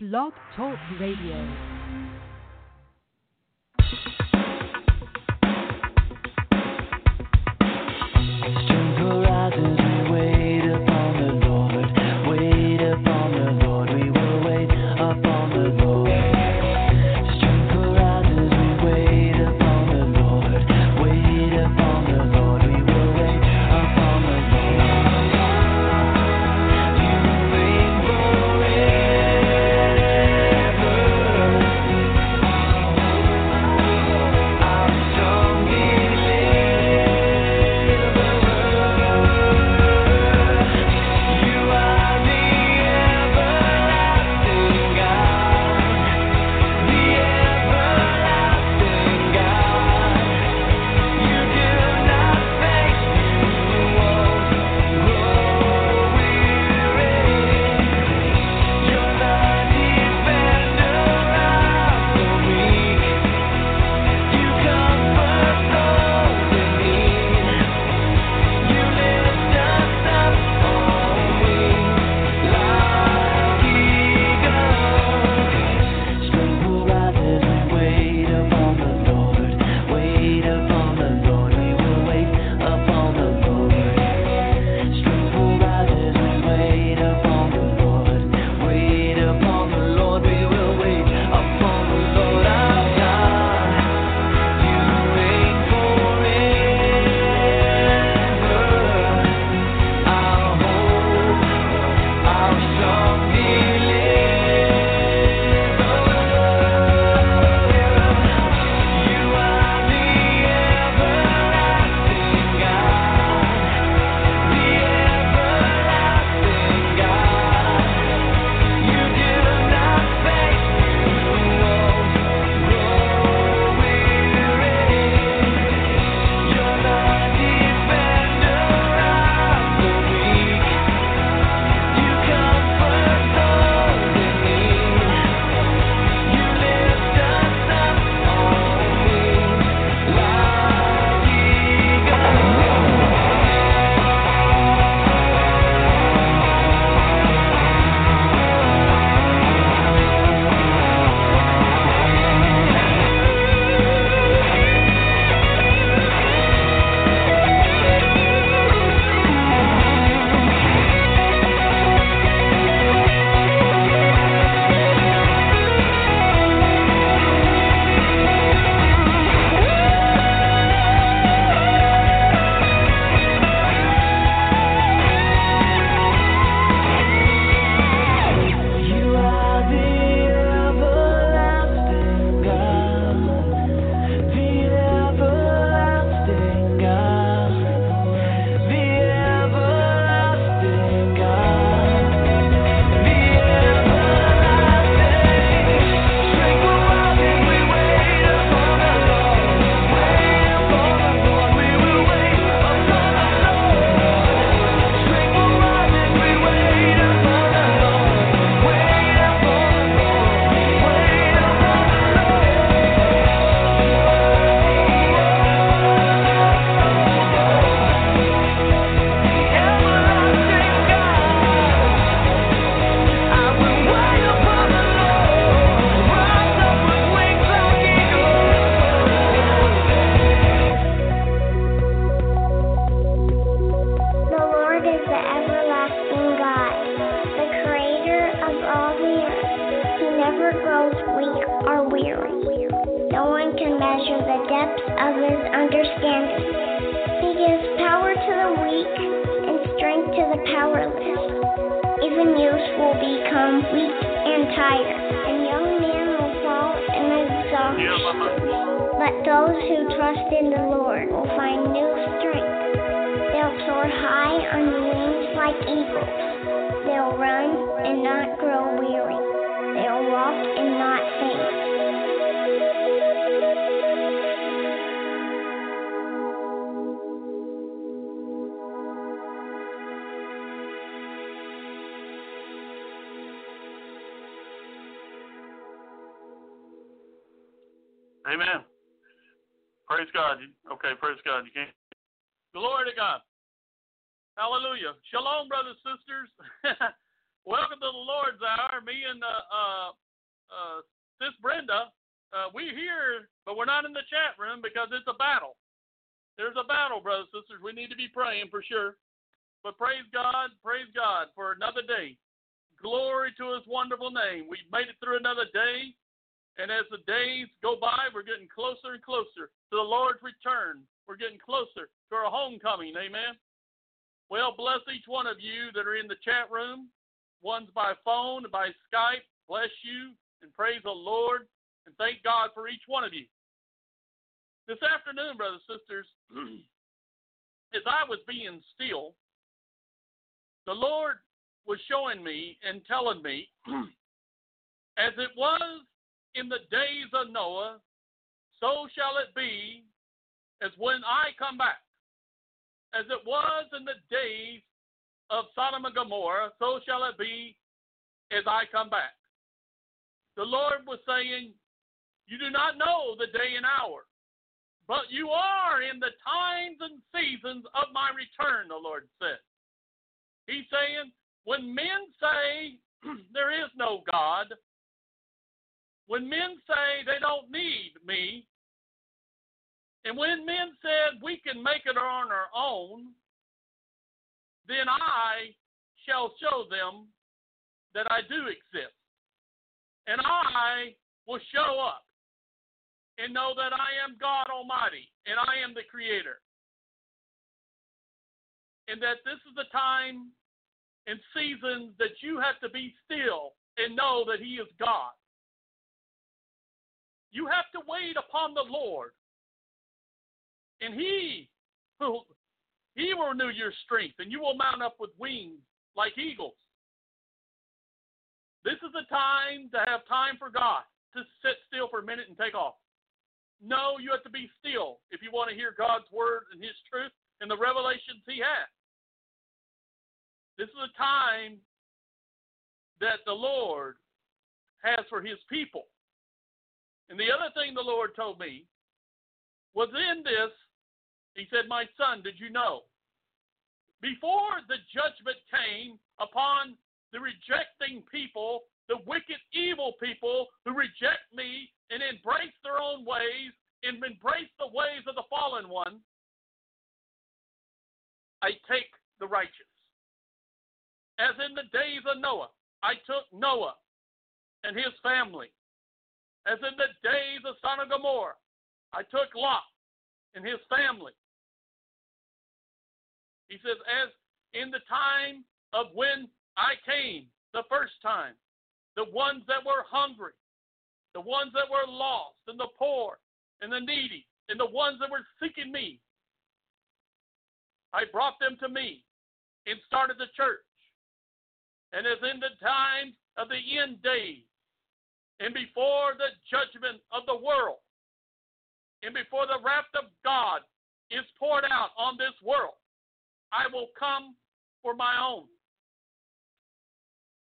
Blog Talk Radio. Thank God for each one of you. This afternoon, brothers and sisters, as I was being still, the Lord was showing me and telling me, as it was in the days of Noah, so shall it be as when I come back. As it was in the days of Sodom and Gomorrah, so shall it be as I come back. The Lord was saying, You do not know the day and hour, but you are in the times and seasons of my return, the Lord said. He's saying, When men say there is no God, when men say they don't need me, and when men said we can make it on our own, then I shall show them that I do exist. And I will show up and know that I am God Almighty and I am the Creator. And that this is the time and season that you have to be still and know that He is God. You have to wait upon the Lord. And He will He will renew your strength, and you will mount up with wings like eagles. This is the time to have time for God, to sit still for a minute and take off. No, you have to be still if you want to hear God's word and His truth and the revelations He has. This is a time that the Lord has for His people. And the other thing the Lord told me was in this, He said, My son, did you know? Before the judgment came upon the rejecting people, the wicked, evil people who reject me and embrace their own ways and embrace the ways of the fallen one, I take the righteous. As in the days of Noah, I took Noah and his family as in the days of Sodom and Gomorrah. I took Lot and his family. He says, as in the time of when I came the first time, the ones that were hungry, the ones that were lost, and the poor, and the needy, and the ones that were seeking me, I brought them to me and started the church. And as in the times of the end days, and before the judgment of the world and before the wrath of God is poured out on this world, I will come for my own.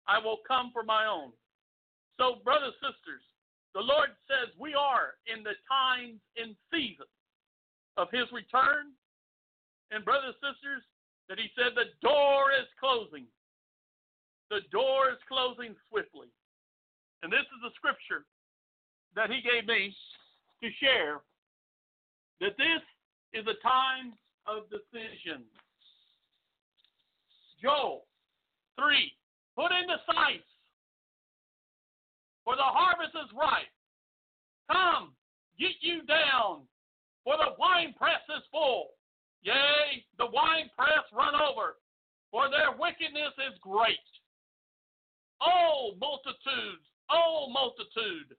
I will come for my own. So, brothers sisters, the Lord says we are in the times and seasons of His return. And, brothers and sisters, that He said the door is closing. The door is closing swiftly. And this is the scripture that he gave me to share that this is a time of decision. Joel 3 Put in the sights, for the harvest is ripe. Come, get you down, for the winepress is full. Yea, the winepress run over, for their wickedness is great. Oh, multitudes O multitude,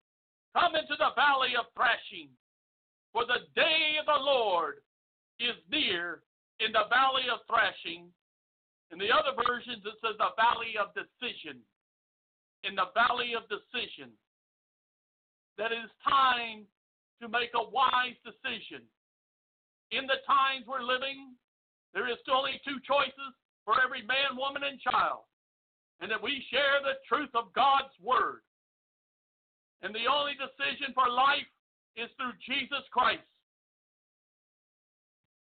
come into the valley of thrashing, for the day of the Lord is near in the valley of thrashing. In the other versions, it says the valley of decision. In the valley of decision. That it is time to make a wise decision. In the times we're living, there is only two choices for every man, woman, and child, and that we share the truth of God's Word. And the only decision for life is through Jesus Christ.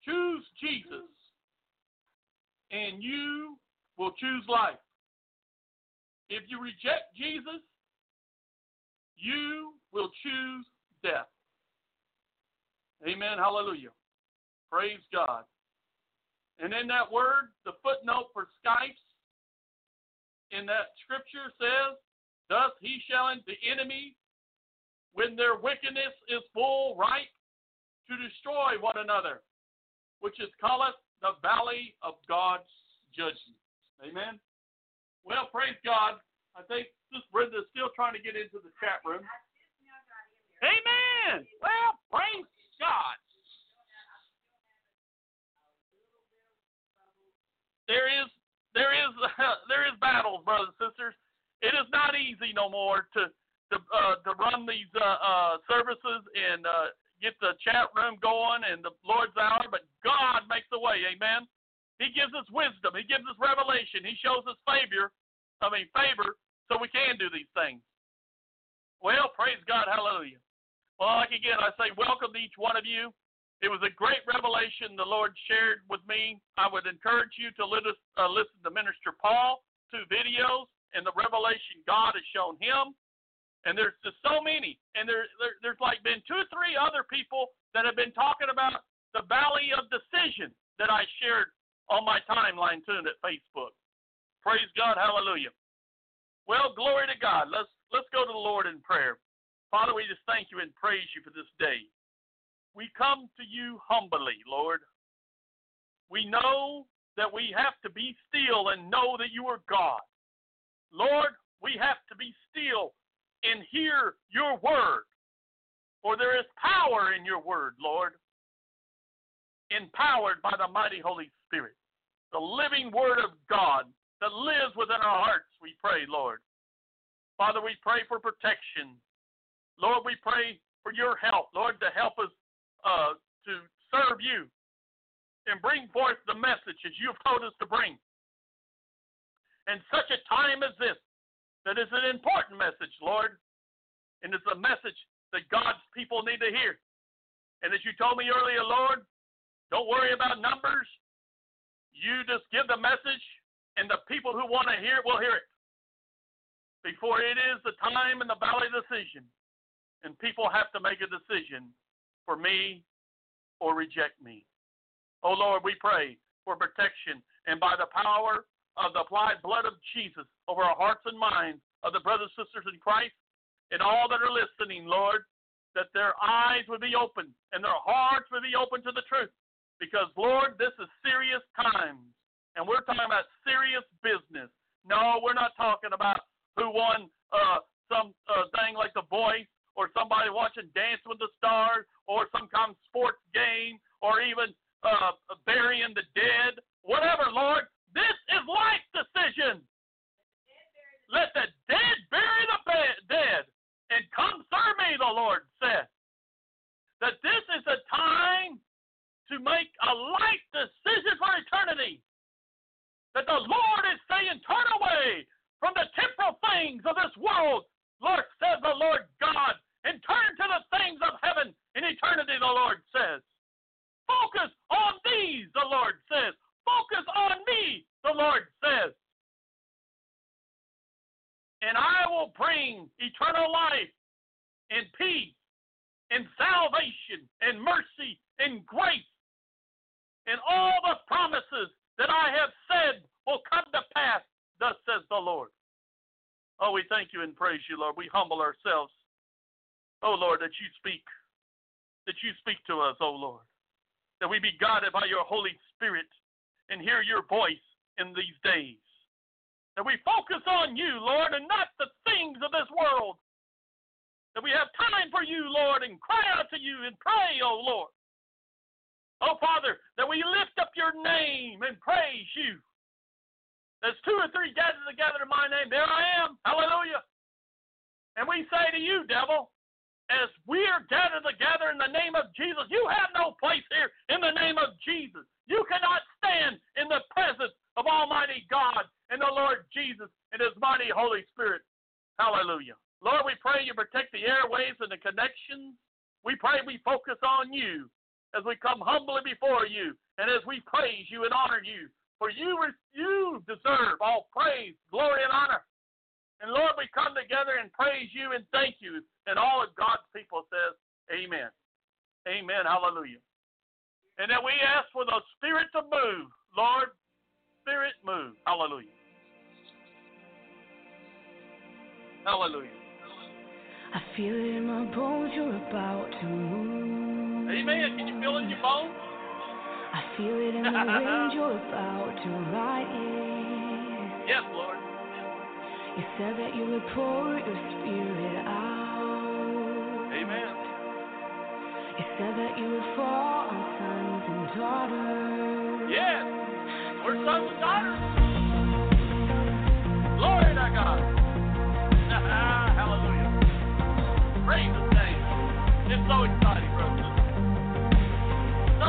Choose Jesus, and you will choose life. If you reject Jesus, you will choose death. Amen. Hallelujah. Praise God. And in that word, the footnote for Skypes in that scripture says, Thus he shall the enemy, when their wickedness is full ripe, to destroy one another, which is calleth the valley of God's judgment. Amen. Well, praise God. I think Sister Brenda is still trying to get into the chat room. Amen. Well, praise God. There is there is uh, there is battles, brothers and sisters. It is not easy no more to to uh, to run these uh, uh, services and uh, get the chat room going and the Lord's hour, but God makes a way. Amen. He gives us wisdom. He gives us revelation. He shows us favor. I mean favor, so we can do these things. Well, praise God, hallelujah. Well, like again, I say welcome to each one of you. It was a great revelation the Lord shared with me. I would encourage you to uh, listen to Minister Paul, two videos, and the revelation God has shown him. And there's just so many. And there, there, there's like been two or three other people that have been talking about the valley of decision that I shared on my timeline too at Facebook. Praise God, hallelujah. Well, glory to God. Let's let's go to the Lord in prayer. Father, we just thank you and praise you for this day. We come to you humbly, Lord. We know that we have to be still and know that you are God. Lord, we have to be still and hear your word. For there is power in your word, Lord, empowered by the mighty Holy Spirit, the living word of God that lives within our hearts, we pray, Lord. Father, we pray for protection. Lord, we pray for your help, Lord, to help us uh, to serve you and bring forth the message as you've told us to bring. And such a time as this, that is an important message, Lord, and it's a message that God's people need to hear. And as you told me earlier, Lord, don't worry about numbers. You just give the message, and the people who want to hear it will hear it. Before it is the time and the valley decision, and people have to make a decision for me or reject me. Oh Lord, we pray for protection and by the power of the applied blood of Jesus over our hearts and minds of the brothers and sisters in Christ and all that are listening, Lord, that their eyes would be open and their hearts would be open to the truth. Because, Lord, this is serious times. And we're talking about serious business. No, we're not talking about who won uh, some uh, thing like The Voice or somebody watching Dance with the Stars or some kind of sports game or even uh, burying the dead, whatever, Lord. This is life decision. Let the dead bury the dead and come serve me, the Lord said. That this is a time to make a life decision for eternity. That the Lord is saying, turn away from the temporal things of this world Lord, says the Lord God, and turn to the things of heaven in eternity, the Lord says. Focus on these, the Lord says. Focus on me, the Lord says. And I will bring eternal life and peace and salvation and mercy and grace and all the promises that I have said will come to pass, thus says the Lord. Oh, we thank you and praise you, Lord. We humble ourselves. Oh, Lord, that you speak. That you speak to us, oh, Lord. That we be guided by your Holy Spirit and hear your voice in these days. That we focus on you, Lord, and not the things of this world. That we have time for you, Lord, and cry out to you and pray, oh, Lord. Oh, Father, that we lift up your name and praise you. There's two or three gathered together in my name. There I am. Hallelujah. And we say to you, devil, as we are gathered together in the name of Jesus, you have no place here in the name of Jesus. You cannot stand in the presence of Almighty God and the Lord Jesus and His mighty Holy Spirit. Hallelujah. Lord, we pray you protect the airways and the connections. We pray we focus on you as we come humbly before you and as we praise you and honor you for you, you deserve all praise, glory, and honor. And Lord, we come together and praise you and thank you. And all of God's people says, Amen. Amen. Hallelujah. And then we ask for the Spirit to move. Lord, Spirit move. Hallelujah. Hallelujah. I feel it in my bones, you're about to move. Amen. Can you feel it in your bones? I feel it in the wind, you're about to ride in. Yes, Lord. You said that you would pour your spirit out. Amen. You said that you would fall on sons and daughters. Yes. We're sons and daughters. Glory to God. Hallelujah. Praise His name. It's so.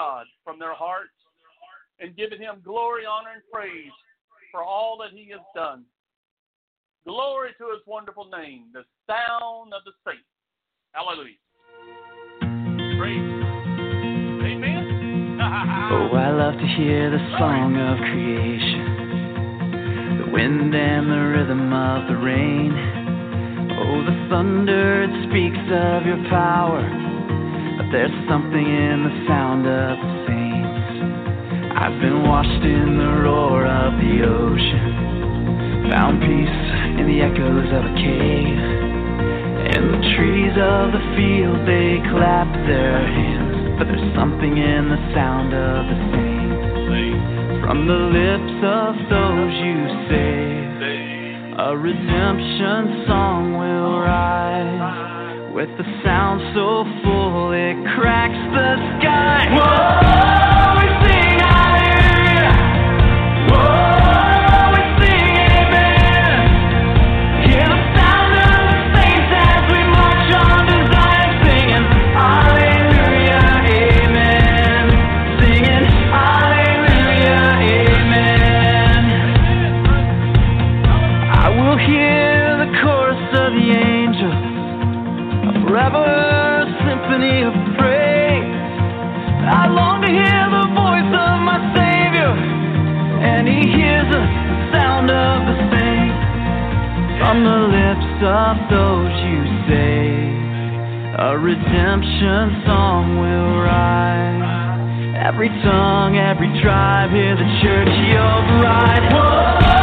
God from their hearts and giving Him glory, honor, and praise for all that He has done. Glory to His wonderful name, the sound of the saints. Hallelujah. Praise. Amen. Oh, I love to hear the song of creation, the wind and the rhythm of the rain. Oh, the thunder, it speaks of your power, but there's something in the sound of the saints. I've been washed in the roar of the ocean, found peace in the echoes of a cave. And the trees of the field, they clap their hands, but there's something in the sound of the saints. From the lips of those you save, a redemption song will rise. With the sound so full it cracks the sky. Whoa, of those you save. A redemption song will rise. Every tongue, every tribe, hear the church, your bride. Whoa,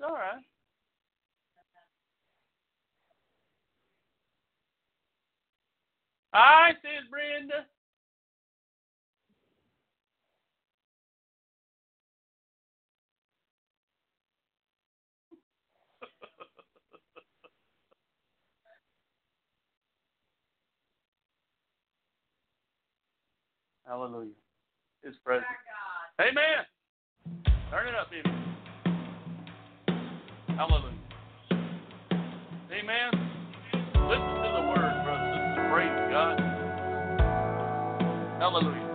It's all right. Hi, says Brenda. Hallelujah. His presence. Amen. Turn it up, baby. Hallelujah. Amen. Listen to the word, brothers. Praise God. Hallelujah.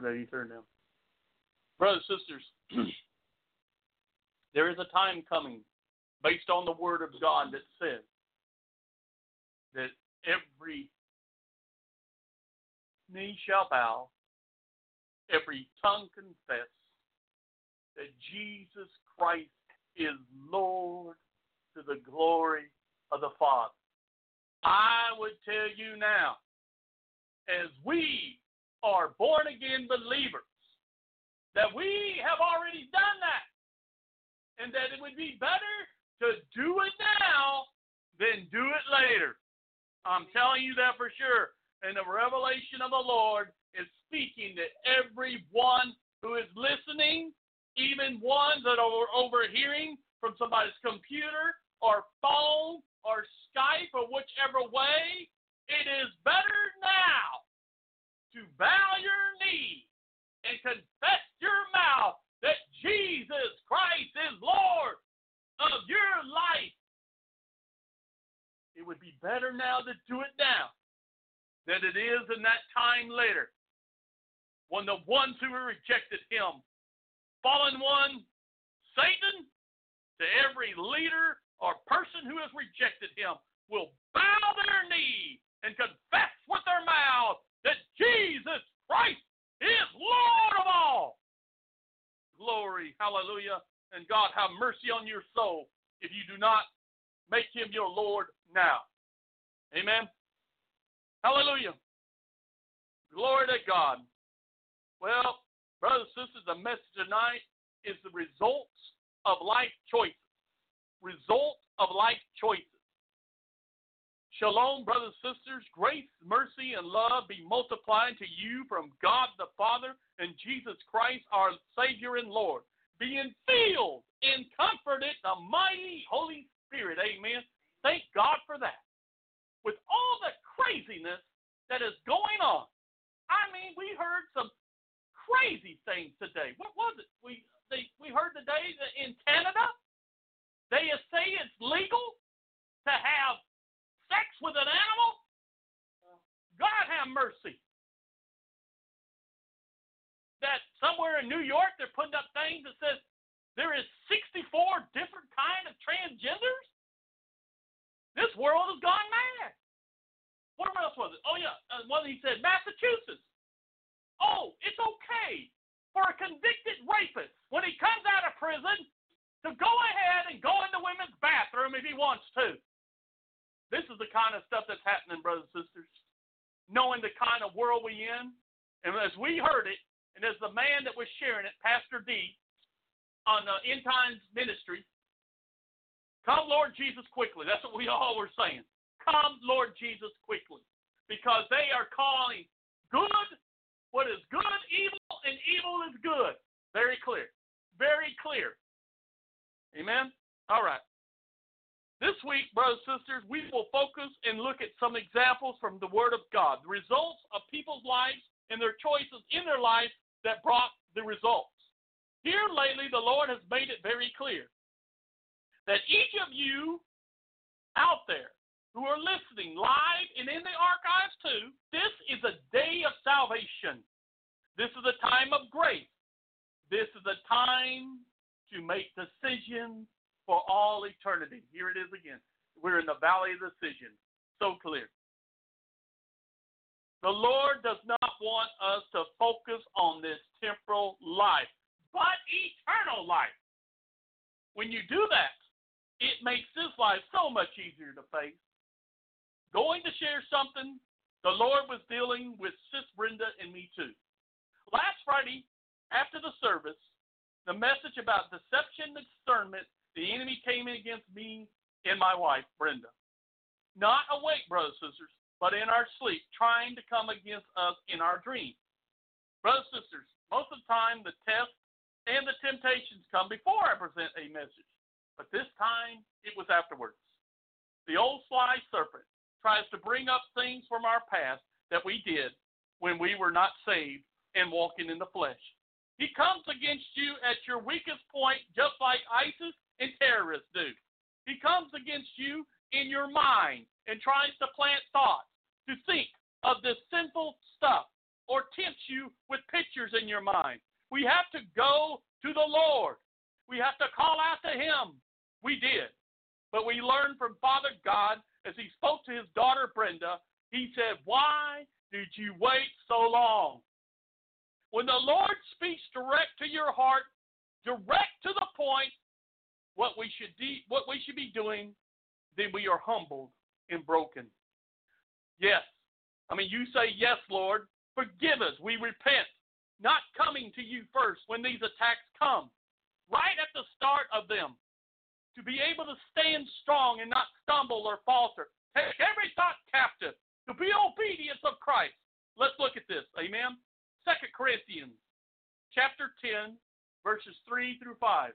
Baby, you turn down. Brothers, sisters, there is a time coming based on the word of God that says that every knee shall bow, every tongue confess that Jesus Christ is Lord to the glory of the Father. I would tell you now, as we are born again believers, that we have already done that, and that it would be better to do it now than do it later. I'm telling you that for sure. And the revelation of the Lord is speaking to everyone who is listening, even ones that are overhearing from somebody's computer or phone or Skype or whichever way. It is better now to bow your knee and confess your mouth that Jesus Christ is Lord of your life. It would be better now to do it now than it is in that time later when the ones who rejected him, fallen one, Satan, to every leader or person who has rejected him, will bow their knee and confess with their mouth that Jesus Christ is Lord of all. Glory, hallelujah. And God, have mercy on your soul if you do not make him your Lord now. Amen. Hallelujah. Glory to God. Well, brothers and sisters, the message tonight is the results of life choices. Result of life choices. Shalom, brothers and sisters. Grace, mercy, and love be multiplied to you from God the Father and Jesus Christ, our Savior and Lord. Being filled and comforted the mighty Holy Spirit. Amen. Thank God for that. With all the craziness that is going on, I mean, we heard some crazy things today. What was it? We they, we heard today that in Canada, they say it's legal to have sex with an animal? God have mercy. Somewhere in New York they're putting up things that says there is 64 different kind of transgenders. This world has gone mad. What else was it? Oh yeah, uh, one he said Massachusetts. Oh, it's okay for a convicted rapist when he comes out of prison to go ahead and go in the women's bathroom if he wants to. This is the kind of stuff that's happening, brothers and sisters. Knowing the kind of world we in, and as we heard it, and as the man that was sharing it, Pastor D, on the End Times Ministry, come Lord Jesus quickly. That's what we all were saying. Come Lord Jesus quickly, because they are calling good what is good evil, and evil is good. Very clear. Very clear. Amen. All right. This week, brothers and sisters, we will focus and look at some examples from the Word of God, the results of people's lives and their choices in their life that brought the results. Here lately, the Lord has made it very clear that each of you out there who are listening live and in the archives too, this is a day of salvation. This is a time of grace. This is a time to make decisions for all eternity. Here it is again. We're in the valley of decision. So clear. The Lord does not want us to focus on this temporal life, but eternal life. When you do that, it makes this life so much easier to face. Going to share something the Lord was dealing with Sis Brenda and me too. Last Friday, after the service, the message about deception and discernment the enemy came in against me and my wife, Brenda. Not awake, brothers and sisters, but in our sleep, trying to come against us in our dreams. Brothers and sisters, most of the time the tests and the temptations come before I present a message. But this time it was afterwards. The old sly serpent tries to bring up things from our past that we did when we were not saved and walking in the flesh. He comes against you at your weakest point, just like ISIS and terrorists do. He comes against you in your mind and tries to plant thoughts to think of this sinful stuff or tempt you with pictures in your mind. We have to go to the Lord. We have to call out to Him. We did. But we learned from Father God as He spoke to His daughter Brenda, He said, Why did you wait so long? When the Lord speaks direct to your heart, direct to the point, what we should de- what we should be doing, then we are humbled and broken. Yes. I mean, you say, Yes, Lord, forgive us. We repent. Not coming to you first when these attacks come, right at the start of them. To be able to stand strong and not stumble or falter. Take every thought captive to be obedience of Christ. Let's look at this. Amen. Second Corinthians chapter 10, verses 3 through 5.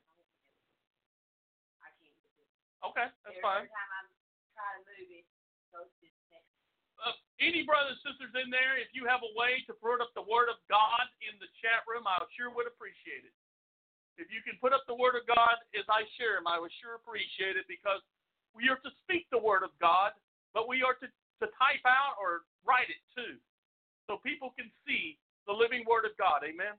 Okay, that's fine. Uh, any brothers and sisters in there, if you have a way to put up the Word of God in the chat room, I sure would appreciate it. If you can put up the Word of God as I share them, I would sure appreciate it because we are to speak the Word of God, but we are to, to type out or write it too, so people can see the living Word of God. Amen.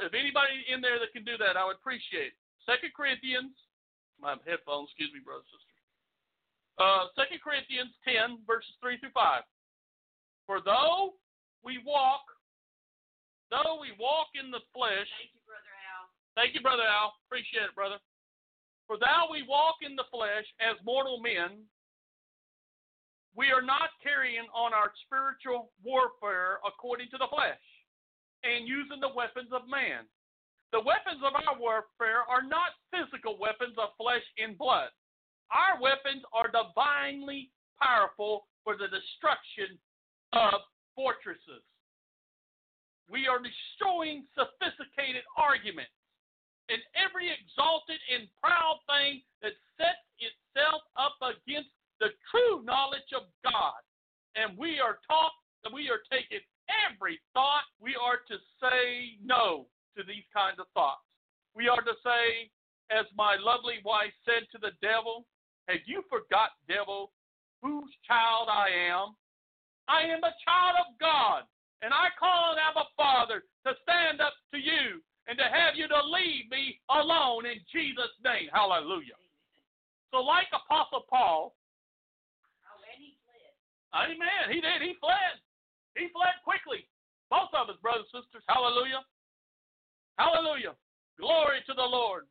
If anybody in there that can do that, I would appreciate it. Second Corinthians, my headphones, excuse me, brothers and sisters. Uh, 2 Corinthians 10, verses 3 through 5. For though we walk, though we walk in the flesh. Thank you, Brother Al. Thank you, Brother Al. Appreciate it, brother. For thou we walk in the flesh as mortal men, we are not carrying on our spiritual warfare according to the flesh and using the weapons of man. The weapons of our warfare are not physical weapons of flesh and blood. Our weapons are divinely powerful for the destruction of fortresses. We are destroying sophisticated arguments and every exalted and proud thing that sets itself up against the true knowledge of God. And we are taught that we are taking every thought, we are to say no to these kinds of thoughts. We are to say, as my lovely wife said to the devil, Have you forgot, devil, whose child I am? I am a child of God, and I call on Abba Father to stand up to you and to have you to leave me alone in Jesus' name. Hallelujah. So, like Apostle Paul, Oh, he. Amen. He did. He fled. He fled quickly. Both of us, brothers and sisters. Hallelujah. Hallelujah. Glory to the Lord.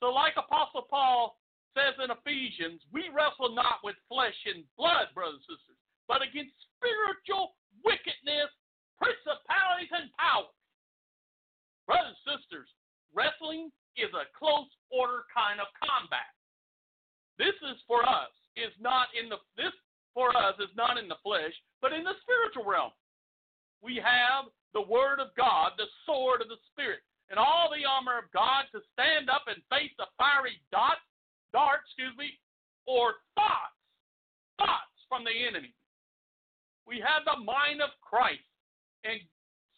So, like Apostle Paul says in Ephesians, we wrestle not with flesh and blood, brothers and sisters, but against spiritual wickedness, principalities, and powers. Brothers and sisters, wrestling is a close order kind of combat. This is for us, is not in the this for us is not in the flesh, but in the spiritual realm. We have the word of God, the sword of the spirit, and all the armor of God to stand up and face the fiery dot, dart, excuse me, or thoughts, thoughts from the enemy. We have the mind of Christ and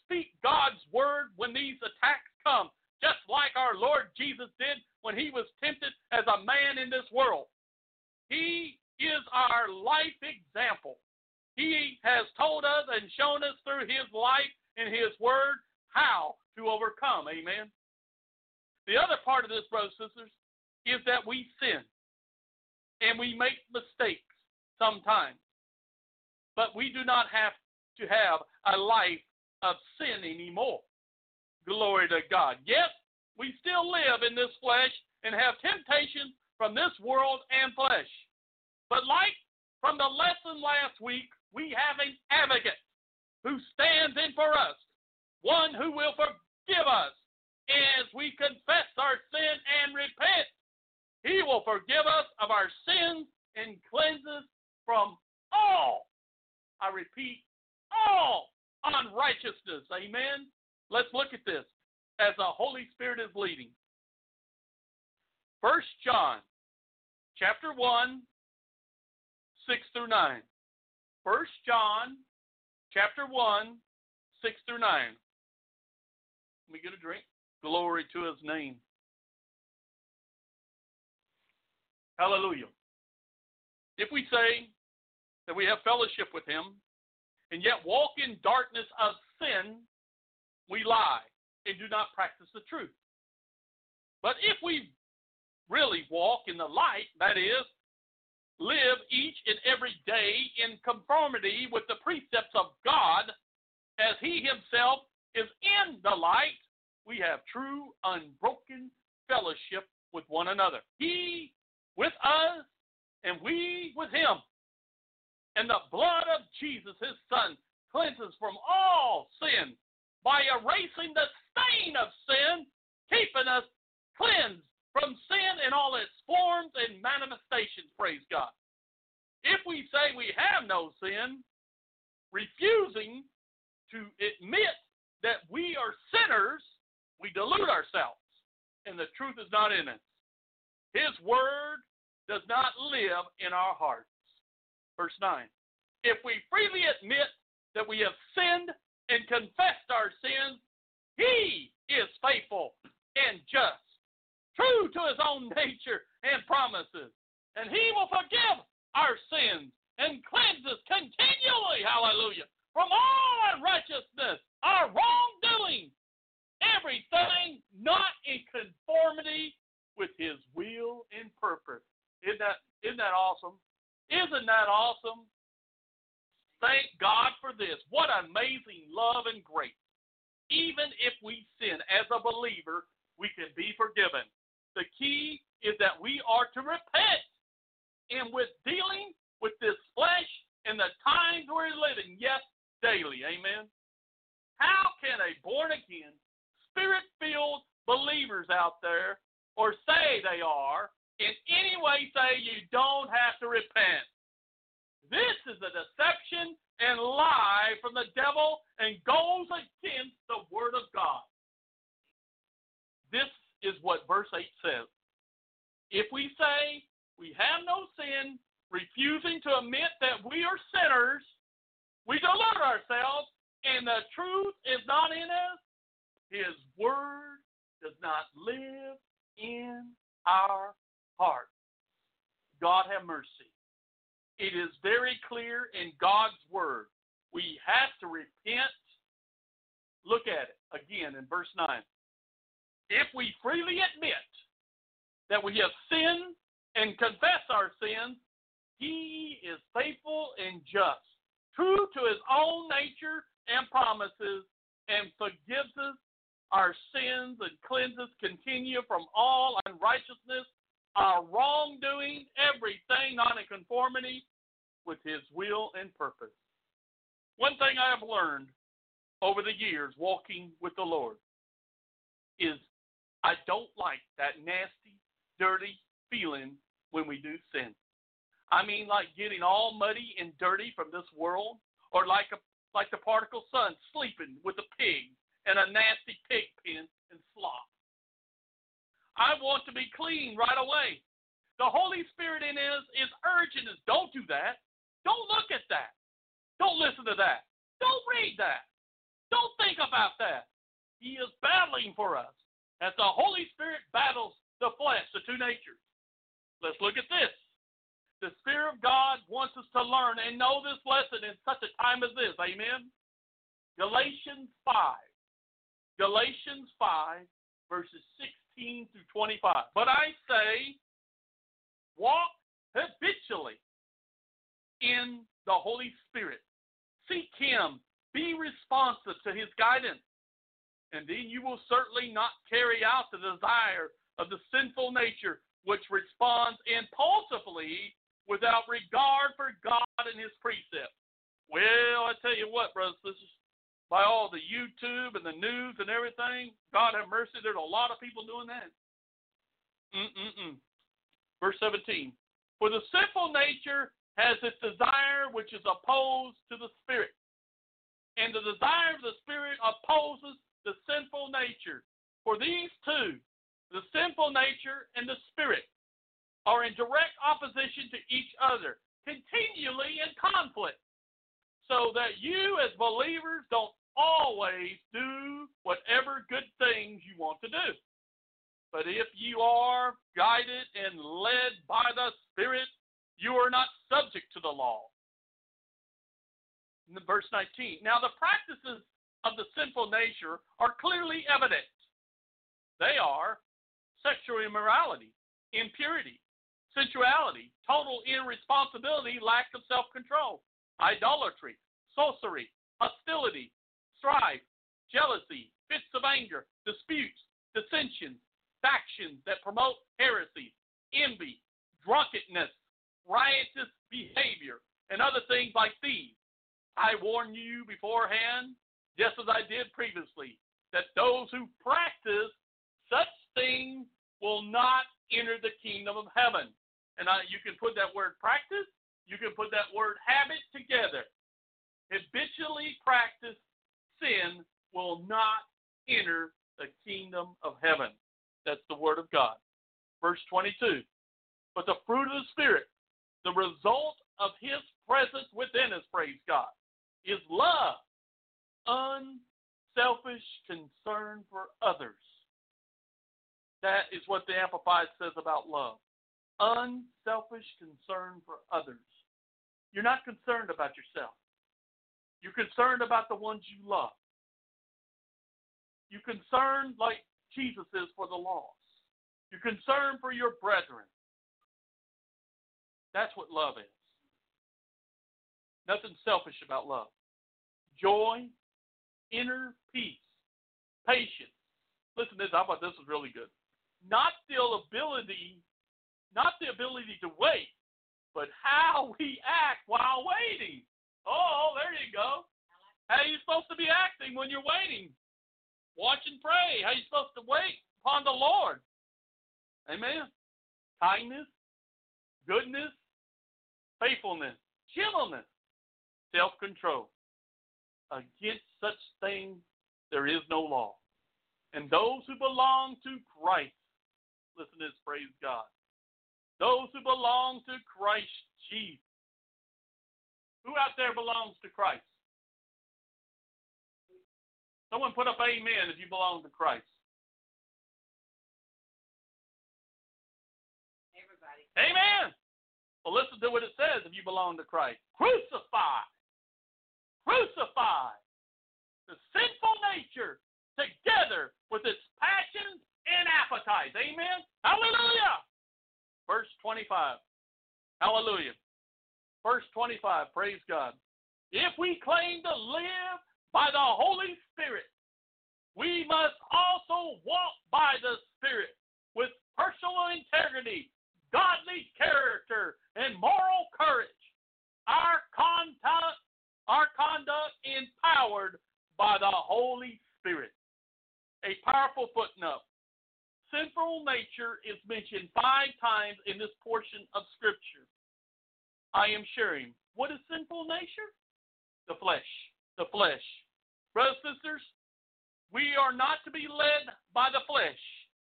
speak God's word when these attacks come, just like our Lord Jesus did when he was tempted as a man in this world. He is our life example. He has told us and shown us through his life and his word how to overcome. Amen. The other part of this, brothers and sisters, is that we sin and we make mistakes sometimes. But we do not have to have a life of sin anymore. Glory to God. Yes, we still live in this flesh and have temptation from this world and flesh. But like from the lesson last week, we have an advocate who stands in for us, one who will forgive us as we confess our sin and repent. He will forgive us of our sins and cleanse us from all, I repeat, all unrighteousness. Amen. Let's look at this as the Holy Spirit is leading. First John chapter 1 6 through 9. First John chapter 1 6 through 9. Let me get a drink. Glory to his name. Hallelujah. If we say that we have fellowship with him, and yet walk in darkness of sin, we lie and do not practice the truth. But if we really walk in the light, that is, live each and every day in conformity with the precepts of God, as He Himself is in the light, we have true, unbroken fellowship with one another. He with us, and we with Him. And the blood of Jesus, His Son, cleanses from all sin by erasing the stain of sin, keeping us cleansed from sin in all its forms and manifestations. Praise God. If we say we have no sin, refusing to admit that we are sinners, we delude ourselves, and the truth is not in us. His word does not live in our hearts. Verse 9. If we freely admit that we have sinned and confessed our sins, he is faithful and just, true to his own nature and promises, and he will forgive our sins and cleanse us continually, hallelujah, from all unrighteousness, our wrongdoing, everything not in conformity with his will and purpose. Isn't that, isn't that awesome? Isn't that awesome? Thank God for this. What amazing love and grace. Even if we sin as a believer, we can be forgiven. The key is that we are to repent. And with dealing with this flesh and the times we're living, yes, daily. Amen. How can a born again, spirit filled believers out there, or say they are, in any way say you don't have to repent? This is a deception and lie from the devil and goes against the word of God. This is what verse 8 says. If we say we have no sin, refusing to admit that we are sinners, we delude ourselves, and the truth is not in us. His word does not live in our heart. God have mercy. It is very clear in God's word. We have to repent. Look at it again in verse 9. If we freely admit that we have sinned and confess our sins, he is faithful and just, true to his own nature and promises, and forgives us our sins and cleanses continue from all unrighteousness, our wrongdoing, everything not in conformity with his will and purpose. One thing I have learned over the years walking with the Lord is I don't like that nasty, dirty feeling when we do sin. I mean, like getting all muddy and dirty from this world, or like a like the prodigal son sleeping with a pig and a nasty pig pen and slop. I want to be clean right away. The Holy Spirit in us is urging us, don't do that. Don't look at that. Don't listen to that. Don't read that. Don't think about that. He is battling for us as the Holy Spirit battles the flesh, the two natures. Let's look at this. The Spirit of God wants us to learn and know this lesson in such a time as this. Amen. Galatians 5. Galatians 5, verses 16 through 25. But I say, walk habitually in the Holy Spirit. Seek Him. Be responsive to His guidance. And then you will certainly not carry out the desire of the sinful nature which responds impulsively without regard for God and His precepts. Well, I tell you what, brothers sisters, by all the YouTube and the news and everything, God have mercy, there's a lot of people doing that. Mm-mm-mm. Verse 17. For the sinful nature has its desire which is opposed to the Spirit. And the desire of the Spirit opposes the sinful nature. For these two, the sinful nature and the Spirit, are in direct opposition to each other, continually in conflict, so that you as believers don't always do whatever good things you want to do. But if you are guided and led by the Spirit, you are not subject to the law. In verse 19. Now the practices of the sinful nature are clearly evident. They are sexual immorality, impurity, sensuality, total irresponsibility, lack of self control, idolatry, sorcery, hostility, strife, jealousy, fits of anger, disputes, dissensions, factions that promote heresy, envy, drunkenness, riotous behavior, and other things like these. I warn you beforehand, just as I did previously, that those who practice such things will not enter the kingdom of heaven. And I, you can put that word practice, you can put that word habit together. Habitually practice sin will not enter the kingdom of heaven. That's the word of God. Verse 22. But the fruit of the Spirit, the result of His presence within us, praise God, is love, unselfish concern for others. That is what the Amplified says about love. Unselfish concern for others. You're not concerned about yourself. You're concerned about the ones you love. You're concerned like Jesus is for the lost. You're concerned for your brethren. That's what love is. Nothing selfish about love. Joy, inner peace, patience. Listen to this. I thought this was really good. Not the ability, not the ability to wait, but how we act while waiting. Oh, there you go. How are you supposed to be acting when you're waiting? Watch and pray. How are you supposed to wait upon the Lord? Amen. Kindness, goodness, faithfulness, gentleness, self control. Against such things there is no law. And those who belong to Christ, listen to this, praise God. Those who belong to Christ Jesus. Who out there belongs to Christ? Someone put up amen if you belong to Christ. Everybody. Amen. Well, listen to what it says if you belong to Christ. Crucify. Crucify the sinful nature together with its passions and appetites. Amen. Hallelujah. Verse 25. Hallelujah. Verse 25. Praise God. If we claim to live by the Holy Spirit, we must also walk by the Spirit with personal integrity, godly character, and moral courage. Our conduct, our conduct empowered by the Holy Spirit. A powerful footnote. Sinful nature is mentioned five times in this portion of Scripture. I am sharing. What is sinful nature? The flesh. The flesh. Brothers and sisters, we are not to be led by the flesh,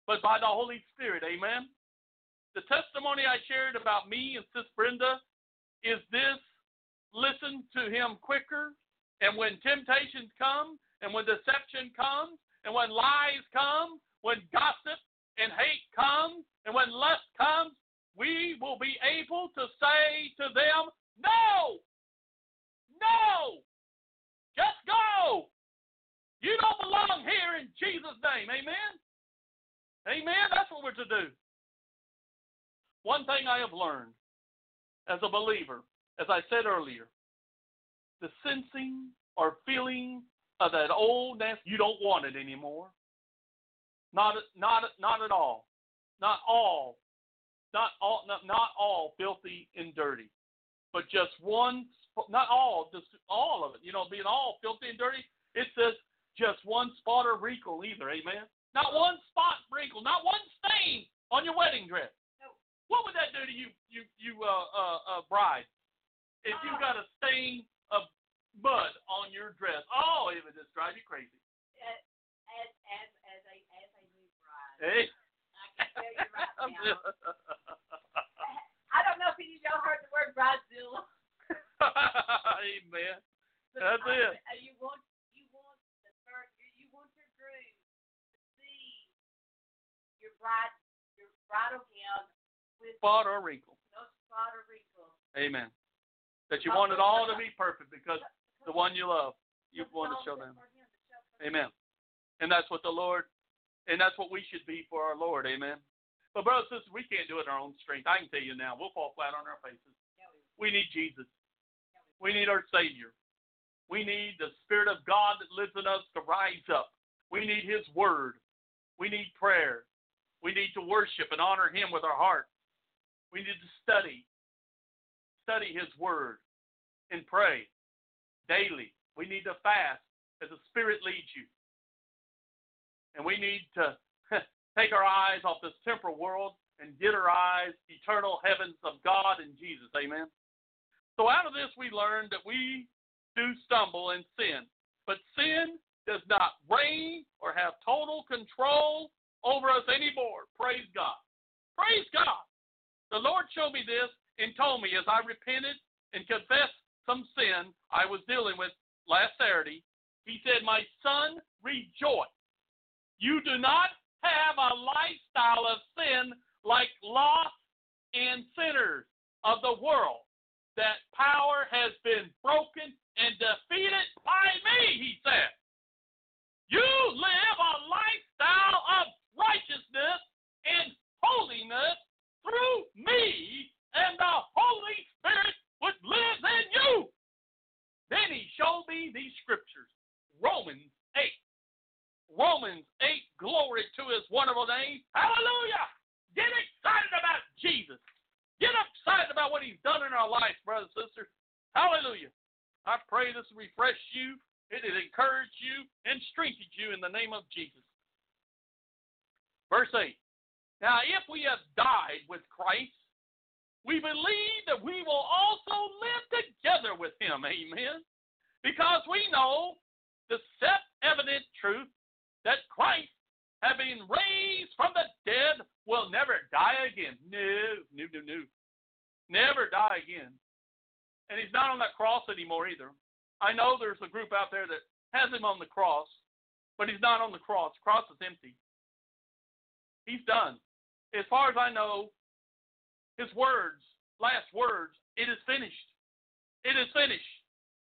but by the Holy Spirit. Amen. The testimony I shared about me and Sis Brenda is this listen to him quicker, and when temptations come, and when deception comes, and when lies come, when gossip and hate comes, and when lust comes, we will be able to say to them, No! No! Just go! You don't belong here in Jesus' name. Amen? Amen? That's what we're to do. One thing I have learned as a believer, as I said earlier, the sensing or feeling of that old nest, you don't want it anymore. Not, not, not at all. Not all. Not all. Not, not all filthy and dirty, but just one. Not all. Just all of it. You know, being all filthy and dirty. It says just one spot or wrinkle either. Amen. Not one spot wrinkle. Not one stain on your wedding dress. No. What would that do to you, you, you, uh, uh, uh, bride? If you got a stain of mud on your dress, oh, it would just drive you crazy. As as as as a as a new bride, Hey. I can tell you right now. I don't know if any of y'all heard the word bridezilla. Amen. but That's I- it. You want you want the you want your groom to see your bride your bridal gown with Spot or wrinkle. no spot or wrinkle. Amen. That you want it all to be perfect because the one you love. You want to show them. Amen. And that's what the Lord, and that's what we should be for our Lord. Amen. But brothers and sisters, we can't do it in our own strength. I can tell you now, we'll fall flat on our faces. We need Jesus. We need our Savior. We need the Spirit of God that lives in us to rise up. We need His Word. We need prayer. We need to worship and honor Him with our heart. We need to study, study His Word, and pray daily. We need to fast as the Spirit leads you. And we need to take our eyes off this temporal world and get our eyes eternal heavens of God and Jesus. Amen. So out of this we learned that we do stumble and sin. But sin does not reign or have total control over us anymore. Praise God. Praise God. The Lord showed me this and told me as I repented and confessed some sin I was dealing with last Saturday, He said, My son, rejoice. You do not have a lifestyle of sin like lost and sinners of the world. That power has been broken and defeated by me, he said. You live a lifestyle of righteousness and holiness through me, and the Holy Spirit would live in you. Then he showed me these scriptures Romans 8. Romans 8, glory to his wonderful name. Hallelujah. Get excited about Jesus. Get excited about what he's done in our lives, brothers and sisters. Hallelujah. I pray this will refresh you, it will encourage you, and strengthen you in the name of Jesus. Verse 8. Now, if we have died with Christ, we believe that we will also live together with him. Amen. Because we know the self evident truth that Christ, having raised from the dead, will never die again. No, no, no, no. Never die again. And he's not on that cross anymore either. I know there's a group out there that has him on the cross, but he's not on the cross. The cross is empty. He's done. As far as I know, his words, last words, it is finished. It is finished.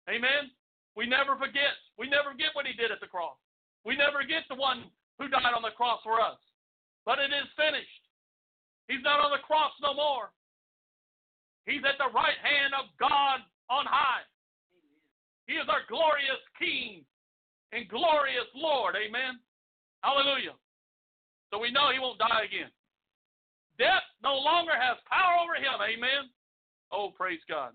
Amen. We never forget. We never forget what he did at the cross. We never get the one who died on the cross for us. But it is finished. He's not on the cross no more. He's at the right hand of God on high. He is our glorious King and glorious Lord. Amen. Hallelujah. So we know he won't die again. Death no longer has power over him. Amen. Oh, praise God.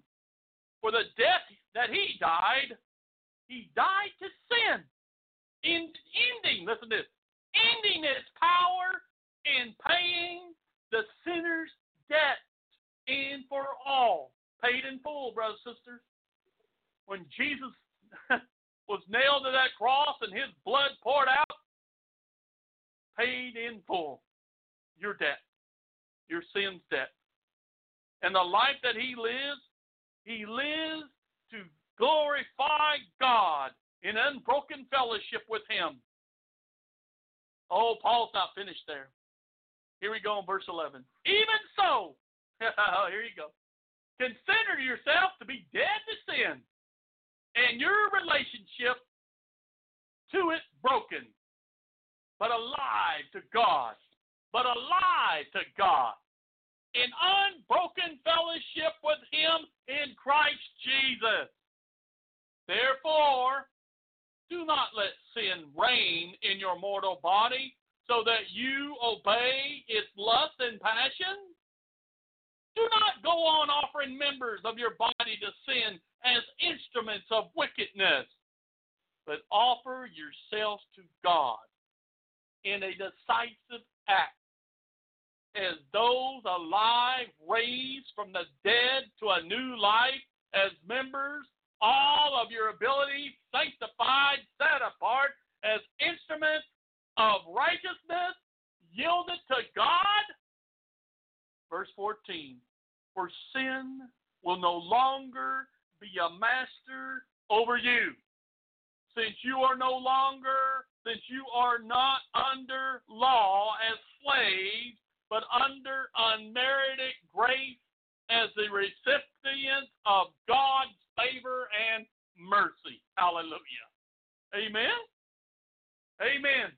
For the death that he died, he died to sin in, ending, listen to this, ending its power in paying the sinner's debt in for all. Paid in full, brothers and sisters. When Jesus was nailed to that cross and his blood poured out, paid in full your debt, your sin's debt. And the life that he lives, he lives to glorify God in unbroken fellowship with Him. Oh, Paul's not finished there. Here we go in verse 11. Even so, here you go. Consider yourself to be dead to sin and your relationship to it broken, but alive to God. But alive to God in unbroken fellowship with Him in Christ Jesus. Therefore, do not let sin reign in your mortal body so that you obey its lust and passion. Do not go on offering members of your body to sin as instruments of wickedness, but offer yourselves to God in a decisive act as those alive raised from the dead to a new life as members all of your abilities sanctified, set apart as instruments of righteousness, yielded to God. Verse 14 For sin will no longer be a master over you. Since you are no longer, since you are not under law as slaves, but under unmerited grace as the recipient of God's favor and mercy. Hallelujah. Amen. Amen.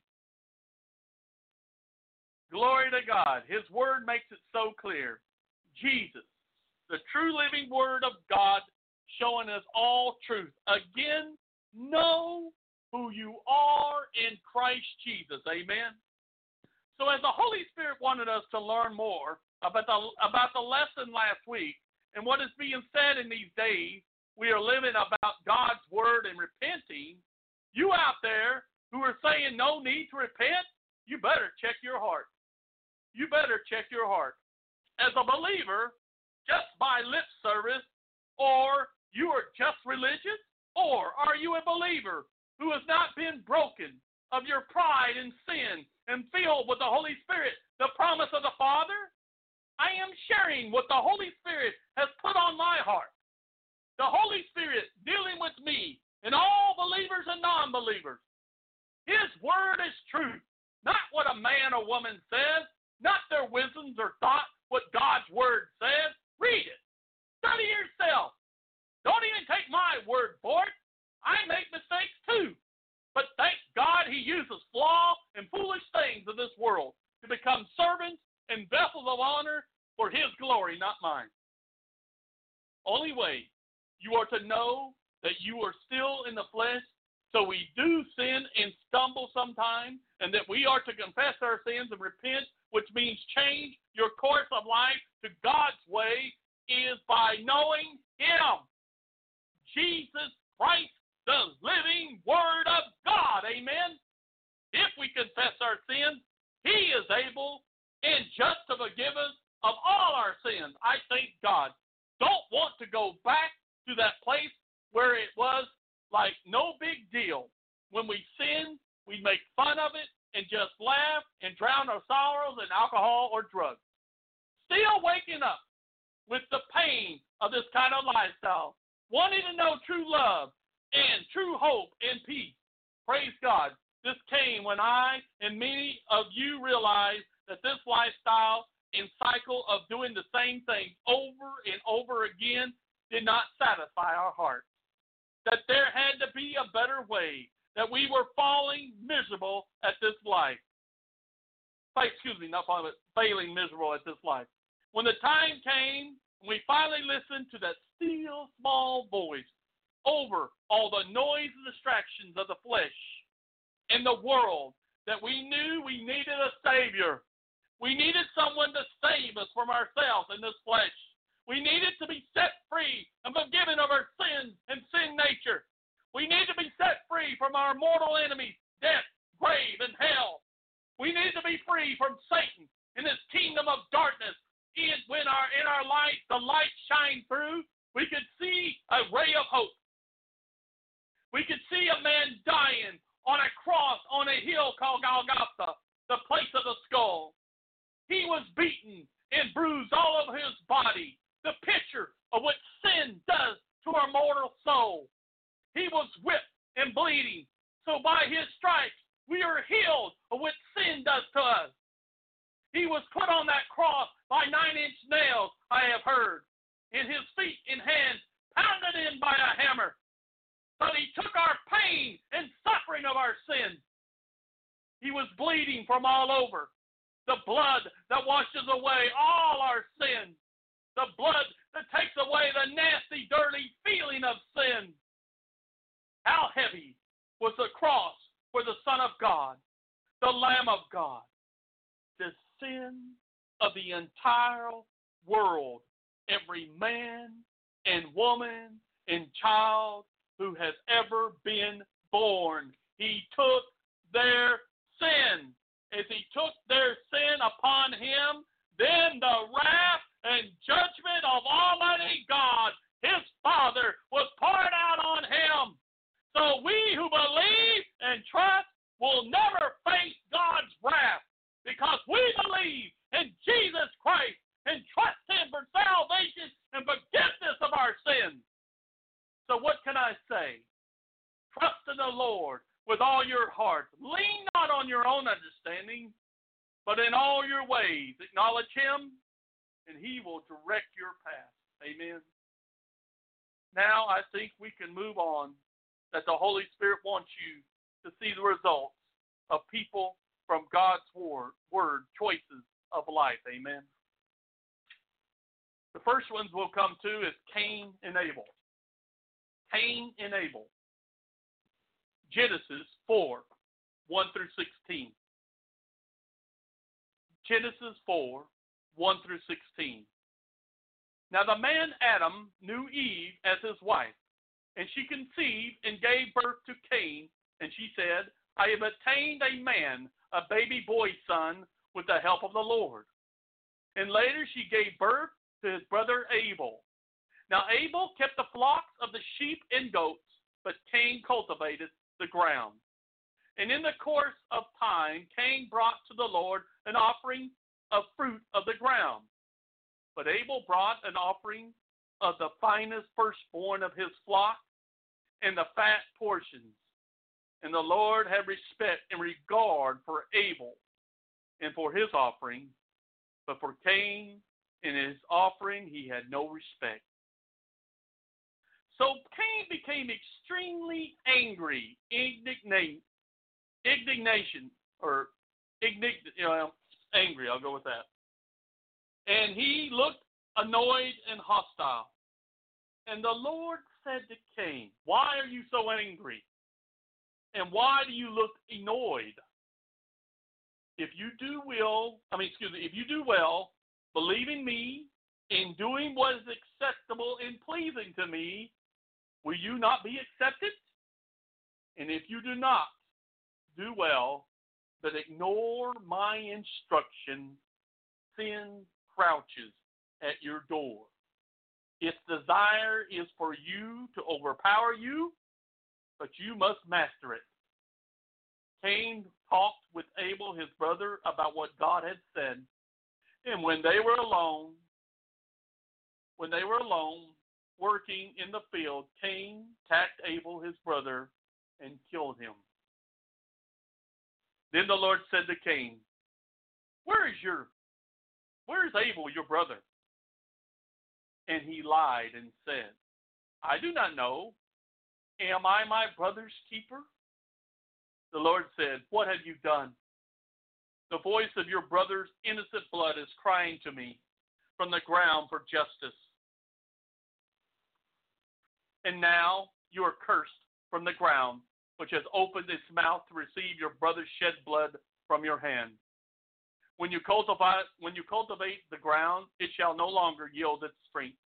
Glory to God. His word makes it so clear. Jesus, the true living word of God, showing us all truth. Again, know who you are in Christ Jesus. Amen. So, as the Holy Spirit wanted us to learn more about the, about the lesson last week and what is being said in these days, we are living about God's word and repenting. You out there who are saying no need to repent, you better check your heart you better check your heart. As a believer, just by lip service, or you are just religious, or are you a believer who has not been broken of your pride and sin and filled with the Holy Spirit, the promise of the Father? I am sharing what the Holy Spirit has put on my heart. The Holy Spirit dealing with me and all believers and non believers. His word is truth, not what a man or woman says, not their wisdoms or thoughts, what God's word says. Read it. Study yourself. Don't even take my word for it. I make mistakes too. But thank God he uses flaw and foolish things of this world to become servants and vessels of honor for his glory, not mine. Only way you are to know that you are still in the flesh, so we do sin and stumble sometimes, and that we are to confess our sins and repent which means change your course of life to God's way, is by knowing Him. Jesus Christ, the living Word of God. Amen. If we confess our sins, He is able and just to forgive us of all our sins. I thank God. Don't want to go back to that place where it was like no big deal. When we sin, we make fun of it, and just laugh and drown our sorrows in alcohol or drugs. Still waking up with the pain of this kind of lifestyle, wanting to know true love and true hope and peace. Praise God. This came when I and many of you realized that this lifestyle and cycle of doing the same thing over and over again did not satisfy our hearts. That there had to be a better way, that we were falling miserable at this life. Excuse me, not falling, but failing miserable at this life. When the time came, we finally listened to that still small voice over all the noise and distractions of the flesh and the world that we knew we needed a Savior. We needed someone to save us from ourselves in this flesh. We needed to be set free and forgiven of our sins and sin nature. We need to be set free from our mortal enemies, death, grave, and hell. We need to be free from Satan and his kingdom of darkness. And when our in our light the light shined through, we could see a ray of hope. We could see a man dying on a cross on a hill called Golgotha, the place of the skull. He was beaten and bruised all over his body, the picture of what sin does to our mortal soul. He was whipped and bleeding. So by his stripes, we are healed of what sin does to us. He was put on that cross by nine inch nails, I have heard, and his feet and hands pounded in by a hammer. But he took our pain and suffering of our sin. He was bleeding from all over. The blood that washes away all our sins. The blood that takes away the nasty, dirty feeling of sin. How heavy was the cross for the Son of God, the Lamb of God, the sin of the entire world, every man and woman and child who has ever been born. He took their sin. As he took their sin upon him, then the wrath and judgment of Almighty God, his Father, was poured out on him. So we who believe and trust will never face God's wrath because we believe in Jesus Christ and trust Him for salvation and forgiveness of our sins. So, what can I say? Trust in the Lord with all your heart. Lean not on your own understanding, but in all your ways acknowledge Him, and He will direct your path. Amen. now I think we can move on that the Holy Spirit wants you to see the results of people from God's word, word choices of life. Amen. The first ones we'll come to is Cain and Abel. Cain and Abel. Genesis 4 1 through 16. Genesis 4 1 through 16. Now the man Adam knew Eve as his wife, and she conceived and gave birth to Cain, and she said, I have attained a man, a baby boy son, with the help of the Lord. And later she gave birth to his brother Abel. Now Abel kept the flocks of the sheep and goats, but Cain cultivated the ground. And in the course of time, Cain brought to the Lord an offering of fruit of the ground. But Abel brought an offering of the finest firstborn of his flock and the fat portions. And the Lord had respect and regard for Abel and for his offering, but for Cain and his offering he had no respect. So Cain became extremely angry, indignation, or ignig, you know, angry. I'll go with that. And he looked annoyed and hostile. And the Lord said to Cain, Why are you so angry? And why do you look annoyed? If you do will, I mean, excuse me, if you do well, believing me, in doing what is acceptable and pleasing to me, will you not be accepted? And if you do not do well, but ignore my instruction, sin crouches at your door. Its desire is for you to overpower you, but you must master it. Cain talked with Abel, his brother, about what God had said. And when they were alone, when they were alone, working in the field, Cain attacked Abel, his brother, and killed him. Then the Lord said to Cain, Where is your where is Abel, your brother? And he lied and said, I do not know. Am I my brother's keeper? The Lord said, What have you done? The voice of your brother's innocent blood is crying to me from the ground for justice. And now you are cursed from the ground, which has opened its mouth to receive your brother's shed blood from your hand. When you cultivate when you cultivate the ground, it shall no longer yield its strength.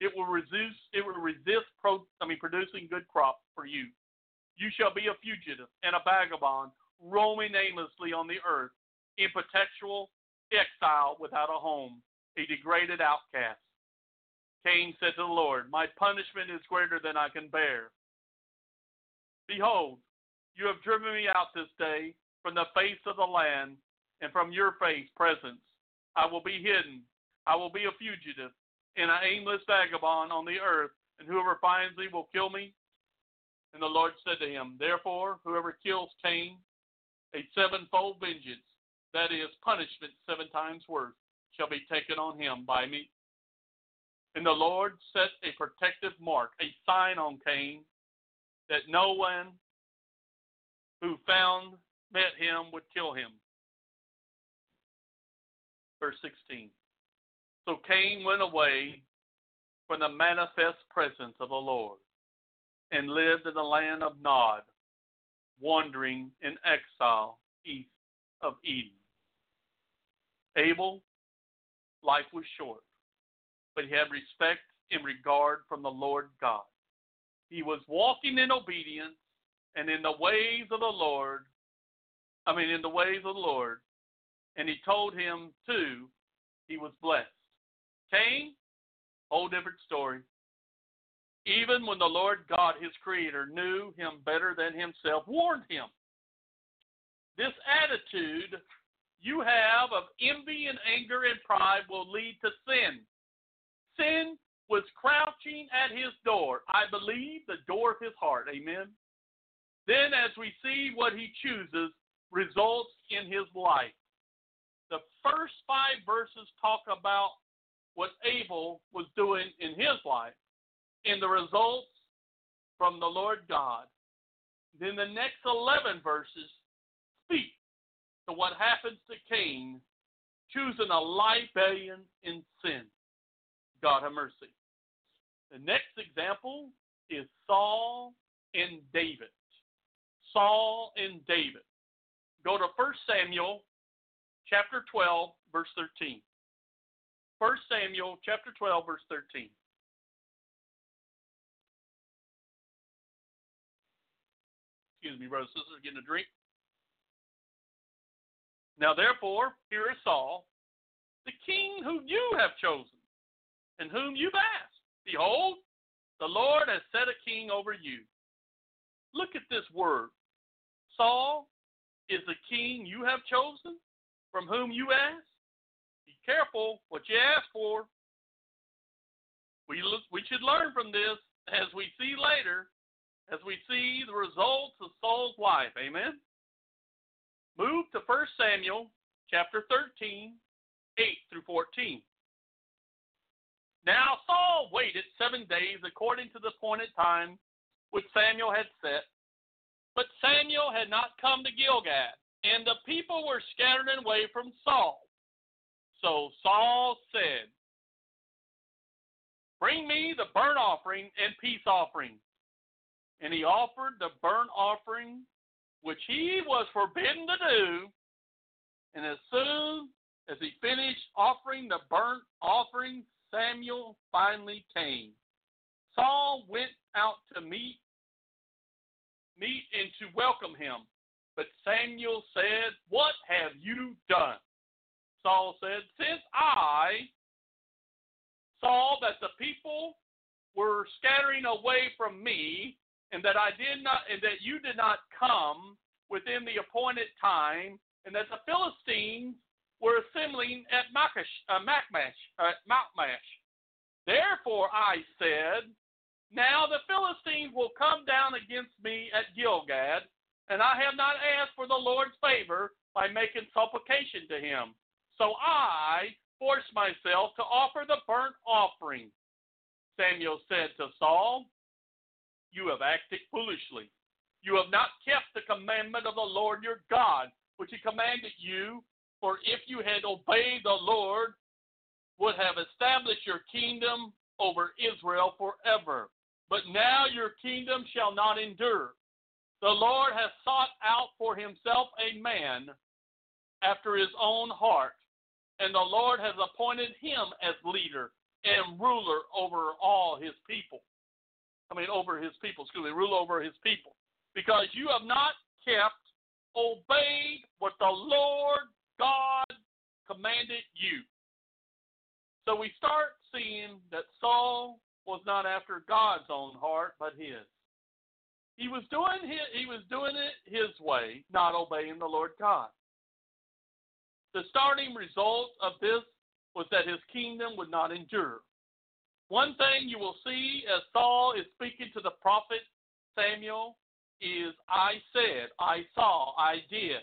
It will resist it will resist pro, I mean producing good crop for you. You shall be a fugitive and a vagabond, roaming aimlessly on the earth, in perpetual exile without a home, a degraded outcast. Cain said to the Lord, My punishment is greater than I can bear. Behold, you have driven me out this day from the face of the land and from your face presence. I will be hidden. I will be a fugitive and an aimless vagabond on the earth, and whoever finds me will kill me. And the Lord said to him, Therefore, whoever kills Cain, a sevenfold vengeance, that is, punishment seven times worse, shall be taken on him by me. And the Lord set a protective mark, a sign on Cain, that no one who found met him would kill him. Verse 16. So Cain went away from the manifest presence of the Lord and lived in the land of Nod, wandering in exile east of Eden. Abel, life was short, but he had respect and regard from the Lord God. He was walking in obedience and in the ways of the Lord. I mean, in the ways of the Lord. And he told him, too, he was blessed. Cain, whole different story. Even when the Lord God, his creator, knew him better than himself, warned him. This attitude you have of envy and anger and pride will lead to sin. Sin was crouching at his door. I believe the door of his heart. Amen. Then, as we see what he chooses, results in his life. The first five verses talk about what Abel was doing in his life. in the results from the Lord God. Then the next 11 verses speak to what happens to Cain choosing a libation in sin. God have mercy. The next example is Saul and David. Saul and David. Go to 1 Samuel chapter 12, verse 13. 1 Samuel chapter 12, verse 13. Excuse me, brothers and sisters, getting a drink. Now therefore, here is Saul, the king whom you have chosen, and whom you've asked. Behold, the Lord has set a king over you. Look at this word. Saul is the king you have chosen, from whom you ask. Be careful what you ask for. We look, we should learn from this as we see later, as we see the results of Saul's life. Amen. Move to 1 Samuel chapter 13, 8 through 14. Now Saul waited seven days according to the appointed time which Samuel had set. But Samuel had not come to Gilgal, and the people were scattered away from Saul. So Saul said, Bring me the burnt offering and peace offering. And he offered the burnt offering, which he was forbidden to do. And as soon as he finished offering the burnt offering, Samuel finally came. Saul went out to meet meet and to welcome him. But Samuel said, What have you done? Saul said, Since I saw that the people were scattering away from me, and that I did not and that you did not come within the appointed time, and that the Philistines were assembling at Machash, uh, Machmash, uh. Therefore I said, Now the Philistines will come down against me at Gilgal, and I have not asked for the Lord's favor by making supplication to him. So I forced myself to offer the burnt offering. Samuel said to Saul, You have acted foolishly. You have not kept the commandment of the Lord your God, which he commanded you for if you had obeyed the Lord, would have established your kingdom over Israel forever. But now your kingdom shall not endure. The Lord has sought out for himself a man after his own heart, and the Lord has appointed him as leader and ruler over all his people. I mean, over his people, excuse me, rule over his people. Because you have not kept, obeyed what the Lord God commanded you. So we start seeing that Saul was not after God's own heart, but his. He was doing his, he was doing it his way, not obeying the Lord God. The starting result of this was that his kingdom would not endure. One thing you will see as Saul is speaking to the prophet Samuel is I said, I saw, I did.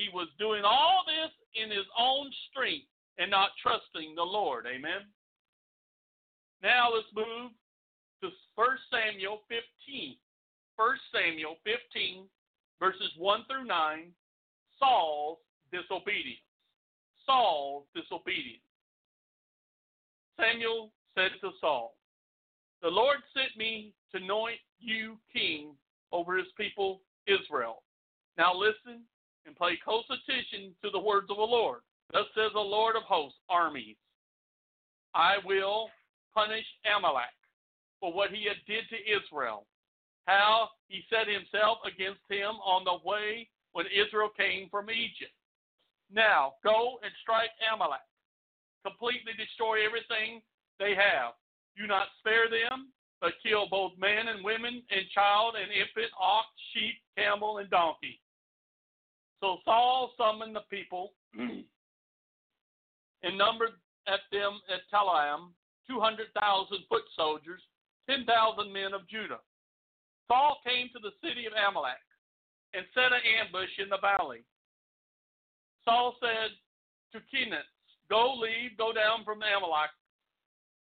He was doing all this in his own strength and not trusting the Lord. Amen. Now let's move to 1 Samuel 15. 1 Samuel 15, verses 1 through 9, Saul's disobedience. Saul's disobedience. Samuel said to Saul, The Lord sent me to anoint you king over his people Israel. Now listen and pay close attention to the words of the Lord. Thus says the Lord of hosts, armies. I will punish Amalek for what he had did to Israel, how he set himself against him on the way when Israel came from Egypt. Now go and strike Amalek, completely destroy everything they have. Do not spare them, but kill both men and women and child and infant, ox, sheep, camel, and donkey. So Saul summoned the people and numbered at them at Telaim 200,000 foot soldiers, 10,000 men of Judah. Saul came to the city of Amalek and set an ambush in the valley. Saul said to Kenites, Go leave, go down from Amalek,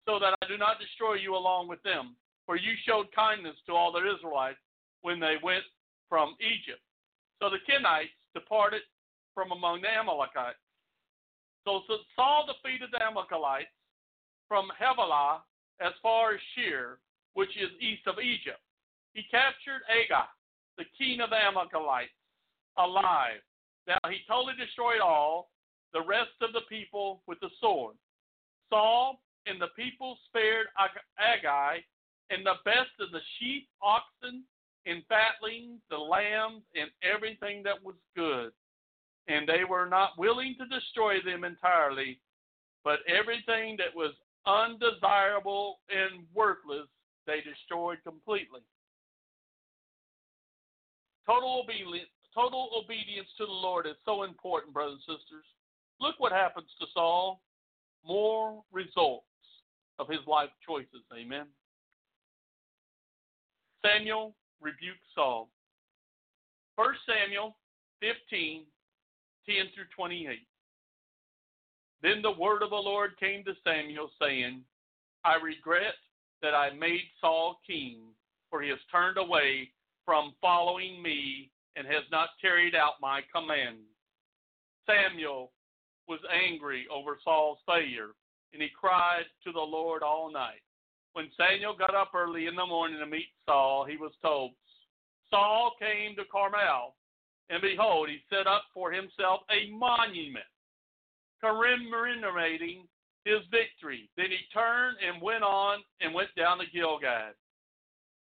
so that I do not destroy you along with them. for you showed kindness to all the Israelites when they went from Egypt. So the Kenites departed from among the Amalekites. So Saul defeated the Amalekites from Havilah as far as Shur, which is east of Egypt. He captured Agag, the king of the Amalekites, alive. Now he totally destroyed all the rest of the people with the sword. Saul and the people spared Agag and the best of the sheep, oxen, and fatlings, the lambs, and everything that was good. And they were not willing to destroy them entirely, but everything that was undesirable and worthless, they destroyed completely. Total obedience, total obedience to the Lord is so important, brothers and sisters. Look what happens to Saul. More results of his life choices. Amen. Samuel rebuked Saul. 1 Samuel 15, 10 through 28. Then the word of the Lord came to Samuel, saying, I regret that I made Saul king, for he has turned away from following me and has not carried out my command. Samuel was angry over Saul's failure, and he cried to the Lord all night. When Samuel got up early in the morning to meet Saul, he was told, Saul came to Carmel, and behold, he set up for himself a monument commemorating his victory. Then he turned and went on and went down to Gilgal.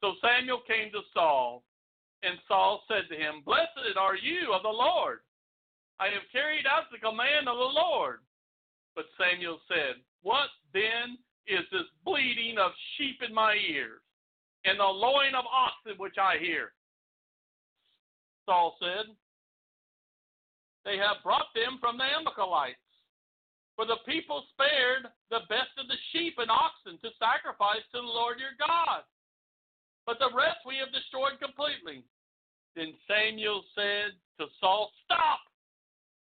So Samuel came to Saul, and Saul said to him, Blessed are you of the Lord. I have carried out the command of the Lord. But Samuel said, What then is this bleating of sheep in my ears, and the lowing of oxen which I hear? Saul said, They have brought them from the Amalekites for the people spared the best of the sheep and oxen to sacrifice to the Lord your God. But the rest we have destroyed completely. Then Samuel said to Saul, Stop!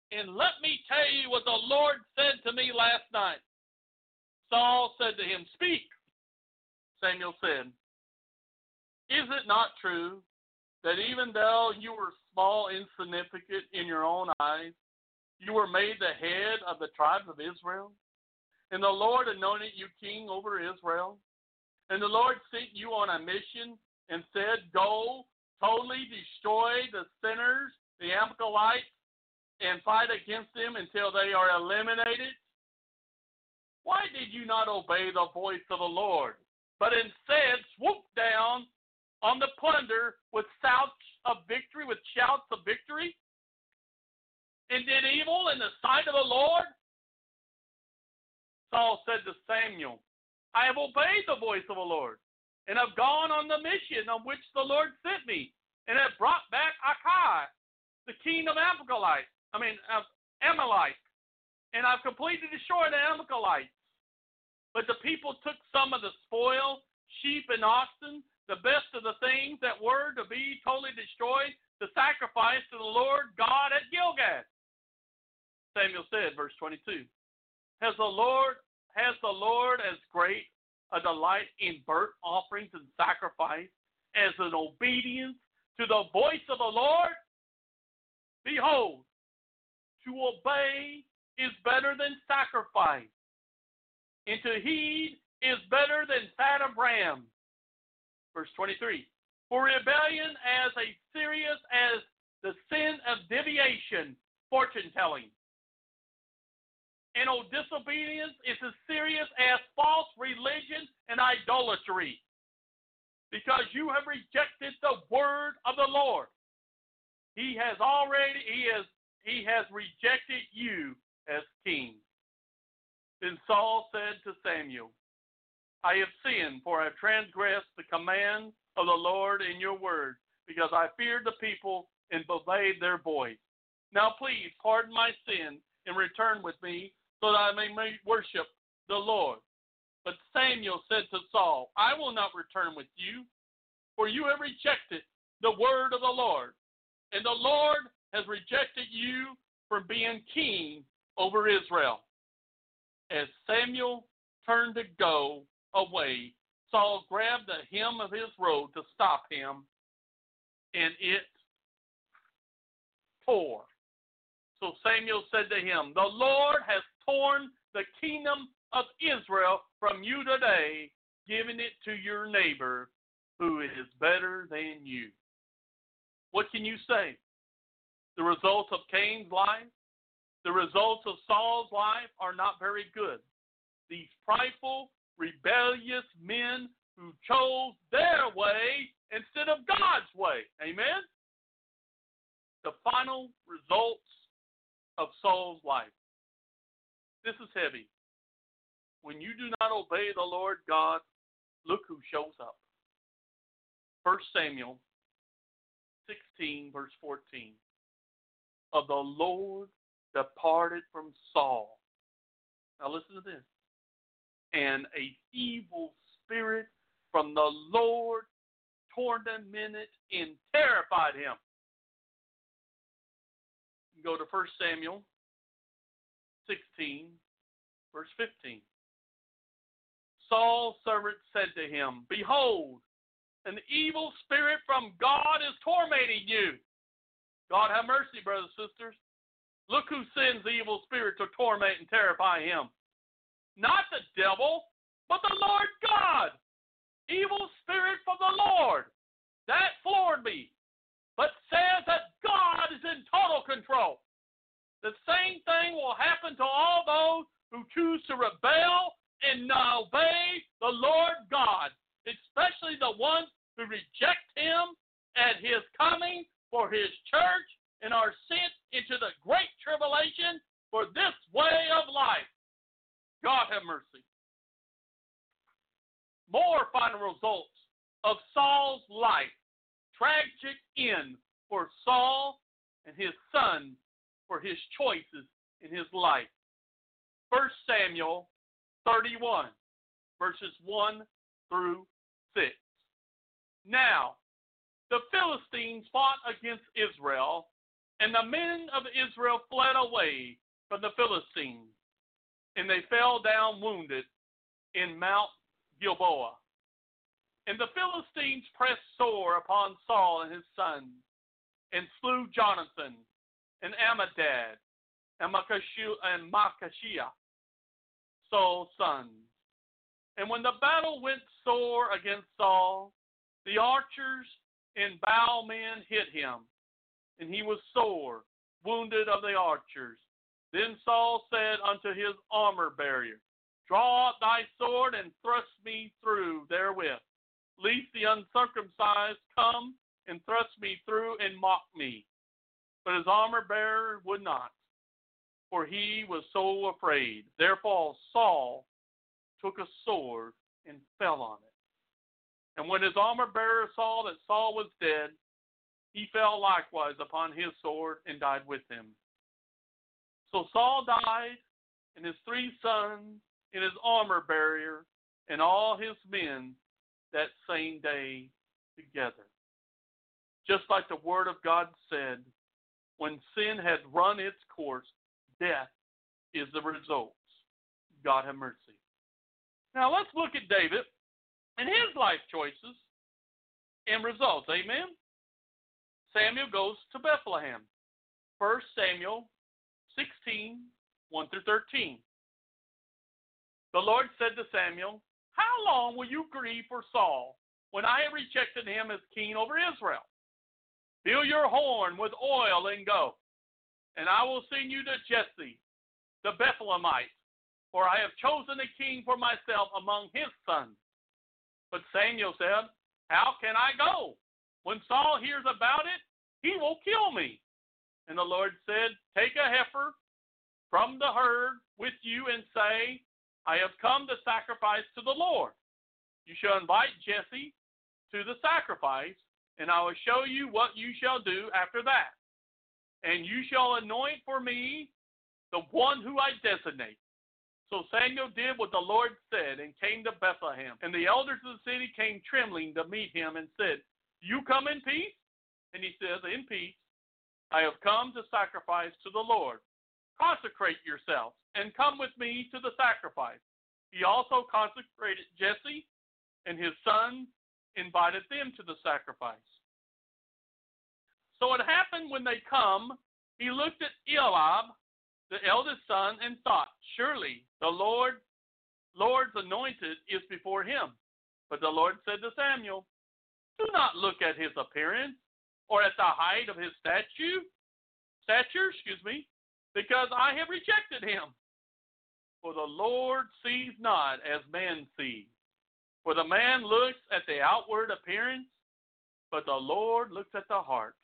And let me tell you what the Lord said to me last night. Saul said to him, Speak. Samuel said, Is it not true that even though you were small, and insignificant in your own eyes, you were made the head of the tribes of Israel. And the Lord anointed you king over Israel. And the Lord sent you on a mission and said, Go, totally destroy the sinners, the Amalekites, and fight against them until they are eliminated. Why did you not obey the voice of the Lord, but instead swoop down on the plunder with shouts of victory, with shouts of victory? and did evil in the sight of the Lord? Saul said to Samuel, I have obeyed the voice of the Lord, and have gone on the mission on which the Lord sent me, and have brought back Akai, the king of Amalekite, I mean of Amalek, and I've completely destroyed the Amalekites. But the people took some of the spoil, sheep and oxen, the best of the things that were to be totally destroyed, to sacrifice to the Lord God at Gilgal. Samuel said, verse 22, Has the Lord has the Lord as great a delight in burnt offerings and sacrifice as an obedience to the voice of the Lord? Behold, to obey is better than sacrifice, and to heed is better than fat of ram. Verse 23 For rebellion as a serious as the sin of divination, fortune telling, and oh, disobedience is as serious as false religion and idolatry because you have rejected the word of the Lord. He has already he has he has rejected you as king. Then Saul said to Samuel, I have sinned, for I have transgressed the command of the Lord in your word, because I feared the people and obeyed their voice. Now please pardon my sin and return with me so that I may worship the Lord. But Samuel said to Saul, I will not return with you, for you have rejected the word of the Lord, and the Lord has rejected you from being king over Israel. As Samuel turned to go away, Saul grabbed the hem of his robe to stop him, and it tore. So Samuel said to him, The Lord has torn the kingdom of Israel from you today, giving it to your neighbor who is better than you. What can you say? The result of Cain's life, the results of Saul's life are not very good. These prideful, rebellious men who chose their way instead of God's way. Amen? The final results of Saul's life. This is heavy. When you do not obey the Lord God, look who shows up. 1 Samuel 16, verse 14. Of the Lord departed from Saul. Now listen to this. And a evil spirit from the Lord tormented and terrified him. Go to 1 Samuel 16, verse 15. Saul's servant said to him, Behold, an evil spirit from God is tormenting you. God have mercy, brothers and sisters. Look who sends the evil spirit to torment and terrify him. Not the devil, but the Lord God. Evil spirit from the Lord. That floored me. But says that God is in total control. The same thing will happen to all those who choose to rebel and not obey the Lord God, especially the ones who reject him at his coming for his church and are sent into the great tribulation for this way of life. God have mercy. More final results of Saul's life. Tragic end for Saul and his son for his choices in his life. 1 Samuel 31, verses 1 through 6. Now, the Philistines fought against Israel, and the men of Israel fled away from the Philistines, and they fell down wounded in Mount Gilboa. And the Philistines pressed sore upon Saul and his sons, and slew Jonathan, and Amadad, and Macashia, Saul's sons. And when the battle went sore against Saul, the archers and bowmen hit him, and he was sore, wounded of the archers. Then Saul said unto his armor bearer, Draw out thy sword and thrust me through therewith, lest the uncircumcised come and thrust me through and mock me. But his armor bearer would not, for he was so afraid. Therefore Saul took a sword and fell on it. And when his armor bearer saw that Saul was dead, he fell likewise upon his sword and died with him. So Saul died, and his three sons, and his armor bearer, and all his men that same day together. Just like the word of God said, when sin had run its course, death is the result. God have mercy. Now let's look at David and his life choices and results. Amen. Samuel goes to Bethlehem. 1 Samuel 16, 1 through 13. The Lord said to Samuel, How long will you grieve for Saul when I have rejected him as king over Israel? Fill your horn with oil and go, and I will send you to Jesse, the Bethlehemite, for I have chosen a king for myself among his sons. But Samuel said, How can I go? When Saul hears about it, he will kill me. And the Lord said, Take a heifer from the herd with you and say, I have come to sacrifice to the Lord. You shall invite Jesse to the sacrifice, and I will show you what you shall do after that. And you shall anoint for me the one who I designate. So Samuel did what the Lord said and came to Bethlehem. And the elders of the city came trembling to meet him and said, You come in peace? And he says, In peace. I have come to sacrifice to the Lord. Consecrate yourselves and come with me to the sacrifice. He also consecrated Jesse and his sons invited them to the sacrifice. So it happened when they come, he looked at Eliab, the eldest son, and thought, Surely the Lord, Lord's anointed is before him. But the Lord said to Samuel, Do not look at his appearance or at the height of his statue, stature, excuse me, because I have rejected him. For the Lord sees not as man sees. For the man looks at the outward appearance, but the Lord looks at the heart.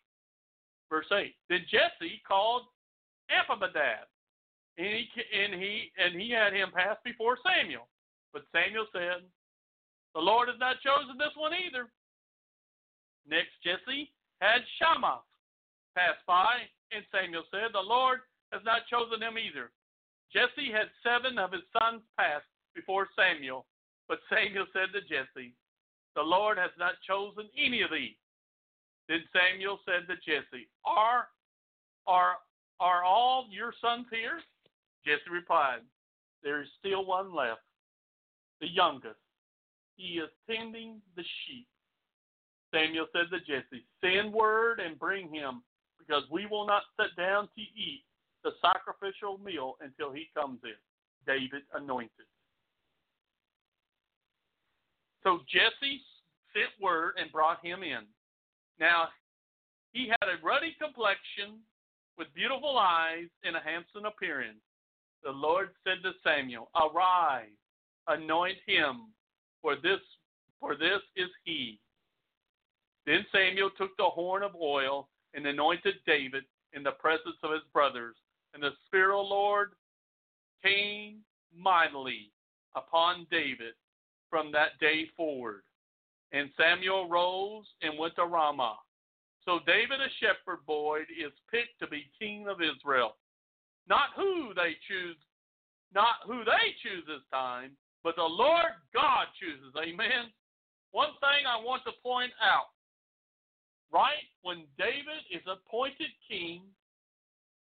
Verse 8. Then Jesse called Amminadab, and he, and he and he had him pass before Samuel. But Samuel said, The Lord has not chosen this one either. Next Jesse had Shammah pass by, and Samuel said, The Lord has not chosen him either. Jesse had seven of his sons pass before Samuel, but Samuel said to Jesse, The Lord has not chosen any of these. Then Samuel said to Jesse, Are are are all your sons here? Jesse replied, There is still one left, the youngest. He is tending the sheep. Samuel said to Jesse, Send word and bring him, because we will not sit down to eat the sacrificial meal until he comes in. David anointed. So Jesse sent word and brought him in. Now, he had a ruddy complexion with beautiful eyes and a handsome appearance. The Lord said to Samuel, Arise, anoint him, for this for this is he. Then Samuel took the horn of oil and anointed David in the presence of his brothers, and the Spirit of the Lord came mightily upon David from that day forward. And Samuel rose and went to Ramah. So David, a shepherd boy, is picked to be king of Israel. Not who they choose, not who they choose this time, but the Lord God chooses. Amen. One thing I want to point out right when David is appointed king,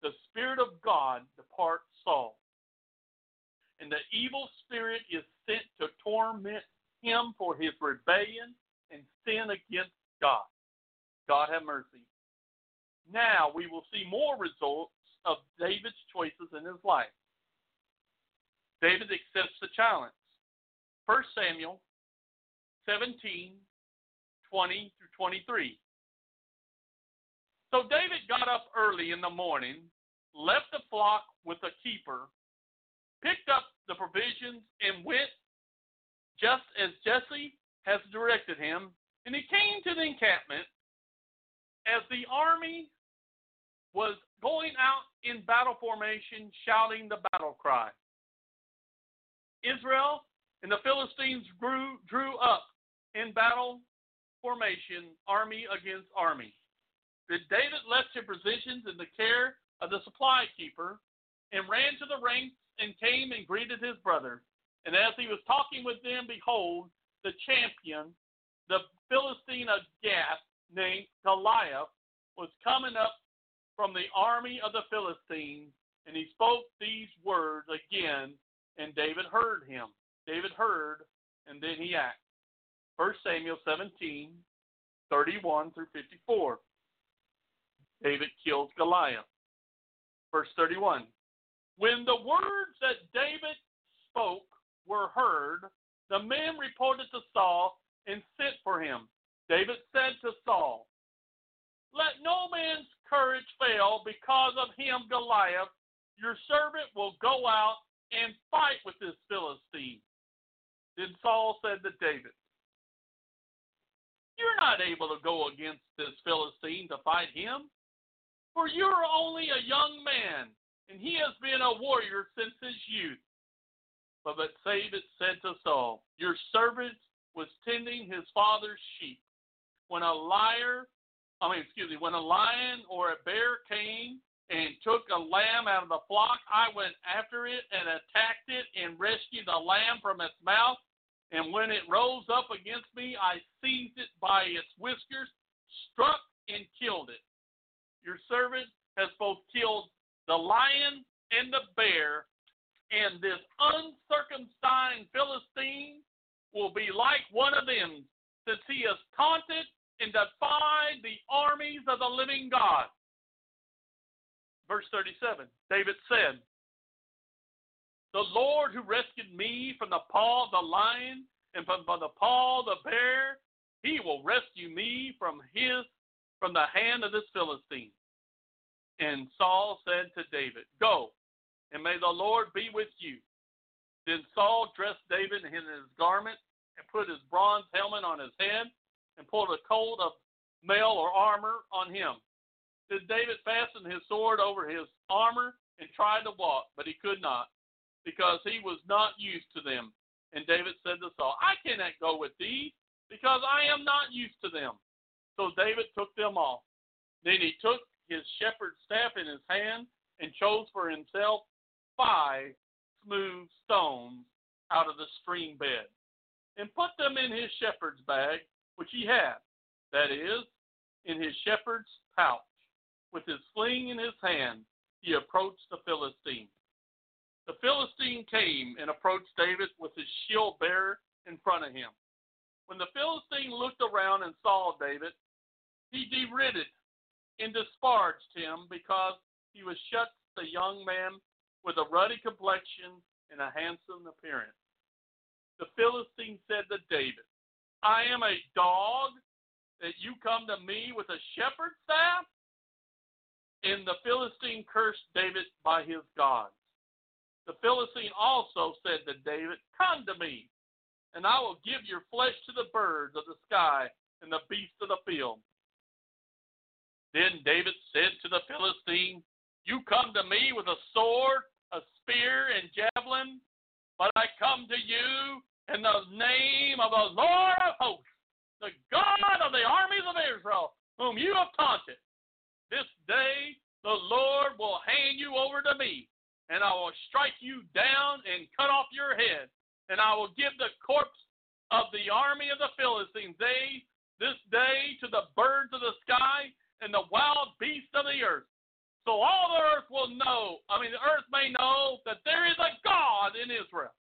the Spirit of God departs Saul. And the evil spirit is sent to torment him for his rebellion and sin against God. God have mercy. Now we will see more results of David's choices in his life. David accepts the challenge. 1 Samuel 17, 20 through 23. So David got up early in the morning, left the flock with a keeper, picked up the provisions, and went just as Jesse has directed him. And he came to the encampment as the army was going out in battle formation, shouting the battle cry. Israel and the Philistines grew, drew up in battle formation, army against army that David left his provisions in the care of the supply keeper and ran to the ranks and came and greeted his brother. And as he was talking with them, behold, the champion, the Philistine of Gath, named Goliath, was coming up from the army of the Philistines, and he spoke these words again, and David heard him. David heard, and then he acted. 1 Samuel 17, 31 through 54. David kills Goliath. Verse 31. When the words that David spoke were heard, the men reported to Saul and sent for him. David said to Saul, Let no man's courage fail because of him, Goliath. Your servant will go out and fight with this Philistine. Then Saul said to David, You're not able to go against this Philistine to fight him. For you are only a young man, and he has been a warrior since his youth. But, David said to Saul, Your servant was tending his father's sheep. When a liar, I mean, excuse me, when a lion or a bear came and took a lamb out of the flock, I went after it and attacked it and rescued the lamb from its mouth. And when it rose up against me, I seized it by its whiskers, struck and killed it. Your servant has both killed the lion and the bear, and this uncircumcised Philistine will be like one of them, since he has taunted and defied the armies of the living God. Verse 37 David said, The Lord who rescued me from the paw of the lion and from, from the paw of the bear, he will rescue me from his from the hand of this Philistine. And Saul said to David, Go, and may the Lord be with you. Then Saul dressed David in his garment and put his bronze helmet on his head and pulled a coat of mail or armor on him. Then David fastened his sword over his armor and tried to walk, but he could not, because he was not used to them. And David said to Saul, I cannot go with thee, because I am not used to them. So David took them off. Then he took his shepherd's staff in his hand and chose for himself five smooth stones out of the stream bed, and put them in his shepherd's bag, which he had, that is, in his shepherd's pouch. With his sling in his hand, he approached the Philistine. The Philistine came and approached David with his shield bearer in front of him. When the Philistine looked around and saw David, he derided and disparaged him because he was such a young man with a ruddy complexion and a handsome appearance. The Philistine said to David, I am a dog that you come to me with a shepherd's staff? And the Philistine cursed David by his gods. The Philistine also said to David, Come to me, and I will give your flesh to the birds of the sky and the beasts of the field. Then David said to the Philistine, You come to me with a sword, a spear, and javelin, but I come to you in the name of the Lord of hosts, the God of the armies of Israel, whom you have taunted. This day the Lord will hand you over to me, and I will strike you down and cut off your head, and I will give the corpse of the army of the Philistines they this day to the birds of the sky and the wild beasts of the earth. So all the earth will know, I mean, the earth may know that there is a God in Israel.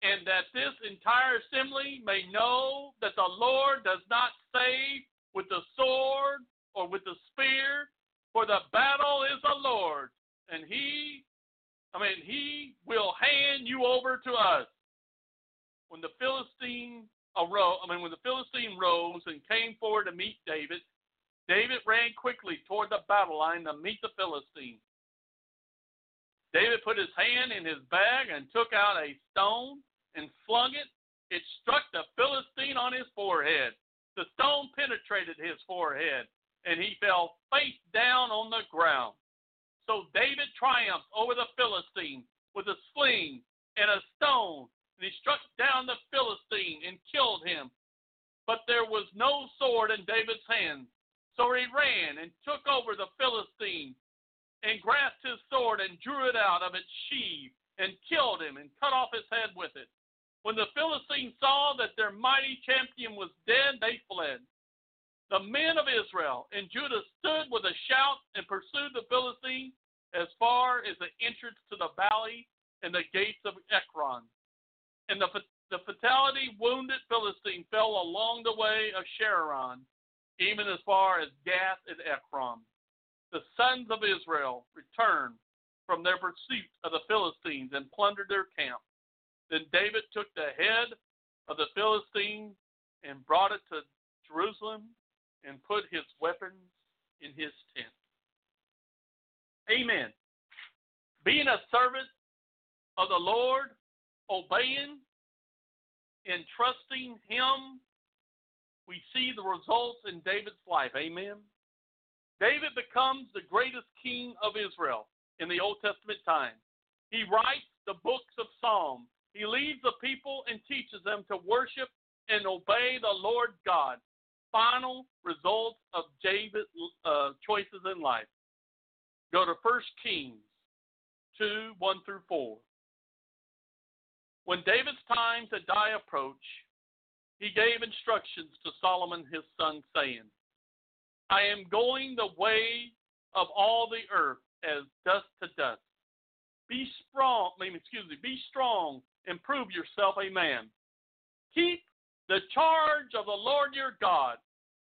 And that this entire assembly may know that the Lord does not save with the sword or with the spear, for the battle is the Lord, and he, I mean, he will hand you over to us. When the Philistine arose, I mean, when the Philistine rose and came forward to meet David, David ran quickly toward the battle line to meet the Philistine. David put his hand in his bag and took out a stone and flung it. It struck the Philistine on his forehead. The stone penetrated his forehead, and he fell face down on the ground. So David triumphed over the Philistine with a sling and a stone, and he struck down the Philistine and killed him. But there was no sword in David's hand, so he ran and took over the Philistine and grasped his sword and drew it out of its sheath and killed him and cut off his head with it. When the Philistines saw that their mighty champion was dead, they fled. The men of Israel and Judah stood with a shout and pursued the Philistines as far as the entrance to the valley and the gates of Ekron. And the, the fatality wounded Philistine fell along the way of Sharon even as far as Gath and Ekron. The sons of Israel returned from their pursuit of the Philistines and plundered their camp. Then David took the head of the Philistines and brought it to Jerusalem and put his weapons in his tent. Amen. Being a servant of the Lord, obeying and trusting him we see the results in David's life. Amen. David becomes the greatest king of Israel in the Old Testament time. He writes the books of Psalms. He leads the people and teaches them to worship and obey the Lord God. Final results of David's uh, choices in life. Go to 1 Kings 2 1 through 4. When David's time to die approached, he gave instructions to Solomon his son, saying, I am going the way of all the earth as dust to dust. Be strong, excuse me, be strong and prove yourself a man. keep the charge of the Lord your God.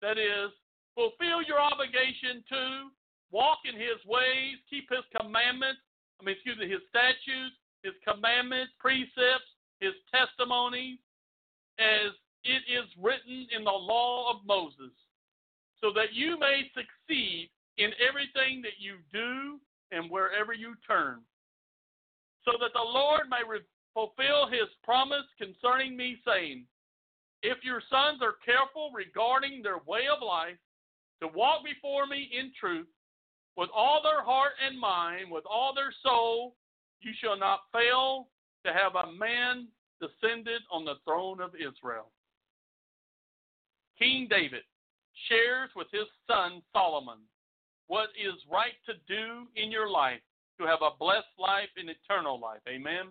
That is, fulfill your obligation to walk in his ways, keep his commandments, I mean, excuse me, his statutes, his commandments, precepts, his testimonies, as it is written in the law of Moses, so that you may succeed in everything that you do and wherever you turn, so that the Lord may re- fulfill his promise concerning me, saying, If your sons are careful regarding their way of life, to walk before me in truth, with all their heart and mind, with all their soul, you shall not fail to have a man descended on the throne of Israel. King David shares with his son Solomon what is right to do in your life to have a blessed life and eternal life. Amen.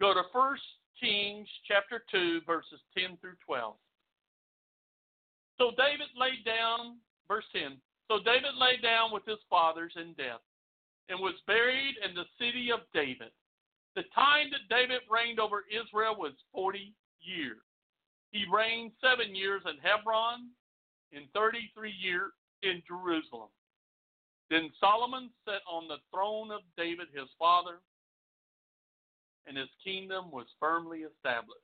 Go to 1 Kings chapter 2 verses 10 through 12. So David laid down verse 10. So David lay down with his fathers in death and was buried in the city of David. The time that David reigned over Israel was 40 years. He reigned seven years in Hebron and 33 years in Jerusalem. Then Solomon sat on the throne of David his father, and his kingdom was firmly established.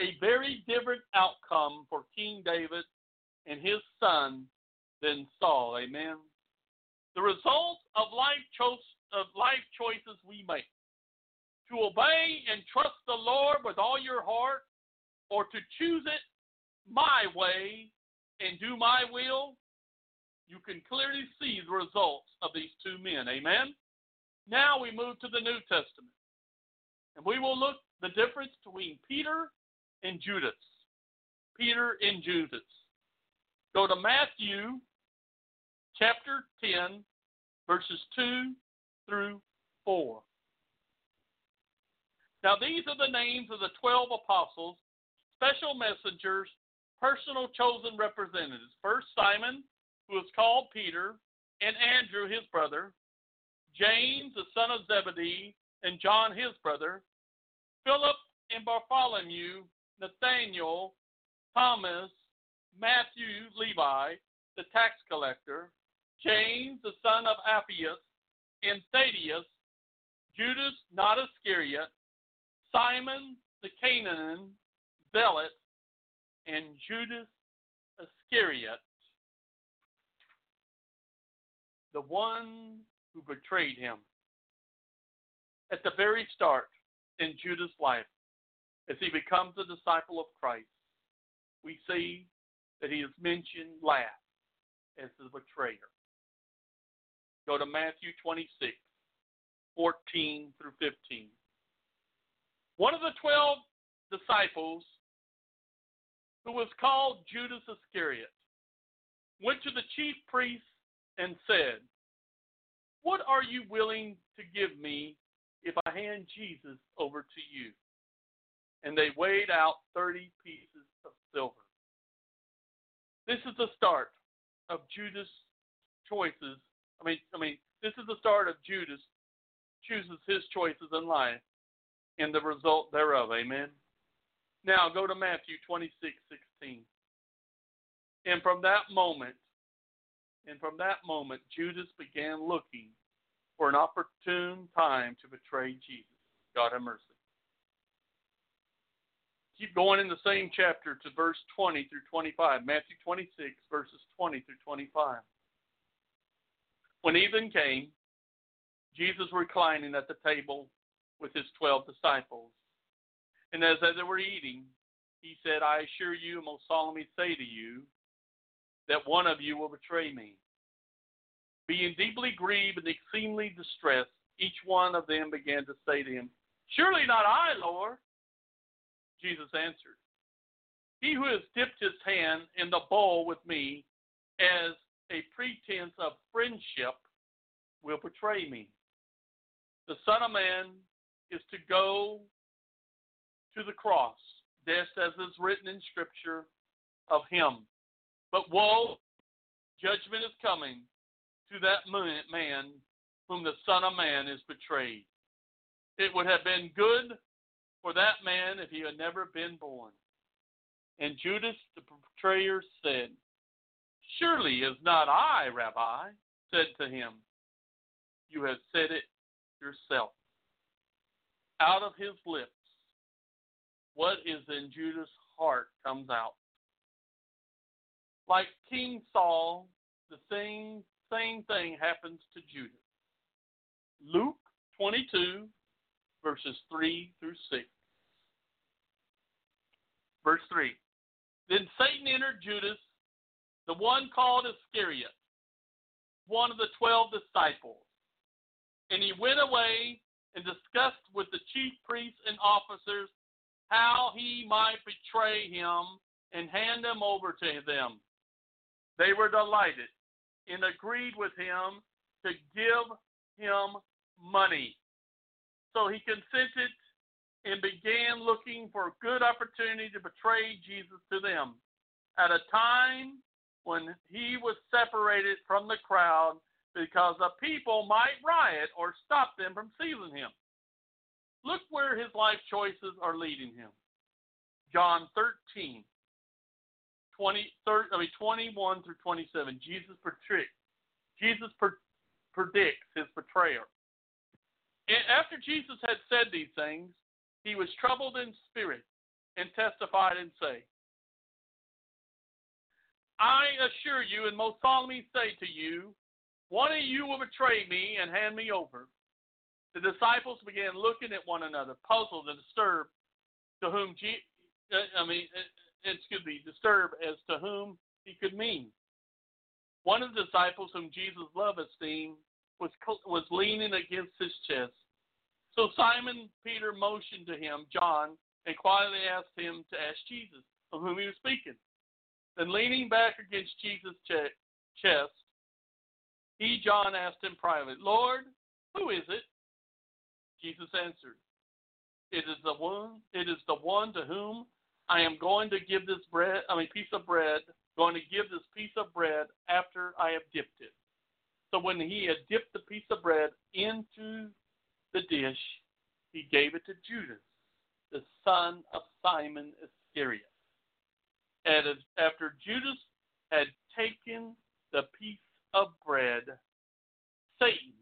A very different outcome for King David and his son than Saul. Amen. The result of life, cho- of life choices we make to obey and trust the Lord with all your heart, or to choose it my way and do my will, you can clearly see the results of these two men. Amen. Now we move to the New Testament, and we will look the difference between Peter and Judas. Peter and Judas. Go to Matthew chapter 10, verses 2 through 4. Now, these are the names of the 12 apostles, special messengers, personal chosen representatives. First, Simon, who is called Peter, and Andrew, his brother, James, the son of Zebedee, and John, his brother, Philip and Bartholomew, Nathaniel, Thomas, Matthew, Levi, the tax collector, James, the son of Alphaeus, and Thaddeus, Judas, not Iscariot, Simon the Canaan, Zealot, and Judas Iscariot, the one who betrayed him. At the very start in Judas' life, as he becomes a disciple of Christ, we see that he is mentioned last as the betrayer. Go to Matthew 26, 14 through 15. One of the twelve disciples, who was called Judas Iscariot, went to the chief priests and said, What are you willing to give me if I hand Jesus over to you? And they weighed out 30 pieces of silver. This is the start of Judas' choices. I mean, I mean, this is the start of Judas chooses his choices in life and the result thereof. Amen. Now go to Matthew 26, 16. And from that moment, and from that moment, Judas began looking for an opportune time to betray Jesus. God have mercy. Keep going in the same chapter to verse 20 through 25. Matthew 26, verses 20 through 25. When even came, Jesus reclining at the table with his twelve disciples. And as they were eating, he said, I assure you most solemnly say to you that one of you will betray me. Being deeply grieved and exceedingly distressed, each one of them began to say to him, Surely not I, Lord. Jesus answered, He who has dipped his hand in the bowl with me as a pretense of friendship will betray me. The Son of Man is to go to the cross, just as is written in Scripture of him. But woe, judgment is coming to that man whom the Son of Man is betrayed. It would have been good for that man if he had never been born. And Judas the betrayer said, Surely is not I, Rabbi, said to him, You have said it yourself. Out of his lips, what is in Judas' heart comes out. Like King Saul, the same, same thing happens to Judas. Luke 22, verses 3 through 6. Verse 3. Then Satan entered Judas, the one called Iscariot, one of the twelve disciples. And he went away and discussed with the chief priests and officers how he might betray him and hand him over to them. They were delighted and agreed with him to give him money. So he consented and began looking for a good opportunity to betray Jesus to them at a time when he was separated from the crowd because the people might riot or stop them from seizing him. Look where his life choices are leading him. John 13, 20, 30, I mean 21 through 27. Jesus predicts, Jesus predicts his betrayer. And after Jesus had said these things, he was troubled in spirit and testified and say, I assure you and most solemnly say to you, one of you will betray me and hand me over. The disciples began looking at one another, puzzled and disturbed, to whom Je- uh, I mean, uh, excuse me, disturbed as to whom he could mean. One of the disciples whom Jesus loved esteemed was was leaning against his chest. So Simon Peter motioned to him, John, and quietly asked him to ask Jesus of whom he was speaking. Then leaning back against Jesus' chest, he, John, asked him privately, Lord, who is it? Jesus answered, It is the one, it is the one to whom I am going to give this bread, I mean piece of bread, going to give this piece of bread after I have dipped it. So when he had dipped the piece of bread into the dish, he gave it to Judas, the son of Simon Iscariot. And after Judas had taken the piece of bread, Satan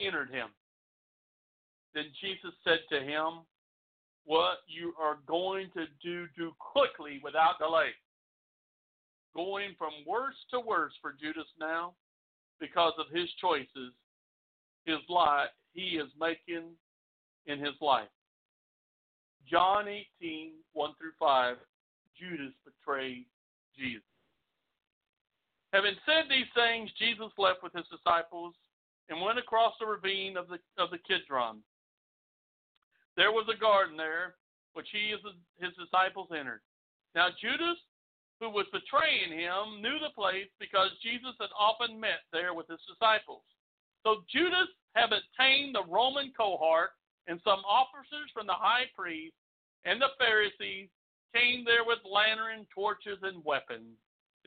entered him. Then Jesus said to him, What you are going to do, do quickly without delay. Going from worse to worse for Judas now because of his choices, his life, he is making in his life. John 18, 1 through 5, Judas betrayed Jesus. Having said these things, Jesus left with his disciples and went across the ravine of the of the Kidron. There was a garden there, which he and his disciples entered. Now Judas, who was betraying him, knew the place because Jesus had often met there with his disciples. So Judas had obtained the Roman cohort, and some officers from the high priest and the Pharisees came there with lantern, torches, and weapons.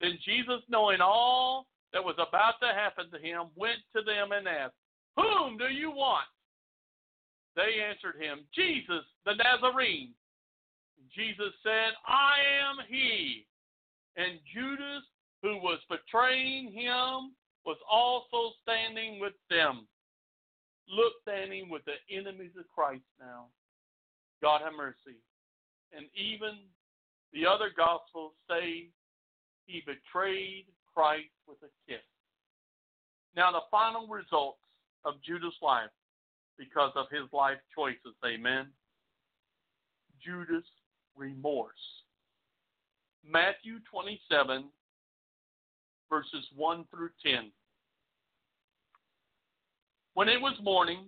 Then Jesus, knowing all that was about to happen to him, went to them and asked, Whom do you want? They answered him, Jesus the Nazarene. Jesus said, I am he. And Judas, who was betraying him, was also standing with them. Look, standing with the enemies of Christ now. God have mercy. And even the other gospels say he betrayed Christ with a kiss. Now, the final results of Judas' life because of his life choices, amen. Judas' remorse. Matthew 27, verses 1 through 10. When it was morning,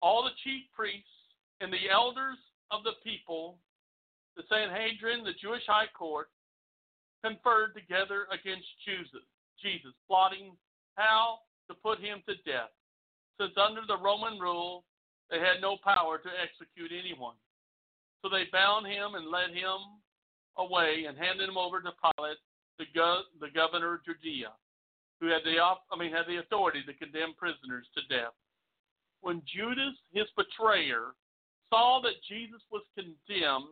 all the chief priests and the elders of the people, the Sanhedrin, the Jewish high court, conferred together against Jesus, plotting how to put him to death, since under the Roman rule they had no power to execute anyone. So they bound him and led him away and handed him over to Pilate, the, go- the governor of Judea who had the I mean had the authority to condemn prisoners to death. When Judas, his betrayer, saw that Jesus was condemned,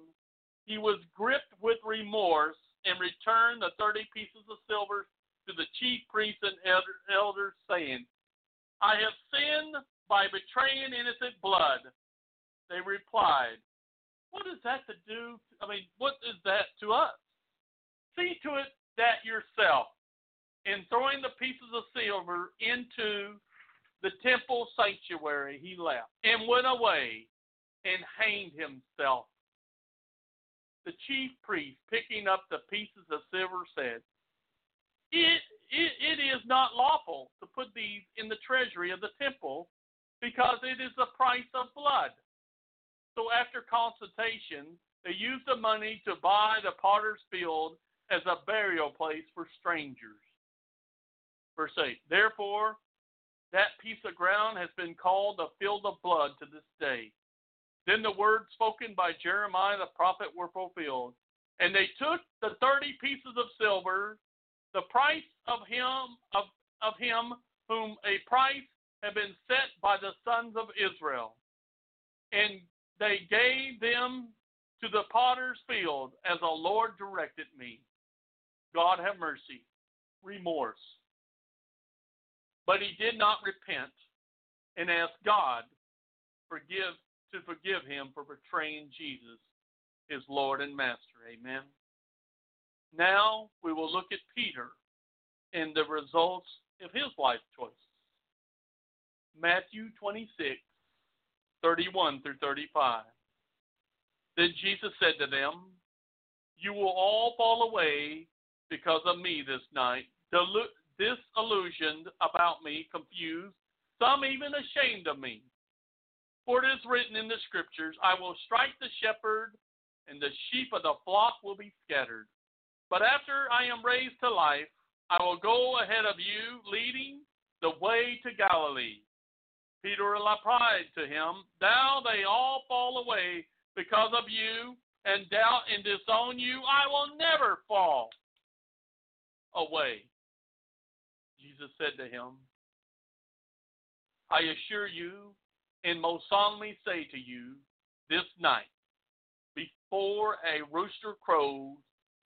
he was gripped with remorse and returned the thirty pieces of silver to the chief priests and elders, saying, I have sinned by betraying innocent blood. They replied, What is that to do? I mean, what is that to us? See to it that yourself. In throwing the pieces of silver into the temple sanctuary, he left and went away and hanged himself. The chief priest, picking up the pieces of silver, said, it, it, it is not lawful to put these in the treasury of the temple because it is the price of blood. So after consultation, they used the money to buy the potter's field as a burial place for strangers. Verse 8 Therefore, that piece of ground has been called the field of blood to this day. Then the words spoken by Jeremiah the prophet were fulfilled. And they took the thirty pieces of silver, the price of him of, of him whom a price had been set by the sons of Israel, and they gave them to the potter's field as the Lord directed me. God have mercy, remorse. But he did not repent and ask God forgive to forgive him for betraying Jesus, his Lord and Master. Amen. Now we will look at Peter and the results of his life choices. Matthew 26, 31 through 35. Then Jesus said to them, You will all fall away because of me this night, disillusioned about me, confused, some even ashamed of me. For it is written in the scriptures, I will strike the shepherd, and the sheep of the flock will be scattered. But after I am raised to life, I will go ahead of you, leading the way to Galilee. Peter replied to him, Thou they all fall away because of you, and doubt and disown you, I will never fall away. Jesus said to him, I assure you, and most solemnly say to you, this night, before a rooster crows,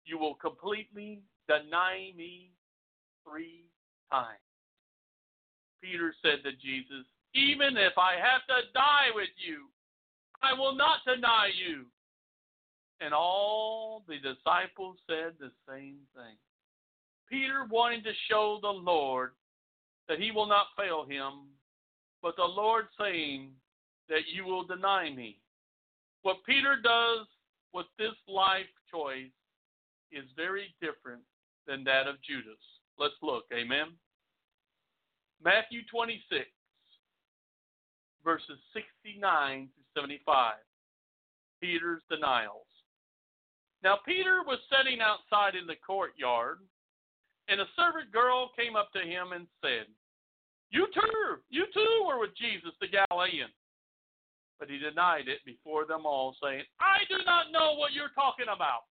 you will completely deny me three times. Peter said to Jesus, Even if I have to die with you, I will not deny you. And all the disciples said the same thing. Peter wanted to show the Lord that he will not fail him, but the Lord saying that you will deny me. What Peter does with this life choice is very different than that of Judas. Let's look. Amen. Matthew 26, verses 69 to 75. Peter's denials. Now, Peter was sitting outside in the courtyard, and a servant girl came up to him and said, You too, you too were with Jesus the Galilean. But he denied it before them all, saying, I do not know what you're talking about.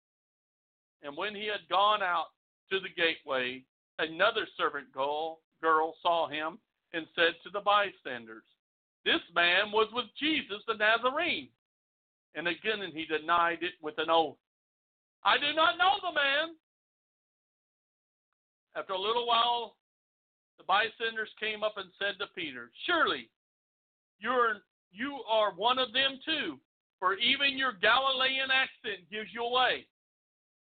And when he had gone out to the gateway, another servant girl, girl saw him and said to the bystanders, This man was with Jesus the Nazarene. And again and he denied it with an oath. I do not know the man. After a little while, the bystanders came up and said to Peter, Surely you're you are one of them too, for even your Galilean accent gives you away.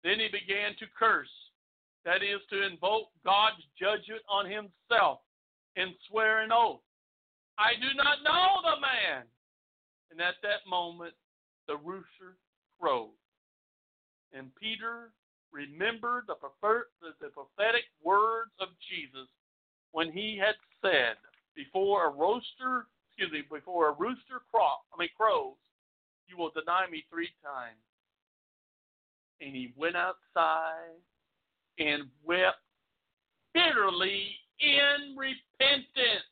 Then he began to curse that is to invoke God's judgment on himself and swear an oath. I do not know the man. And at that moment, the rooster crowed. And Peter remembered the, the prophetic words of Jesus when he had said, before a rooster, excuse me, before a rooster crow, I mean crows, you will deny me three times. And he went outside and wept bitterly in repentance.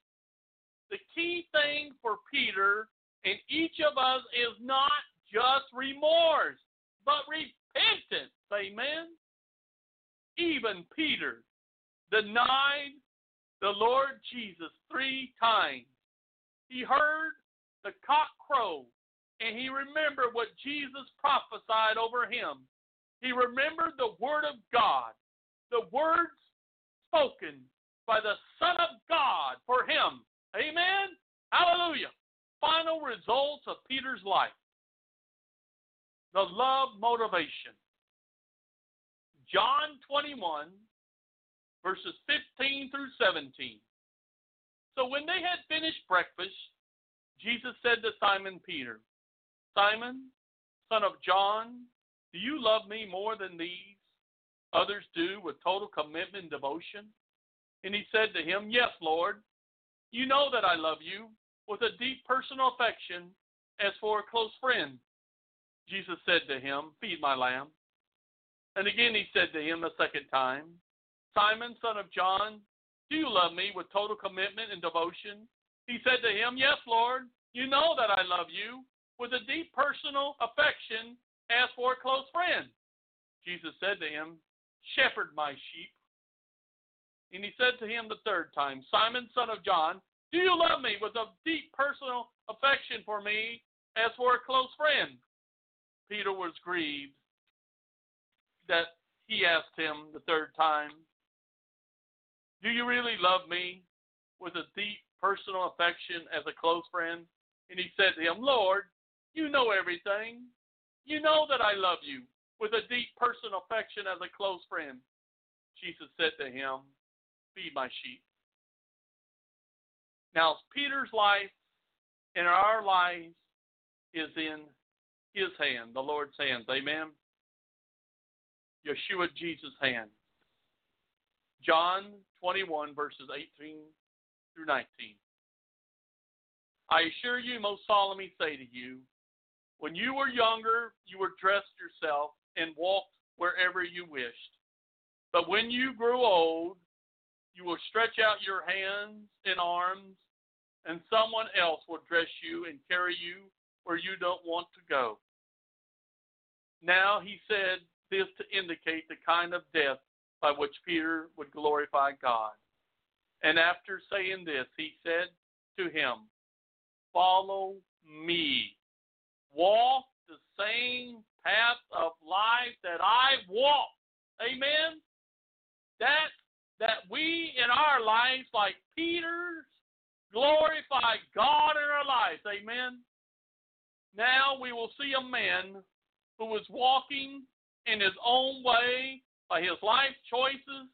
The key thing for Peter and each of us is not just remorse, but repentance. Amen. Even Peter denied the Lord Jesus three times. He heard the cock crow and he remembered what Jesus prophesied over him. He remembered the word of God, the words spoken by the Son of God for him. Amen. Hallelujah. Final results of Peter's life. The love motivation. John 21, verses 15 through 17. So when they had finished breakfast, Jesus said to Simon Peter, Simon, son of John, do you love me more than these others do with total commitment and devotion? And he said to him, Yes, Lord. You know that I love you with a deep personal affection as for a close friend. Jesus said to him, Feed my lamb. And again he said to him a second time, Simon, son of John, do you love me with total commitment and devotion? He said to him, Yes, Lord. You know that I love you with a deep personal affection as for a close friend. Jesus said to him, Shepherd my sheep. And he said to him the third time, Simon, son of John, do you love me with a deep personal affection for me as for a close friend? Peter was grieved that he asked him the third time, Do you really love me with a deep personal affection as a close friend? And he said to him, Lord, you know everything. You know that I love you with a deep personal affection as a close friend. Jesus said to him, Feed my sheep. Now, Peter's life and our lives is in his hand, the Lord's hands. Amen. Yeshua Jesus' hand. John 21, verses 18 through 19. I assure you, most solemnly say to you, when you were younger, you were dressed yourself and walked wherever you wished. But when you grew old, you will stretch out your hands and arms, and someone else will dress you and carry you where you don't want to go. Now he said this to indicate the kind of death by which Peter would glorify God. And after saying this, he said to him, Follow me walk the same path of life that I walk. Amen. That that we in our lives, like Peter's, glorify God in our lives. Amen. Now we will see a man who was walking in his own way by his life choices,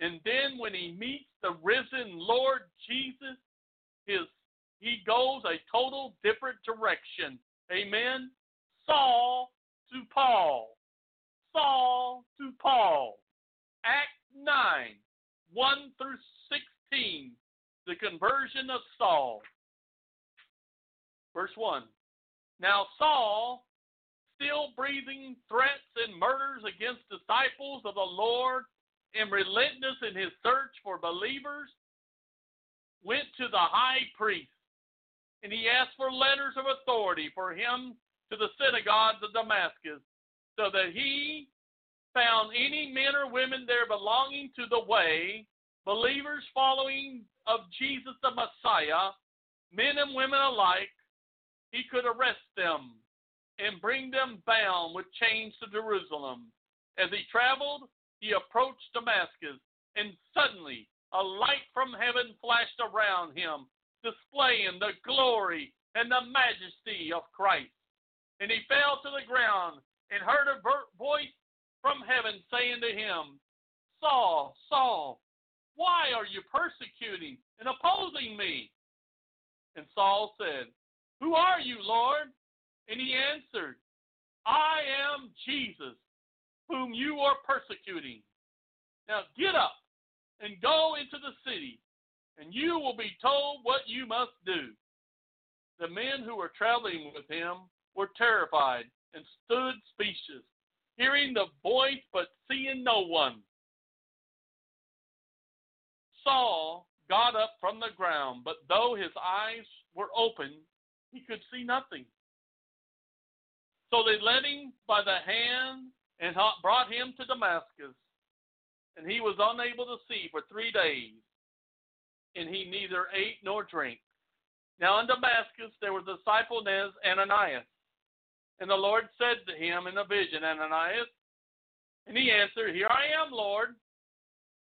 and then when he meets the risen Lord Jesus, his he goes a total different direction. Amen. Saul to Paul. Saul to Paul. Act 9, 1 through 16. The conversion of Saul. Verse 1. Now Saul, still breathing threats and murders against disciples of the Lord and relentless in his search for believers, went to the high priest and he asked for letters of authority for him to the synagogues of Damascus, so that he found any men or women there belonging to the way, believers following of Jesus the Messiah, men and women alike, he could arrest them and bring them bound with chains to Jerusalem. As he traveled, he approached Damascus, and suddenly a light from heaven flashed around him, displaying the glory and the majesty of Christ. And he fell to the ground and heard a voice from heaven saying to him, Saul, Saul, why are you persecuting and opposing me? And Saul said, Who are you, Lord? And he answered, I am Jesus, whom you are persecuting. Now get up and go into the city and you will be told what you must do. The men who were traveling with him were terrified and stood speechless, hearing the voice but seeing no one. Saul got up from the ground, but though his eyes were open, he could see nothing. So they led him by the hand and brought him to Damascus. And he was unable to see for three days and he neither ate nor drank. Now in Damascus there was a disciple named Ananias. And the Lord said to him in a vision, Ananias, and he answered, Here I am, Lord.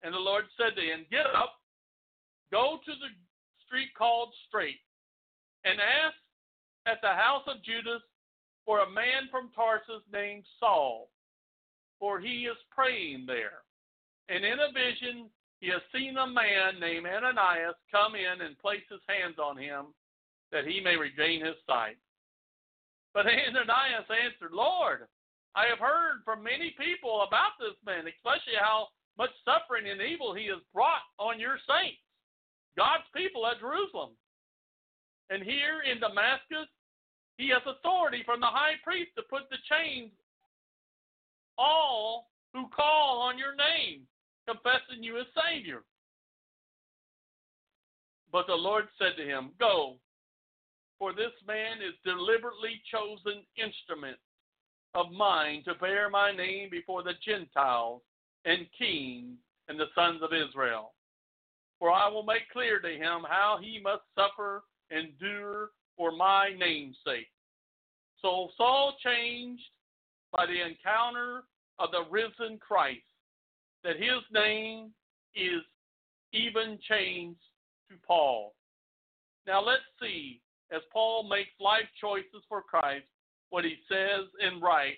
And the Lord said to him, Get up, go to the street called Straight, and ask at the house of Judas for a man from Tarsus named Saul, for he is praying there. And in a vision, he has seen a man named Ananias come in and place his hands on him that he may regain his sight. But Ananias answered, Lord, I have heard from many people about this man, especially how much suffering and evil he has brought on your saints, God's people at Jerusalem. And here in Damascus, he has authority from the high priest to put the chains on all who call on your name, confessing you as Savior. But the Lord said to him, Go, for this man is deliberately chosen instrument of mine to bear my name before the Gentiles and kings and the sons of Israel. For I will make clear to him how he must suffer and endure for my name's sake. So Saul changed by the encounter of the risen Christ, that his name is even changed to Paul. Now let's see, as Paul makes life choices for Christ, what he says and writes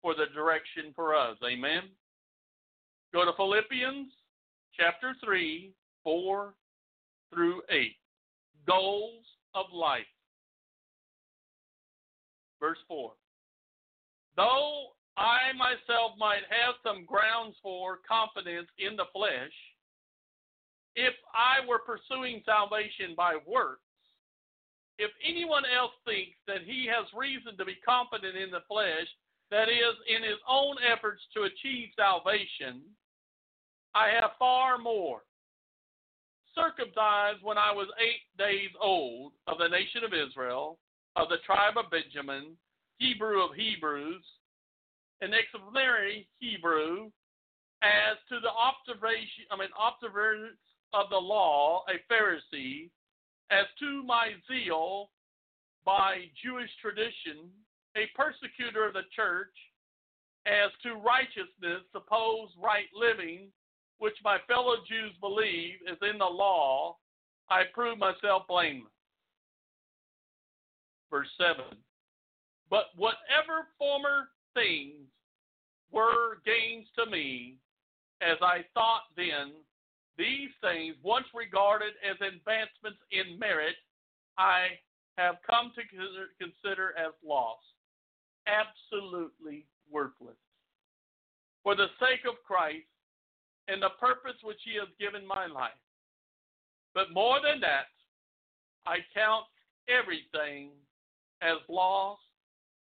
for the direction for us. Amen. Go to Philippians chapter 3, 4 through 8. Goals of life. Verse 4. Though I myself might have some grounds for confidence in the flesh, if I were pursuing salvation by works, if anyone else thinks that he has reason to be confident in the flesh, that is, in his own efforts to achieve salvation, I have far more. Circumcised when I was eight days old of the nation of Israel, of the tribe of Benjamin, Hebrew of Hebrews, an exemplary Hebrew, as to the observation, I mean, observance of the law, a Pharisee, as to my zeal by Jewish tradition, a persecutor of the church, as to righteousness, suppose right living, which my fellow Jews believe is in the law, I prove myself blameless. Verse 7 But whatever former things were gains to me, as I thought then, these things, once regarded as advancements in merit, I have come to consider as loss, absolutely worthless. For the sake of Christ and the purpose which He has given my life. But more than that, I count everything as loss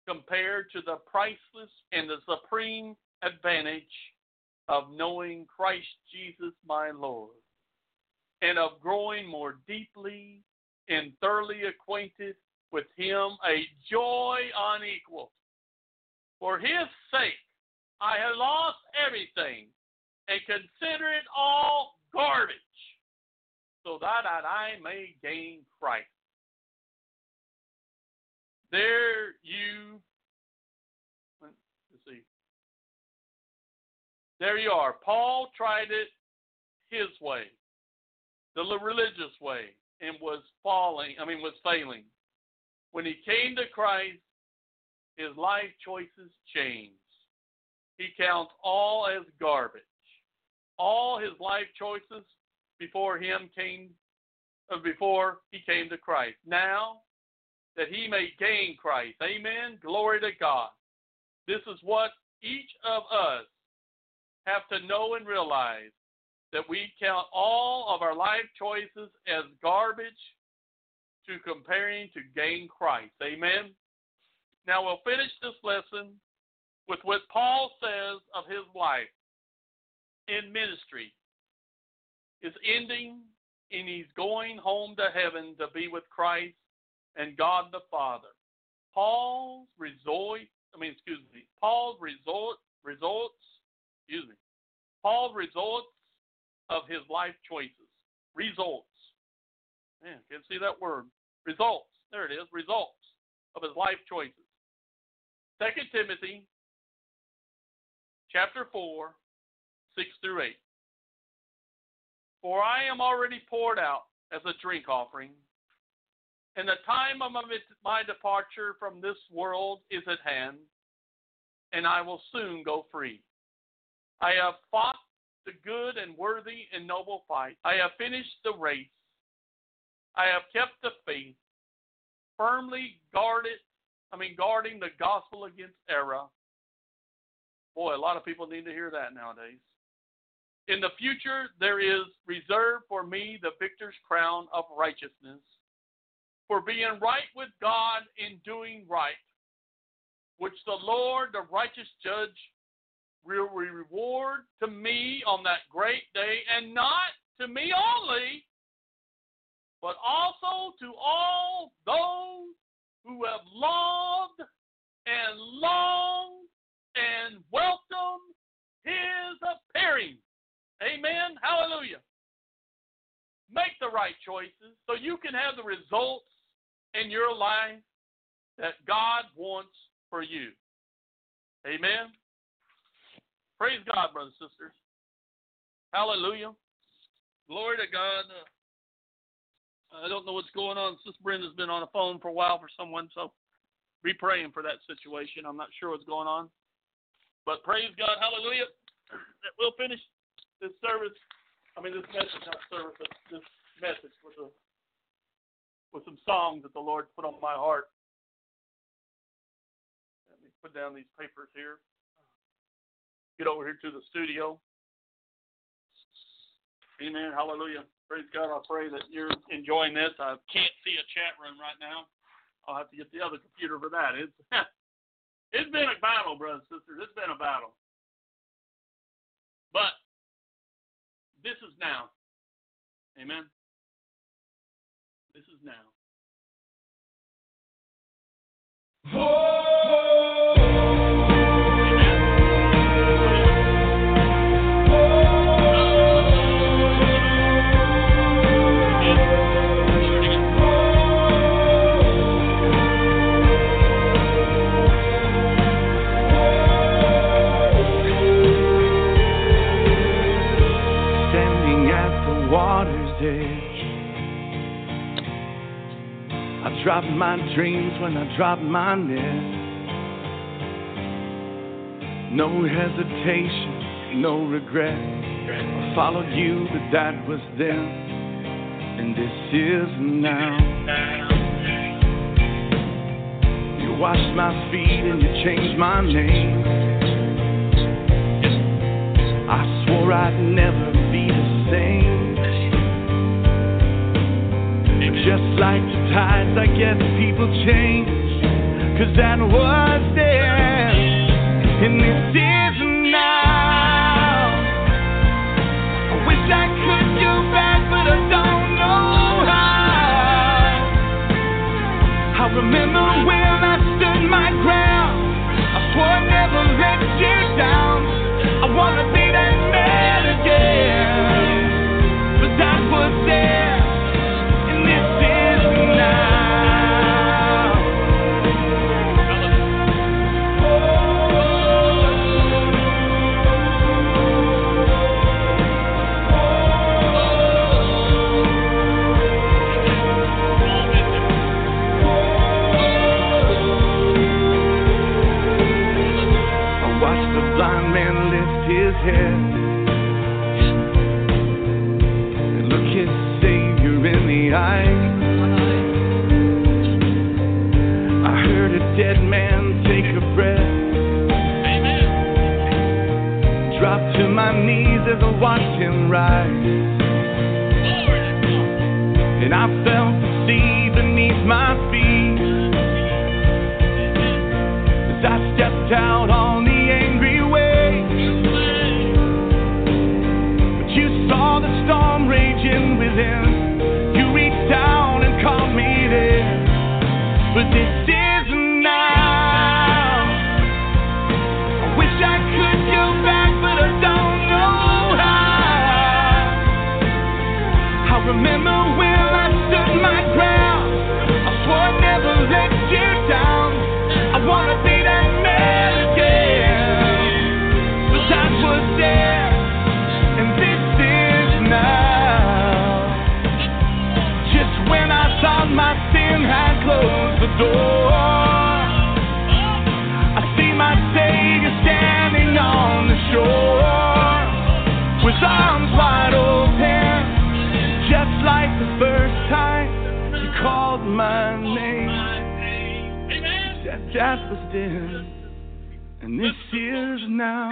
compared to the priceless and the supreme advantage of knowing Christ Jesus my Lord, and of growing more deeply and thoroughly acquainted with Him, a joy unequaled. For His sake, I have lost everything and consider it all garbage, so that I may gain Christ. There you let's see. There you are. Paul tried it his way, the religious way, and was falling, I mean, was failing. When he came to Christ, his life choices changed. He counts all as garbage. All his life choices before him came, uh, before he came to Christ. Now that he may gain Christ. Amen. Glory to God. This is what each of us have to know and realize that we count all of our life choices as garbage to comparing to gain Christ. Amen. Now we'll finish this lesson with what Paul says of his life in ministry. Is ending and he's going home to heaven to be with Christ and God the Father. Paul's resort, I mean, excuse me, Paul's resort, results excuse me, Paul's results of his life choices. Results. Man, can't see that word. Results. There it is. Results of his life choices. Second Timothy chapter 4, 6 through 8. For I am already poured out as a drink offering, and the time of my departure from this world is at hand, and I will soon go free. I have fought the good and worthy and noble fight. I have finished the race. I have kept the faith, firmly guarded, I mean, guarding the gospel against error. Boy, a lot of people need to hear that nowadays. In the future, there is reserved for me the victor's crown of righteousness, for being right with God in doing right, which the Lord, the righteous judge, will reward to me on that great day, and not to me only, but also to all those who have loved and longed and welcomed his appearing. Amen. Hallelujah. Make the right choices so you can have the results in your life that God wants for you. Amen. Praise God, brothers and sisters. Hallelujah. Glory to God. Uh, I don't know what's going on. Sister Brenda's been on the phone for a while for someone, so be praying for that situation. I'm not sure what's going on. But praise God. Hallelujah. That we'll finish this service, I mean this message, not service, but this message with a with some songs that the Lord put on my heart. Let me put down these papers here. Get over here to the studio. Amen. Hallelujah. Praise God. I pray that you're enjoying this. I can't see a chat room right now. I'll have to get the other computer for that. It's it's been a battle, brothers and sisters. It's been a battle. But this is now. Amen. This is now. I dropped my dreams when I dropped my net. No hesitation, no regret. I followed you, but that was then, and this is now. You washed my feet and you changed my name. I swore I'd never be the same. Just like the tides, I guess people change. Cause that was then, and this is now. I wish I could go back, head and look his Savior in the eye. I heard a dead man take a breath. Drop to my knees as I watched him rise. And I felt the sea beneath my feet as I stepped out Satan had closed the door. I see my Savior standing on the shore with arms wide open, just like the first time He called my name. That, that was then, and this is now.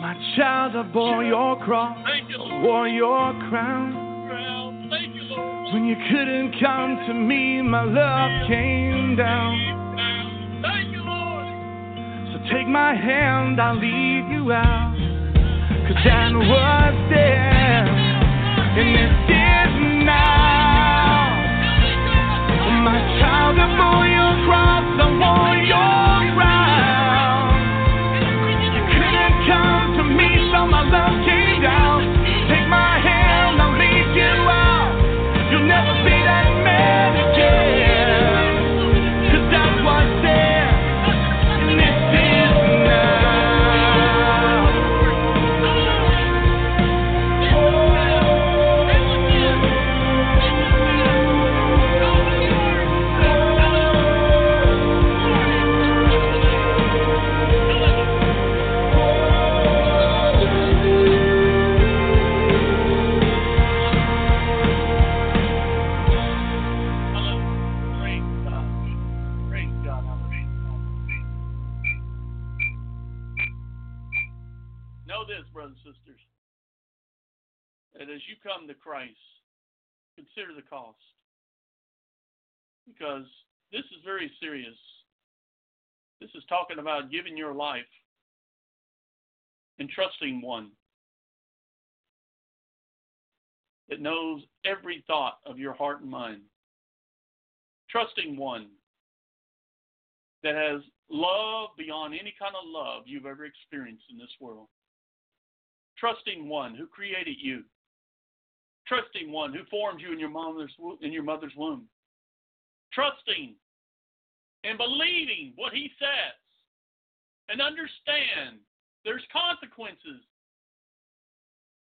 My child, I bore your cross, wore your crown. You. When you couldn't come to me, my love came down. Thank you, Lord. So take my hand, I'll lead you out. Cause that was there, and this is now. My child, I bore your cross, I wore your come to Christ, consider the cost. Because this is very serious. This is talking about giving your life and trusting one that knows every thought of your heart and mind trusting one that has love beyond any kind of love you've ever experienced in this world. Trusting one who created you. Trusting one who formed you in your mother's in your mother's womb. Trusting and believing what he says. And understand there's consequences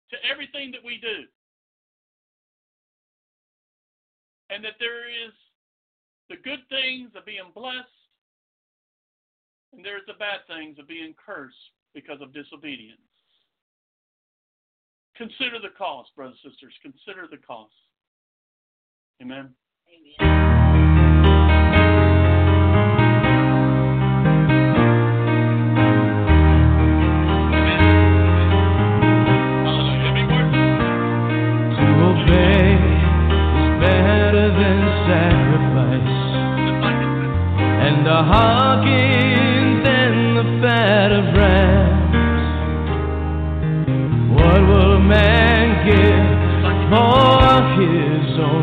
to everything that we do. And that there is the good things of being blessed, and there's the bad things of being cursed because of disobedience. Consider the cost, brothers and sisters. Consider the cost. Amen. Amen.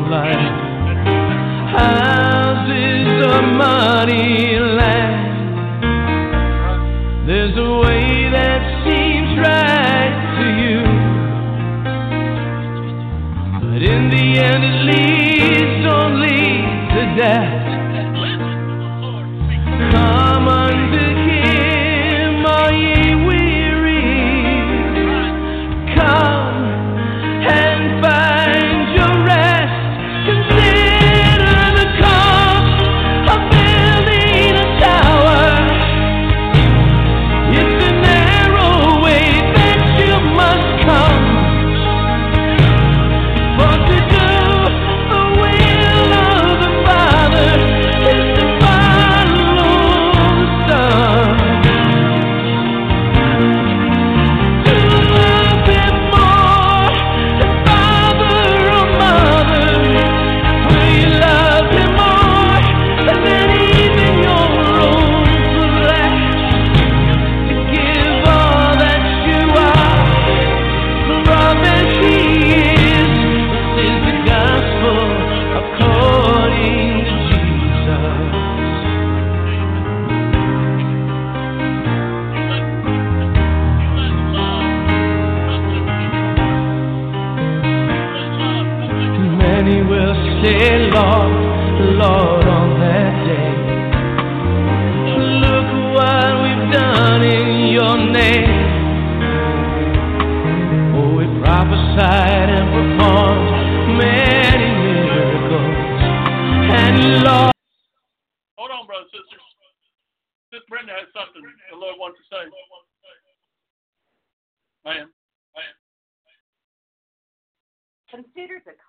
Life? Of money land. There's a way that seems right to you. But in the end, it leads only to death.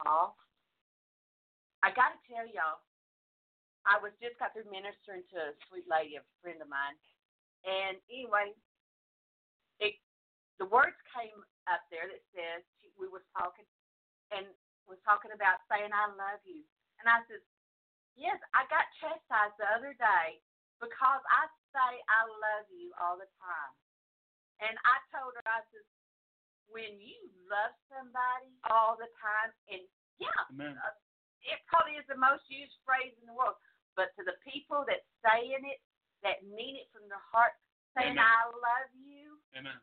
Call. I got to tell y'all, I was just got through ministering to a sweet lady, a friend of mine, and anyway, it the words came up there that says she, we was talking and was talking about saying I love you, and I said, yes, I got chastised the other day because I say I love you all the time, and I told her I said when you love somebody all the time, and yeah, Amen. it probably is the most used phrase in the world. But to the people that saying it, that mean it from their heart, saying Amen. "I love you," Amen.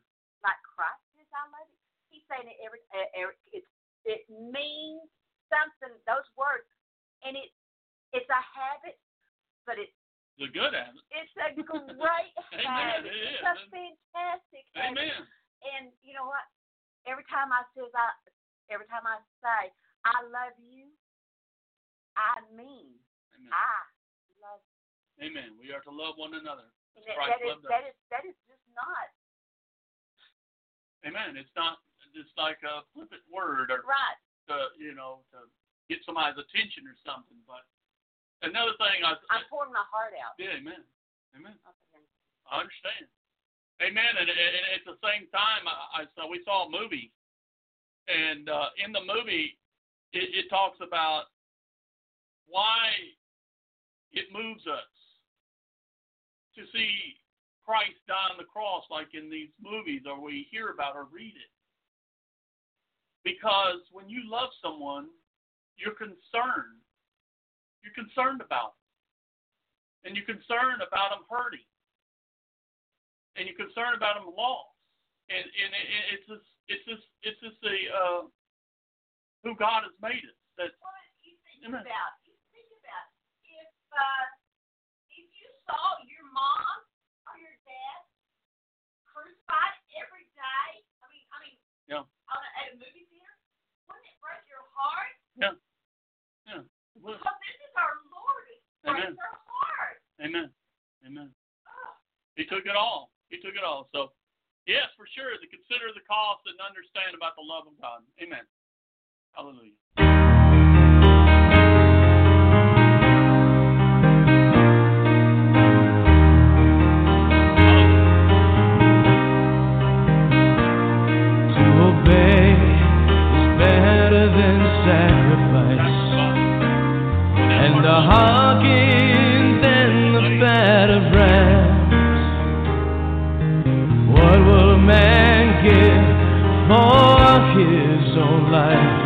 like Christ says "I love you," He's saying it every. uh, every it it means something. Those words, and it it's a habit, but it's The good at it. it's a great habit. It It's a fantastic habit. Amen. And you know what? Every time I says I, every time I say I love you, I mean Amen. I love. You. Amen. We are to love one another. You. And Christ that, is, that, is, that is just not Amen. It's not just like a flippant word or right. to you know to get somebody's attention or something. But another thing, I I'm pouring my heart out. yeah, amen, amen. Okay. I understand. Amen. And, and and at the same time, I, I saw we saw a movie, and uh, in the movie, it, it talks about why it moves us to see Christ die on the cross, like in these movies, or we hear about or read it. Because when you love someone, you're concerned. You're concerned about them. And you're concerned about them hurting and you're concerned about them lost. And and it, it- it's just it's just it's just a, uh, who God has made us. That Well, you think Amen. about you think about if uh, if you saw your mom or your dad crucified every day. I mean, I mean, Yeah. on a, at a movie theater, wouldn't it break your heart? yeah yeah well, Because this is our Lord. It breaks Amen. our heart. amen amen. Oh, He took it all. He took it all. So yes, for sure, to consider the cost and understand about the love of God. Amen. Hallelujah. To obey is better than sacrifice, and the hearken than the fat of rams. What will a man give for his own life?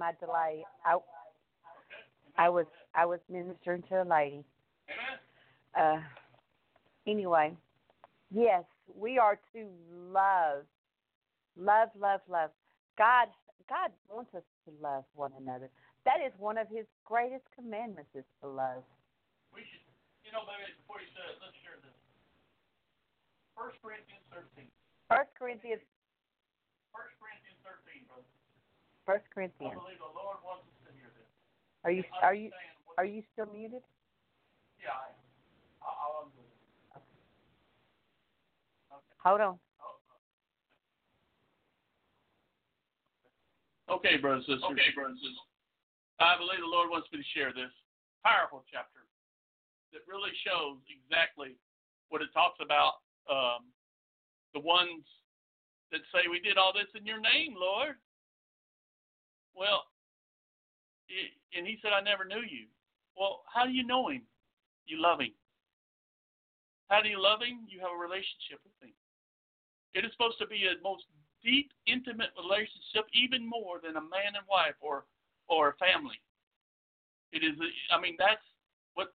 My delay. I I was I was ministering to a lady. Uh, anyway, yes, we are to love, love, love, love. God God wants us to love one another. That is one of His greatest commandments is to love. We should, you know, maybe before you say it, let's share this. First Corinthians 13. First Corinthians, First Corinthians 13, brother. First I Corinthians. believe the Lord wants us to hear this. Are you are you are you still muted? Yeah, I am. I'll, I'll undo. Hold on. Okay, brothers and sisters. Okay, brothers and sisters. I believe the Lord wants me to share this powerful chapter that really shows exactly what it talks about um, the ones that say, We did all this in your name, Lord. Well, and he said, I never knew you. Well, how do you know him? You love him. How do you love him? You have a relationship with him. It is supposed to be a most deep, intimate relationship, even more than a man and wife or or a family. It is. I mean, that's what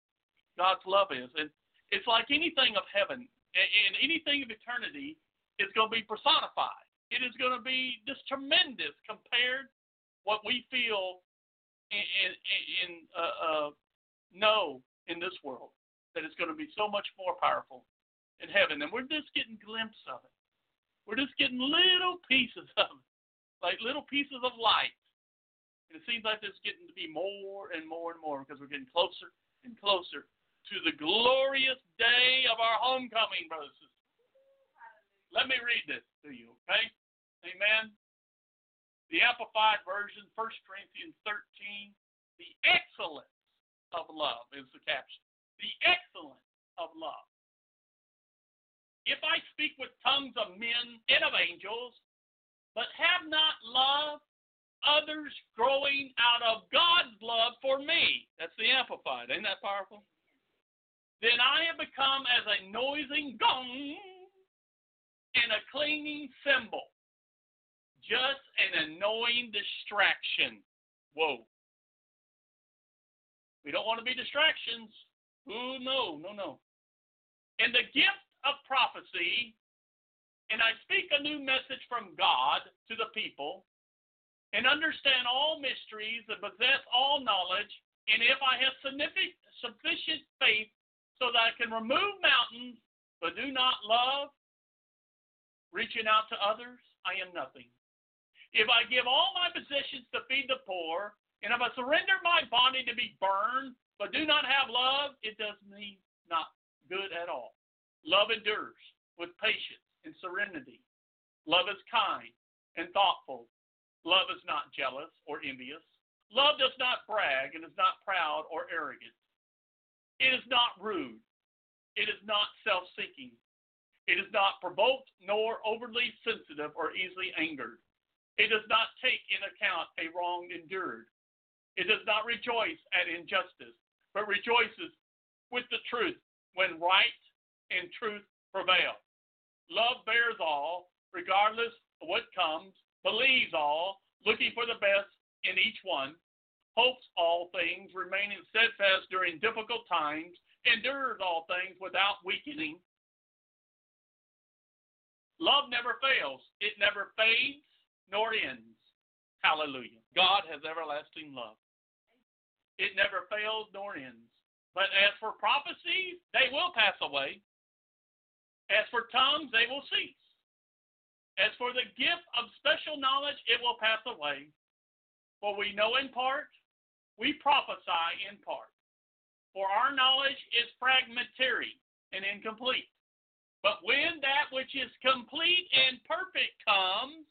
God's love is, and it's like anything of heaven and anything of eternity is going to be personified. It is going to be just tremendous compared what we feel and, uh, uh, know in this world. That it's going to be so much more powerful in heaven, and we're just getting glimpses of it. We're just getting little pieces of it, like little pieces of light. And it seems like there's getting to be more and more and more because we're getting closer and closer to the glorious day of our homecoming, brothers and sisters. Let me read this to you, okay? Amen. The Amplified Version, 1 Corinthians 13, the excellence of love is the caption. The excellence of love. If I speak with tongues of men and of angels, but have not love, others growing out of God's love for me. That's the Amplified. Ain't that powerful? Then I have become as a noising gong and a clanging cymbal, just an annoying distraction. Whoa. We don't want to be distractions. Ooh, no, no, no. And the gift of prophecy, and I speak a new message from God to the people, and understand all mysteries and possess all knowledge, and if I have sufficient faith so that I can remove mountains, but do not love, reaching out to others, I am nothing. If I give all my possessions to feed the poor, and if I surrender my body to be burned, but do not have love, it does me not good at all. Love endures with patience and serenity. Love is kind and thoughtful. Love is not jealous or envious. Love does not brag and is not proud or arrogant. It is not rude. It is not self seeking. It is not provoked nor overly sensitive or easily angered. It does not take in account a wrong endured. It does not rejoice at injustice, but rejoices with the truth when right and truth prevail. Love bears all, regardless of what comes, believes all, looking for the best in each one, hopes all things, remaining steadfast during difficult times, endures all things without weakening. Love never fails, it never fades nor ends. Hallelujah. God has everlasting love. It never fails nor ends. But as for prophecies, they will pass away. As for tongues, they will cease. As for the gift of special knowledge, it will pass away. For we know in part, we prophesy in part. For our knowledge is fragmentary and incomplete. But when that which is complete and perfect comes,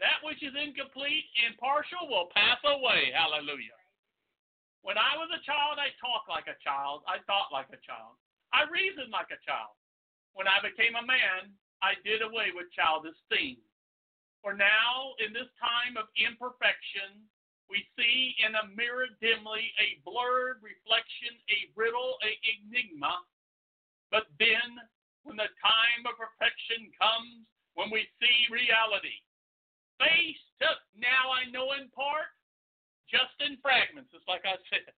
that which is incomplete and partial will pass away. Hallelujah. When I was a child, I talked like a child. I thought like a child. I reasoned like a child. When I became a man, I did away with childish things. For now, in this time of imperfection, we see in a mirror dimly a blurred reflection, a riddle, a enigma. But then, when the time of perfection comes, when we see reality, face now I know in part, just in fragments, it's like I said.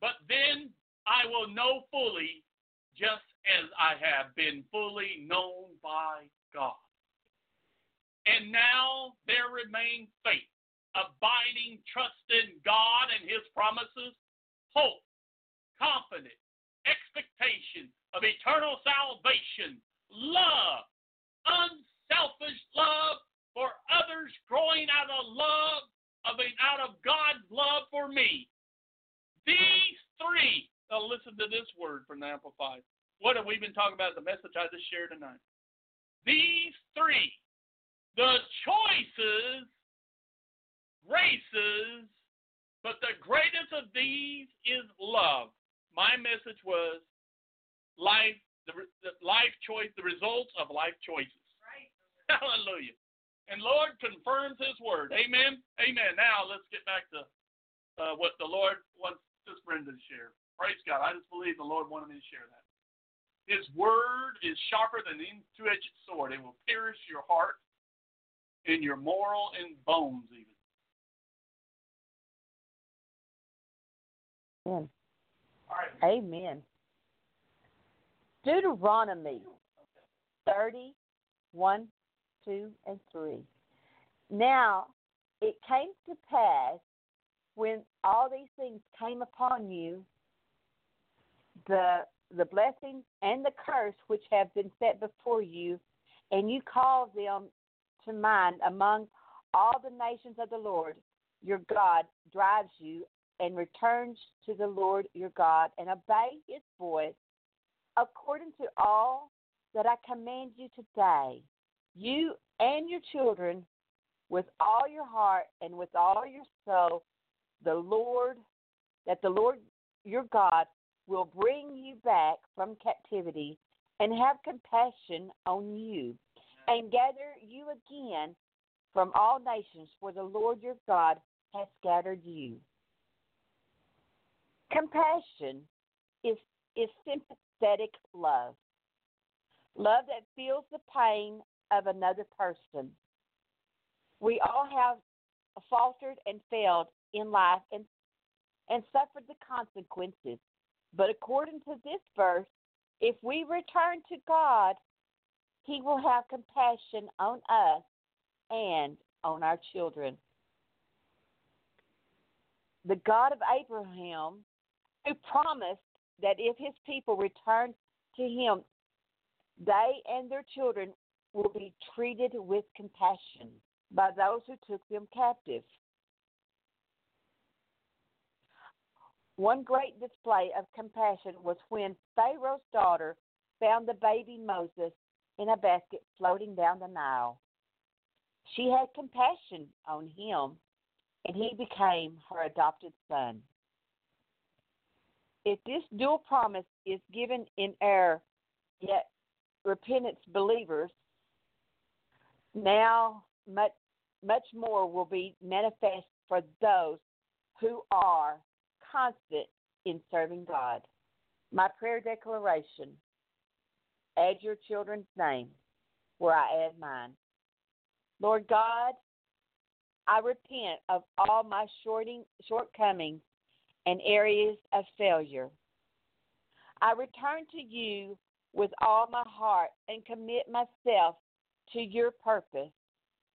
But then I will know fully, just as I have been fully known by God. And now there remains faith, abiding trust in God and His promises, hope, confidence, expectation of eternal salvation, love, unselfish love for others, growing out of love, of out of God's love for me. These three. Now listen to this word from the Amplified. What have we been talking about? The message I just shared tonight. These three, the choices, graces, but the greatest of these is love. My message was life, the, the life choice, the results of life choices. Right. Hallelujah. And Lord confirms His word. Amen. Amen. Now let's get back to uh, what the Lord wants Sister Brenda to share. Praise God. I just believe the Lord wanted me to share that. His word is sharper than any two edged sword. It will pierce your heart and your moral and bones, even. Amen. All right. Amen. Deuteronomy 30, 1, 2, and 3. Now it came to pass when all these things came upon you, the the blessing and the curse which have been set before you, and you call them to mind among all the nations of the Lord your God drives you and returns to the Lord your God and obey his voice according to all that I command you today, you and your children, with all your heart and with all your soul, the Lord, that the Lord your God will bring you back from captivity and have compassion on you and gather you again from all nations where the Lord your God has scattered you. Compassion is, is sympathetic love, love that feels the pain of another person. We all have faltered and failed in life and, and suffered the consequences. But according to this verse, if we return to God, He will have compassion on us and on our children. The God of Abraham, who promised that if his people return to him, they and their children will be treated with compassion by those who took them captive. One great display of compassion was when Pharaoh's daughter found the baby Moses in a basket floating down the Nile. She had compassion on him, and he became her adopted son. If this dual promise is given in error, yet repentance believers, now much, much more will be manifest for those who are constant in serving God. My prayer declaration add your children's name where I add mine. Lord God, I repent of all my shorting, shortcomings and areas of failure. I return to you with all my heart and commit myself to your purpose.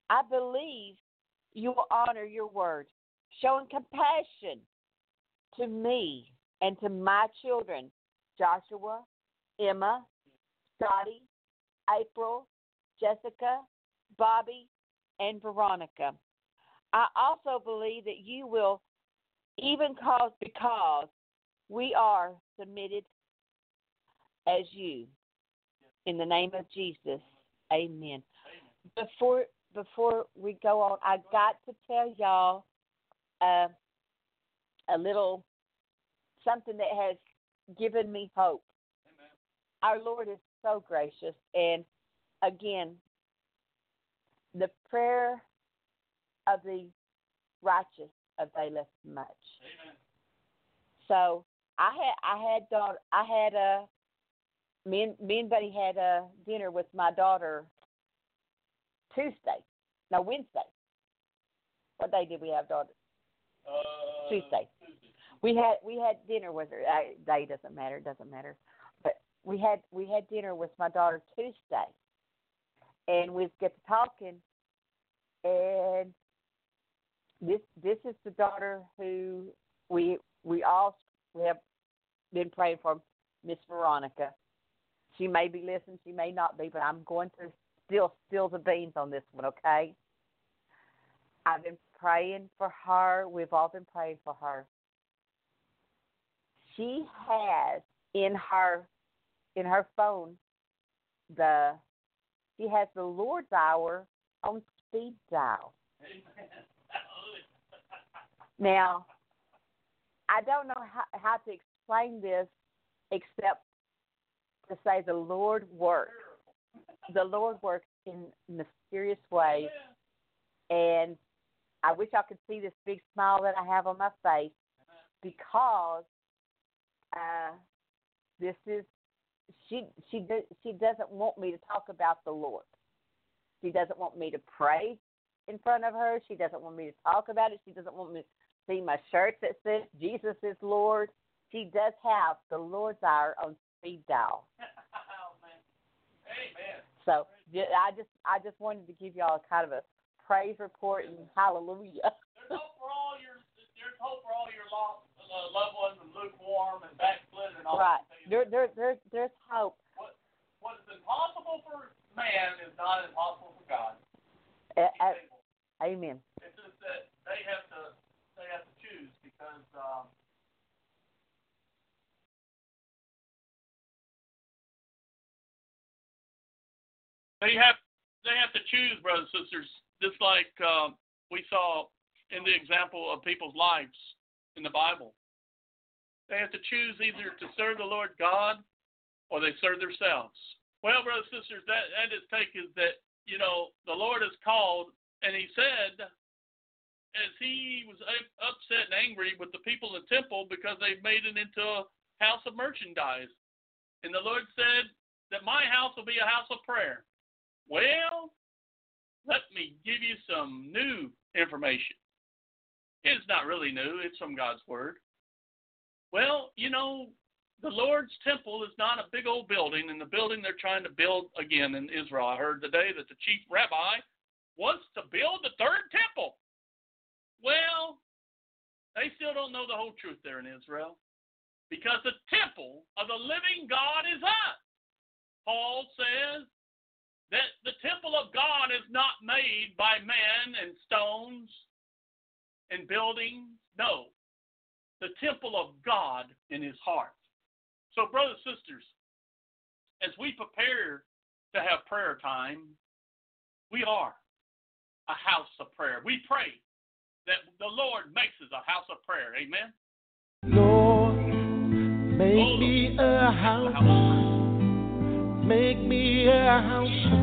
I believe you will honor your word, showing compassion to me and to my children, Joshua, Emma, Scotty, April, Jessica, Bobby, and Veronica. I also believe that you will even cause because we are submitted as you. In the name of Jesus. Amen. Before before we go on, I got to tell y'all uh, a little something that has given me hope. Our Lord is so gracious, and again, the prayer of the righteous availeth much. Amen. So I had I had daughter I had a me and me and Buddy had a dinner with my daughter Tuesday. No, Wednesday. What day did we have daughter? Uh, Tuesday. Tuesday. We had we had dinner with her. Uh, day doesn't matter. It doesn't matter. But we had we had dinner with my daughter Tuesday, and we get to talking, and this this is the daughter who we we all we have been praying for, Miss Veronica. She may be listening, she may not be, but I'm going to still spill the beans on this one, okay? I've been praying for her. We've all been praying for her. She has in her in her phone the she has the Lord's hour on speed dial. Now, I don't know how, how to explain this except to say the Lord works. The Lord works in mysterious ways, and I wish I could see this big smile that I have on my face because uh, this is she she she doesn't want me to talk about the Lord. She doesn't want me to pray in front of her. She doesn't want me to talk about it. She doesn't want me to see my shirt that says Jesus is Lord. She does have the Lord's hour on speed dial. oh. Amen. So I just I just wanted to give y'all kind of a praise report and hallelujah. There's hope for all your there's hope for all your lost uh, loved ones and lukewarm and backslid and all right. that. There there there there's hope. What what is impossible for man is not impossible for God. Amen. It's just that they have to they have to choose because because um, they have they have to choose, brothers and sisters. Just like uh, we saw in the example of people's lives in the Bible, they have to choose either to serve the Lord God or they serve themselves. Well, brothers and sisters, that that is take is that you know the Lord has called, and He said as he was upset and angry with the people in the temple because they made it into a house of merchandise. And the Lord said that my house will be a house of prayer. Well, let me give you some new information. It's not really new, it's from God's Word. Well, you know, the Lord's temple is not a big old building, and the building they're trying to build again in Israel. I heard today that the chief rabbi wants to build the third temple. Well, they still don't know the whole truth there in Israel because the temple of the living God is us. Paul says that the temple of God is not made by man and stones and buildings. No, the temple of God in his heart. So, brothers and sisters, as we prepare to have prayer time, we are a house of prayer. We pray that the Lord makes us a house of prayer. Amen. Lord, make Oh, me a house. Make me a house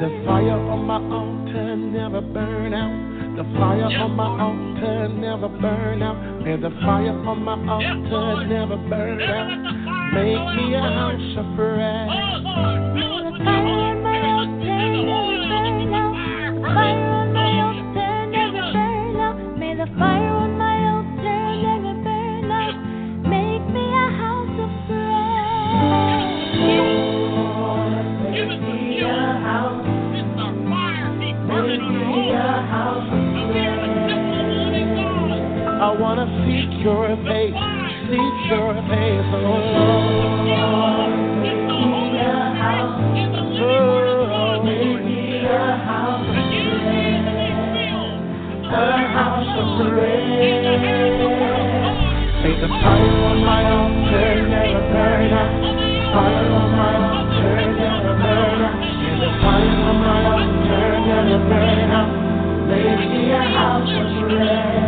the fire on my altar never burn out. The fire on my altar never burn out. May the fire on my altar never burn out. fire Make me a house of prayer. Your face, seek your face, oh Lord. Filled. A house of prayer. May the fire on my altar never burn out. Fire on my altar never burn out. May the fire on my altar never burn out. Make me a house of prayer.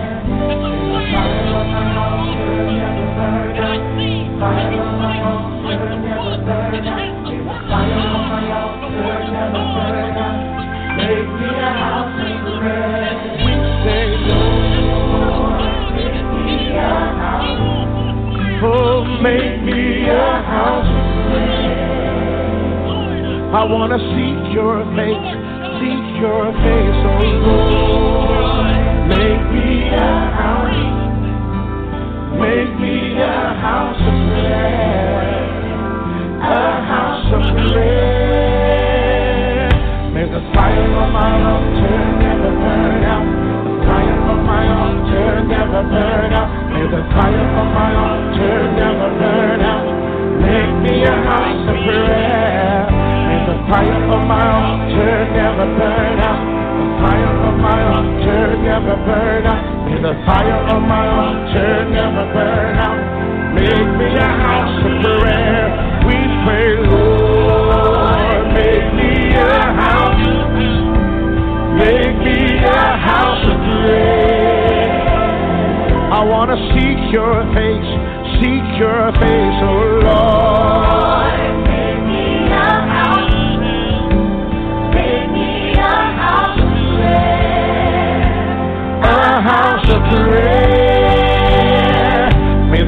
I wanna seek your face, seek your face, oh Lord. Make me a house of prayer. May the fire of my altar never burn out. Make me a house of prayer. We pray, Lord, make me a house. Make me a house of prayer. I wanna seek your face, seek your face, oh Lord. Make me a house, make me a house of prayer, a house of prayer.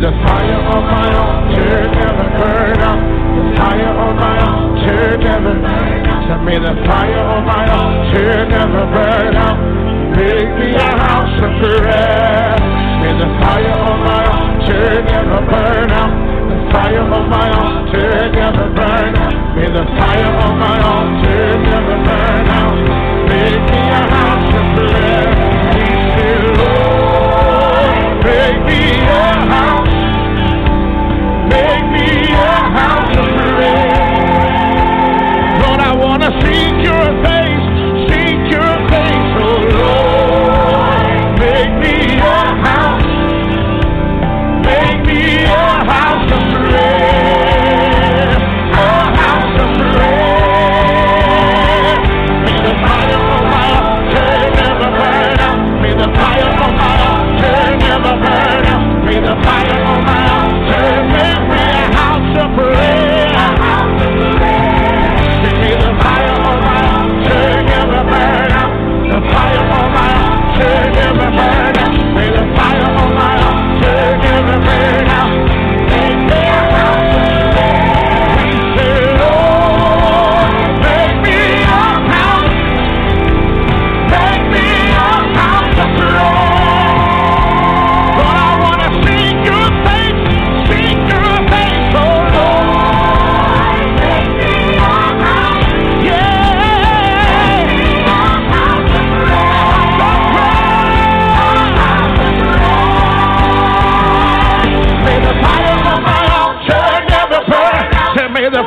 The fire on my altar never burn out. The fire on my altar never burn out. The fire on my altar never burn out. Make me a house of prayer. May the fire on my altar never burn out. The fire on my altar never burn out. May the fire on my altar never burn out. Make me a house of prayer. Lord. Make me Yeah.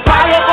fire.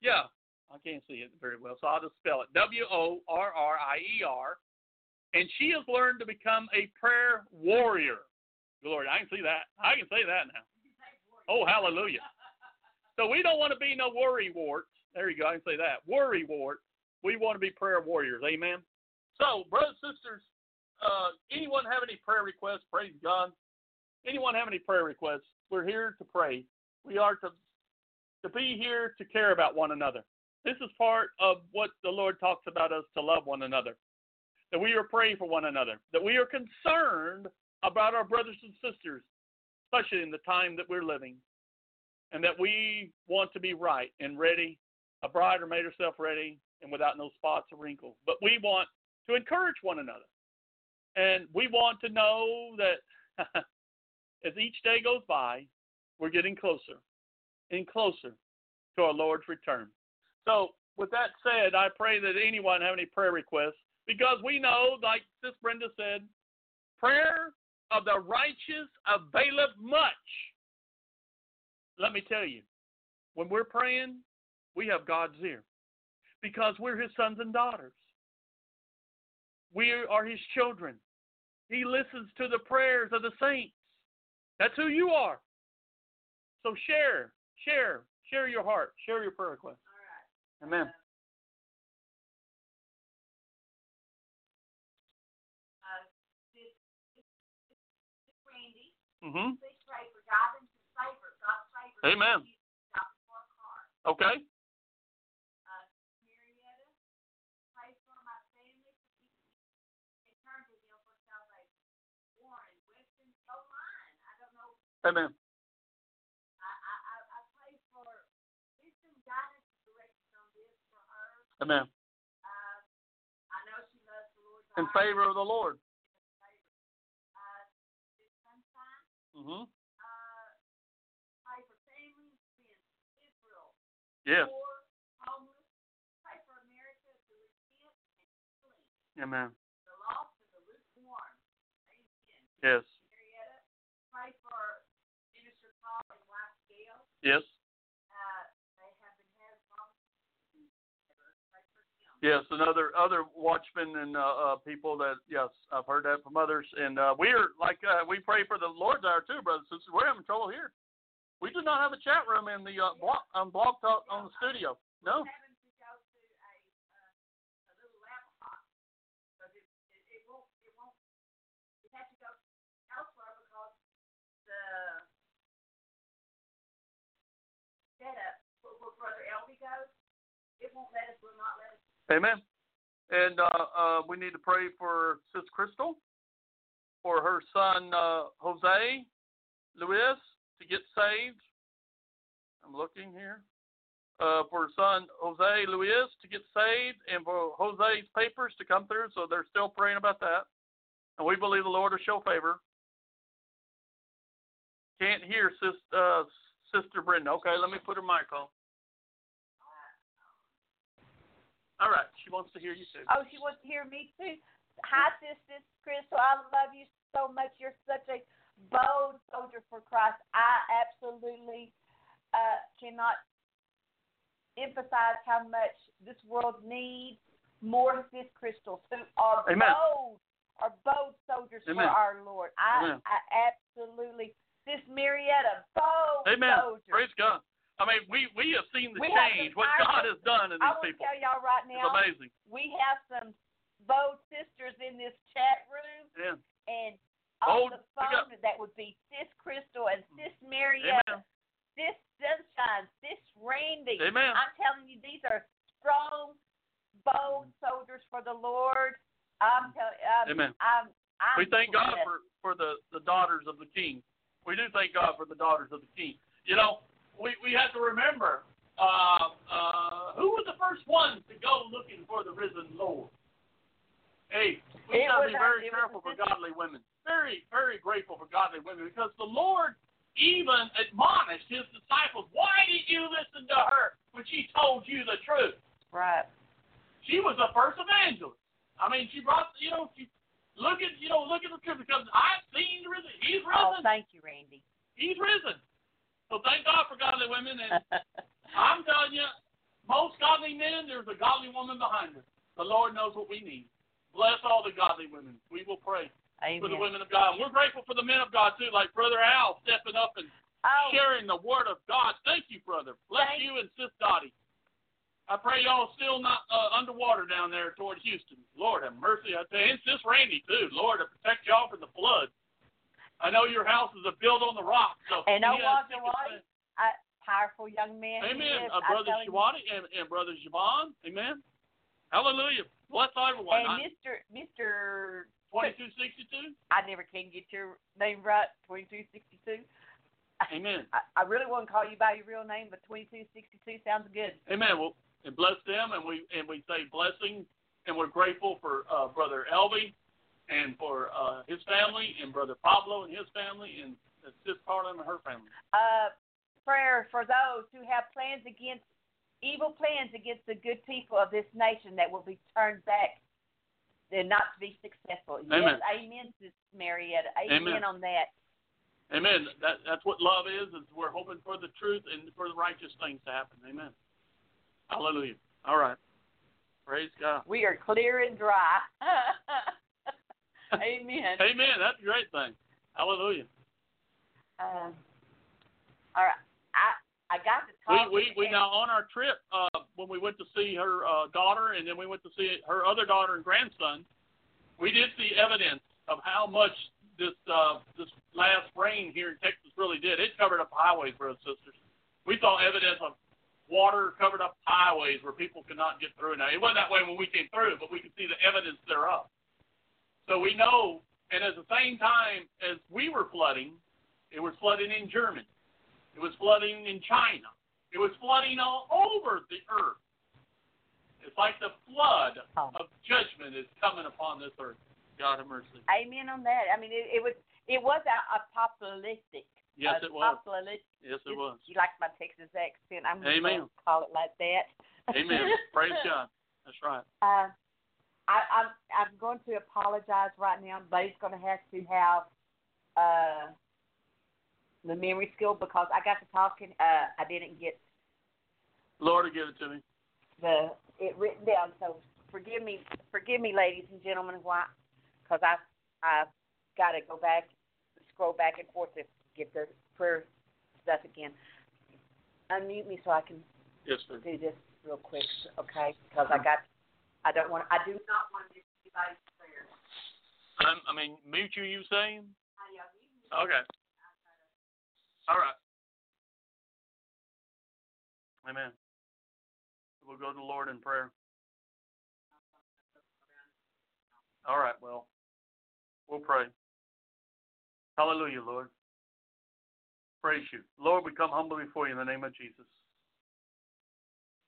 Yeah. I can't see it very well, so I'll just spell it W O R R I E R. And she has learned to become a prayer warrior. Glory. I can see that. I can say that now. Oh, hallelujah. So we don't want to be no worry warts. There you go. I can say that. Worry warts. We want to be prayer warriors. Amen. So, brothers, sisters, uh, anyone have any prayer requests? Praise God. Anyone have any prayer requests? We're here to pray. We are to to be here to care about one another. This is part of what the Lord talks about us to love one another. That we are praying for one another. That we are concerned about our brothers and sisters, especially in the time that we're living. And that we want to be right and ready. A bride or made herself ready and without no spots or wrinkles. But we want to encourage one another. And we want to know that as each day goes by, we're getting closer and closer to our Lord's return. So, with that said, I pray that anyone have any prayer requests because we know, like Sis Brenda said, prayer of the righteous availeth much. Let me tell you, when we're praying, we have God's ear because we're His sons and daughters. We are His children. He listens to the prayers of the saints. That's who you are. So share, share, share your heart, share your prayer request. All right. Amen. Uh, this, this, this, Amen. In favor of the Lord. Uh, this sunshine, hmm uh, Yes. And other watchmen and uh, uh, people that yes, I've heard that from others. And uh, we're like uh, we pray for the Lord's hour too, brothers and sisters. We're having trouble here. We do not have a chat room in the uh, blog on Blog Talk on the studio. No. having to go to a, uh, a little laptop because it, it, it won't, it won't, it has to go elsewhere because the setup where, where Brother Elvi goes, it won't let us, will not let us. Amen. And uh, uh, we need to pray for Sis Crystal, for her son uh, Jose Luis to get saved. I'm looking here. Uh, for son Jose Luis to get saved, and for Jose's papers to come through. So they're still praying about that. And we believe the Lord will show favor. Can't hear sis, uh, Sister Brenda. Okay, let me put her mic on. All right, she wants to hear you too. Oh, she wants to hear me too. Hi, sister Crystal. I love you so much. You're such a bold soldier for Christ. I absolutely uh, cannot emphasize how much this world needs more sis Crystals who are Amen. bold, are bold soldiers Amen. for our Lord. I, Amen. I absolutely. this Marietta, bold Amen. soldier. Praise God. I mean, we we have seen the We change, what God has done in I these will people. tell y'all right It's amazing. we have some bold sisters in this chat room, Yeah. and on Bold- the phone that would be Sis Crystal and Sis Marietta, Amen. Sis Sunshine, Sis Randy. Amen. I'm telling you, these are strong, bold soldiers for the Lord. I'm telling. Um, Amen. I'm, I'm We thank God for for the the daughters of the King. We do thank God for the daughters of the King. You know, we we have to remember uh, uh, who was the first ones to go looking for the risen Lord. Hey, we It gotta be very careful for godly women. Very very grateful for godly women because the Lord even admonished his disciples. Why did you listen to her when she told you the truth? Right. She was the first evangelist. I mean, she brought you know she look at you know look at the truth because I've seen the risen. He's risen. Oh, risen. thank you, Randy. He's risen. So thank God for godly women. And I'm telling you, most godly men, there's a godly woman behind them. The Lord knows what we need. Bless all the godly women. We will pray for the women of God. And we're grateful for the men of God too, like Brother Al stepping up and Oh, sharing the word of God. Thank you, brother. Bless Thank- you and Sis Dottie. I pray y'all still not uh, underwater down there toward Houston. Lord have mercy. I tell you, and Sis Randy too. Lord to protect y'all from the flood. I know your house is a built on the rock. So And what, you can a powerful young man. Amen. Uh, brother tell. Shawani and, and brother Javon. Amen. Hallelujah. Bless everyone. And Mr. Mr. Twenty two sixty two. I never can get your name right. Twenty two sixty two. Amen. I, I really want to call you by your real name, but twenty two sixty two sounds good. Amen. Well, and bless them, and we and we say blessing, and we're grateful for uh, brother Elvi, and for uh, his family, and brother Pablo and his family, and Sis Carlin and her family. Uh, prayer for those who have plans against evil plans against the good people of this nation that will be turned back and not to be successful. Amen. Yes, amen, Sis Marietta. Amen, Amen. on that. Amen. That that's what love is. Is we're hoping for the truth and for the righteous things to happen. Amen. Hallelujah. All right. Praise God. We are clear and dry. amen. Amen. That's a great thing. Hallelujah. Um, all right. I I got to We talk. we we now on our trip uh, when we went to see her uh, daughter and then we went to see her other daughter and grandson. We did see evidence of how much this uh, this last rain here in Texas really did. It covered up highways, brothers and sisters. We saw evidence of water covered up highways where people could not get through. Now it wasn't that way when we came through, but we could see the evidence thereof. So we know, and at the same time as we were flooding, it was flooding in Germany. It was flooding in China. It was flooding all over the earth. It's like the flood of judgment is coming upon this earth. God have mercy. Amen on that. I mean, it, it was it was a, a apocalyptic. Yes, a it was. Apocalyptic. Yes, it was. You like my Texas accent? I'm Amen. gonna call it like that. Amen. Praise God. That's right. Uh, I, I'm I'm going to apologize right now. Buddy's going to have to have uh, the memory skill because I got to talking. Uh, I didn't get will give it to me. the it written down. So forgive me, forgive me, ladies and gentlemen, why? Because I I got to go back, scroll back and forth to get the prayer stuff again. Unmute me so I can Yes, do this real quick, okay? Because I got, I don't want, I do not want to miss anybody's prayers. I'm, I mean, mute you, you saying? Uh, okay. All right. Amen. We'll go to the Lord in prayer. All right, well, we'll pray. Hallelujah, Lord. Praise you. Lord, we come humbly before you in the name of Jesus.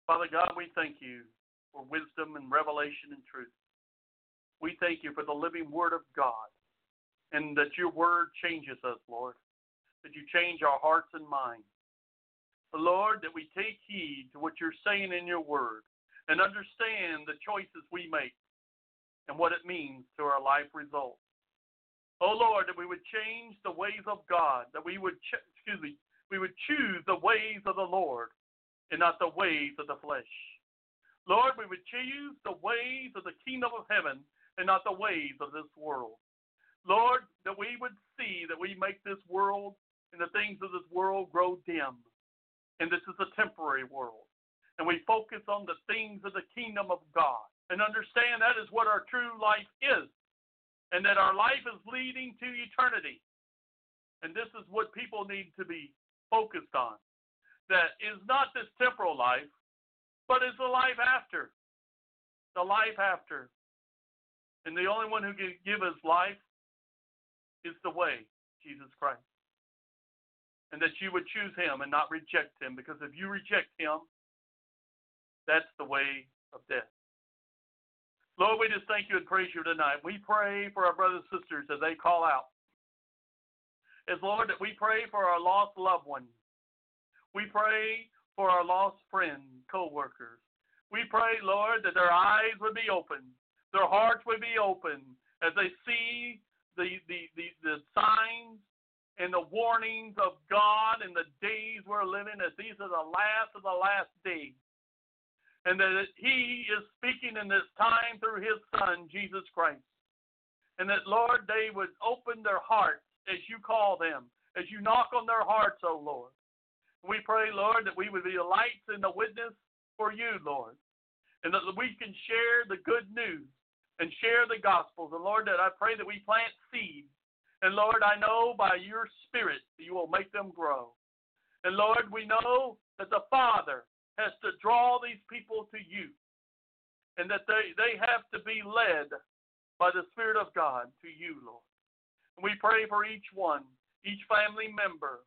Father God, we thank you for wisdom and revelation and truth. We thank you for the living word of God and that your word changes us, Lord, that you change our hearts and minds. Lord, that we take heed to what you're saying in your word and understand the choices we make and what it means to our life results. Oh Lord, that we would change the ways of God, that we would, ch- excuse me, we would choose the ways of the Lord and not the ways of the flesh. Lord, we would choose the ways of the kingdom of heaven and not the ways of this world. Lord, that we would see that we make this world and the things of this world grow dim. And this is a temporary world. And we focus on the things of the kingdom of God and understand that is what our true life is. And that our life is leading to eternity. And this is what people need to be focused on. That is not this temporal life, but is the life after. The life after. And the only one who can give us life is the way, Jesus Christ. And that you would choose him and not reject him, because if you reject him, that's the way of death. Lord, we just thank you and praise you tonight. We pray for our brothers and sisters as they call out. As Lord, that we pray for our lost loved ones. We pray for our lost friends, co workers. We pray, Lord, that their eyes would be open, their hearts would be open as they see the, the, the, the signs and the warnings of God in the days we're living, as these are the last of the last days. And that He is speaking in this time through His Son, Jesus Christ. And that, Lord, they would open their hearts as you call them, as you knock on their hearts, O Lord. We pray, Lord, that we would be the lights and the witness for you, Lord, and that we can share the good news and share the gospels. And Lord, that I pray that we plant seeds. And Lord, I know by your Spirit that you will make them grow. And Lord, we know that the Father has to draw these people to you and that they, they have to be led by the Spirit of God to you, Lord. And we pray for each one, each family member,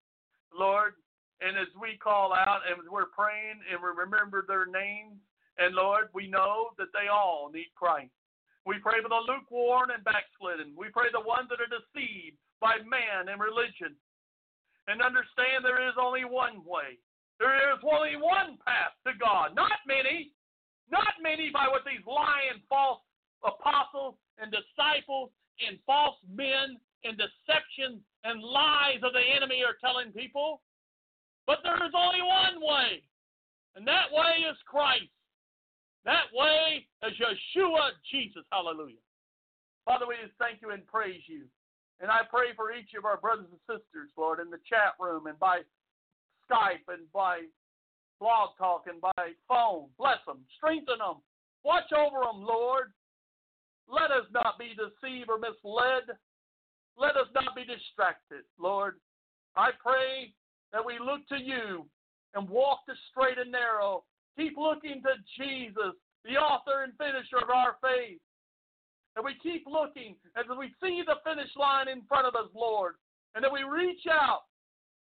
Lord. And as we call out and we're praying and we remember their names, and Lord, we know that they all need Christ. We pray for the lukewarm and backslidden. We pray the ones that are deceived by man and religion. And understand there is only one way. There is only one path to God, not many. Not many by what these lying false apostles and disciples and false men and deception and lies of the enemy are telling people. But there is only one way, and that way is Christ. That way is Yeshua Jesus. Hallelujah. Father, we just thank you and praise you. And I pray for each of our brothers and sisters, Lord, in the chat room and by Skype and by blog talk and by phone. Bless them, strengthen them, watch over them, Lord. Let us not be deceived or misled. Let us not be distracted, Lord. I pray that we look to you and walk the straight and narrow. Keep looking to Jesus, the author and finisher of our faith. And we keep looking as we see the finish line in front of us, Lord. And that we reach out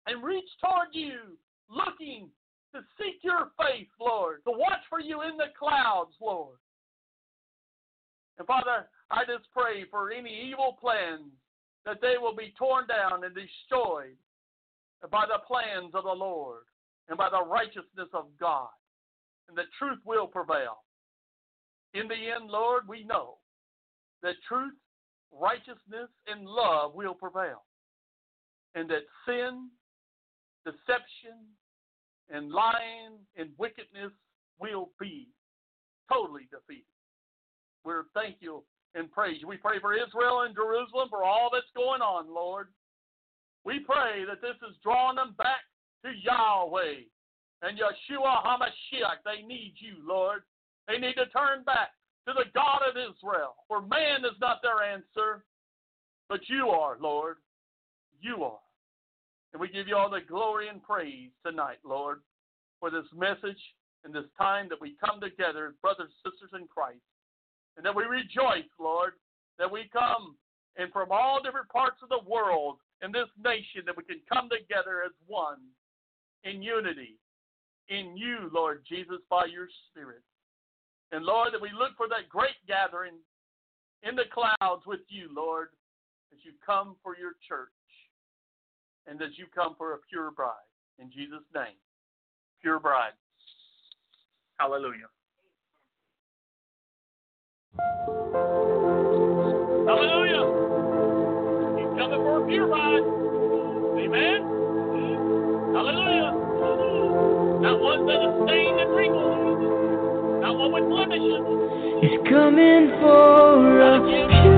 and reach toward you, looking to seek your face, Lord, to watch for you in the clouds, Lord. And Father, I just pray for any evil plans that they will be torn down and destroyed by the plans of the Lord and by the righteousness of God. And the truth will prevail. In the end, Lord, we know that truth, righteousness, and love will prevail. And that sin, deception, and lying and wickedness will be totally defeated. We're thank you and praise you. We pray for Israel and Jerusalem for all that's going on, Lord. We pray that this is drawing them back to Yahweh and Yeshua HaMashiach. They need you, Lord. They need to turn back to the God of Israel, for man is not their answer, but you are, Lord. You are. And we give you all the glory and praise tonight, Lord, for this message and this time that we come together as brothers and sisters in Christ. And that we rejoice, Lord, that we come and from all different parts of the world in this nation that we can come together as one in unity in you, Lord Jesus, by your Spirit. And Lord, that we look for that great gathering in the clouds with you, Lord, as you come for your church and as you come for a pure bride. In Jesus' name, pure bride. Hallelujah. Hallelujah. He's coming for Not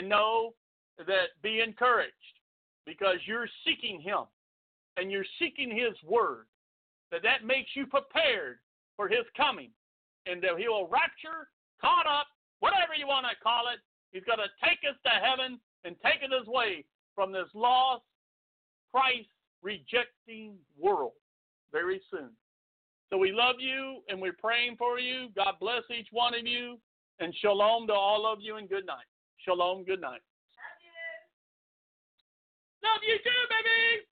And know that be encouraged because you're seeking Him and you're seeking His word. That that makes you prepared for His coming, and that He will rapture, caught up, whatever you want to call it. He's going to take us to heaven and take us away from this lost, Christ rejecting world very soon. So we love you and we're praying for you. God bless each one of you. And shalom to all of you and good night. Shalom. Good night. Love you, Love you too, baby.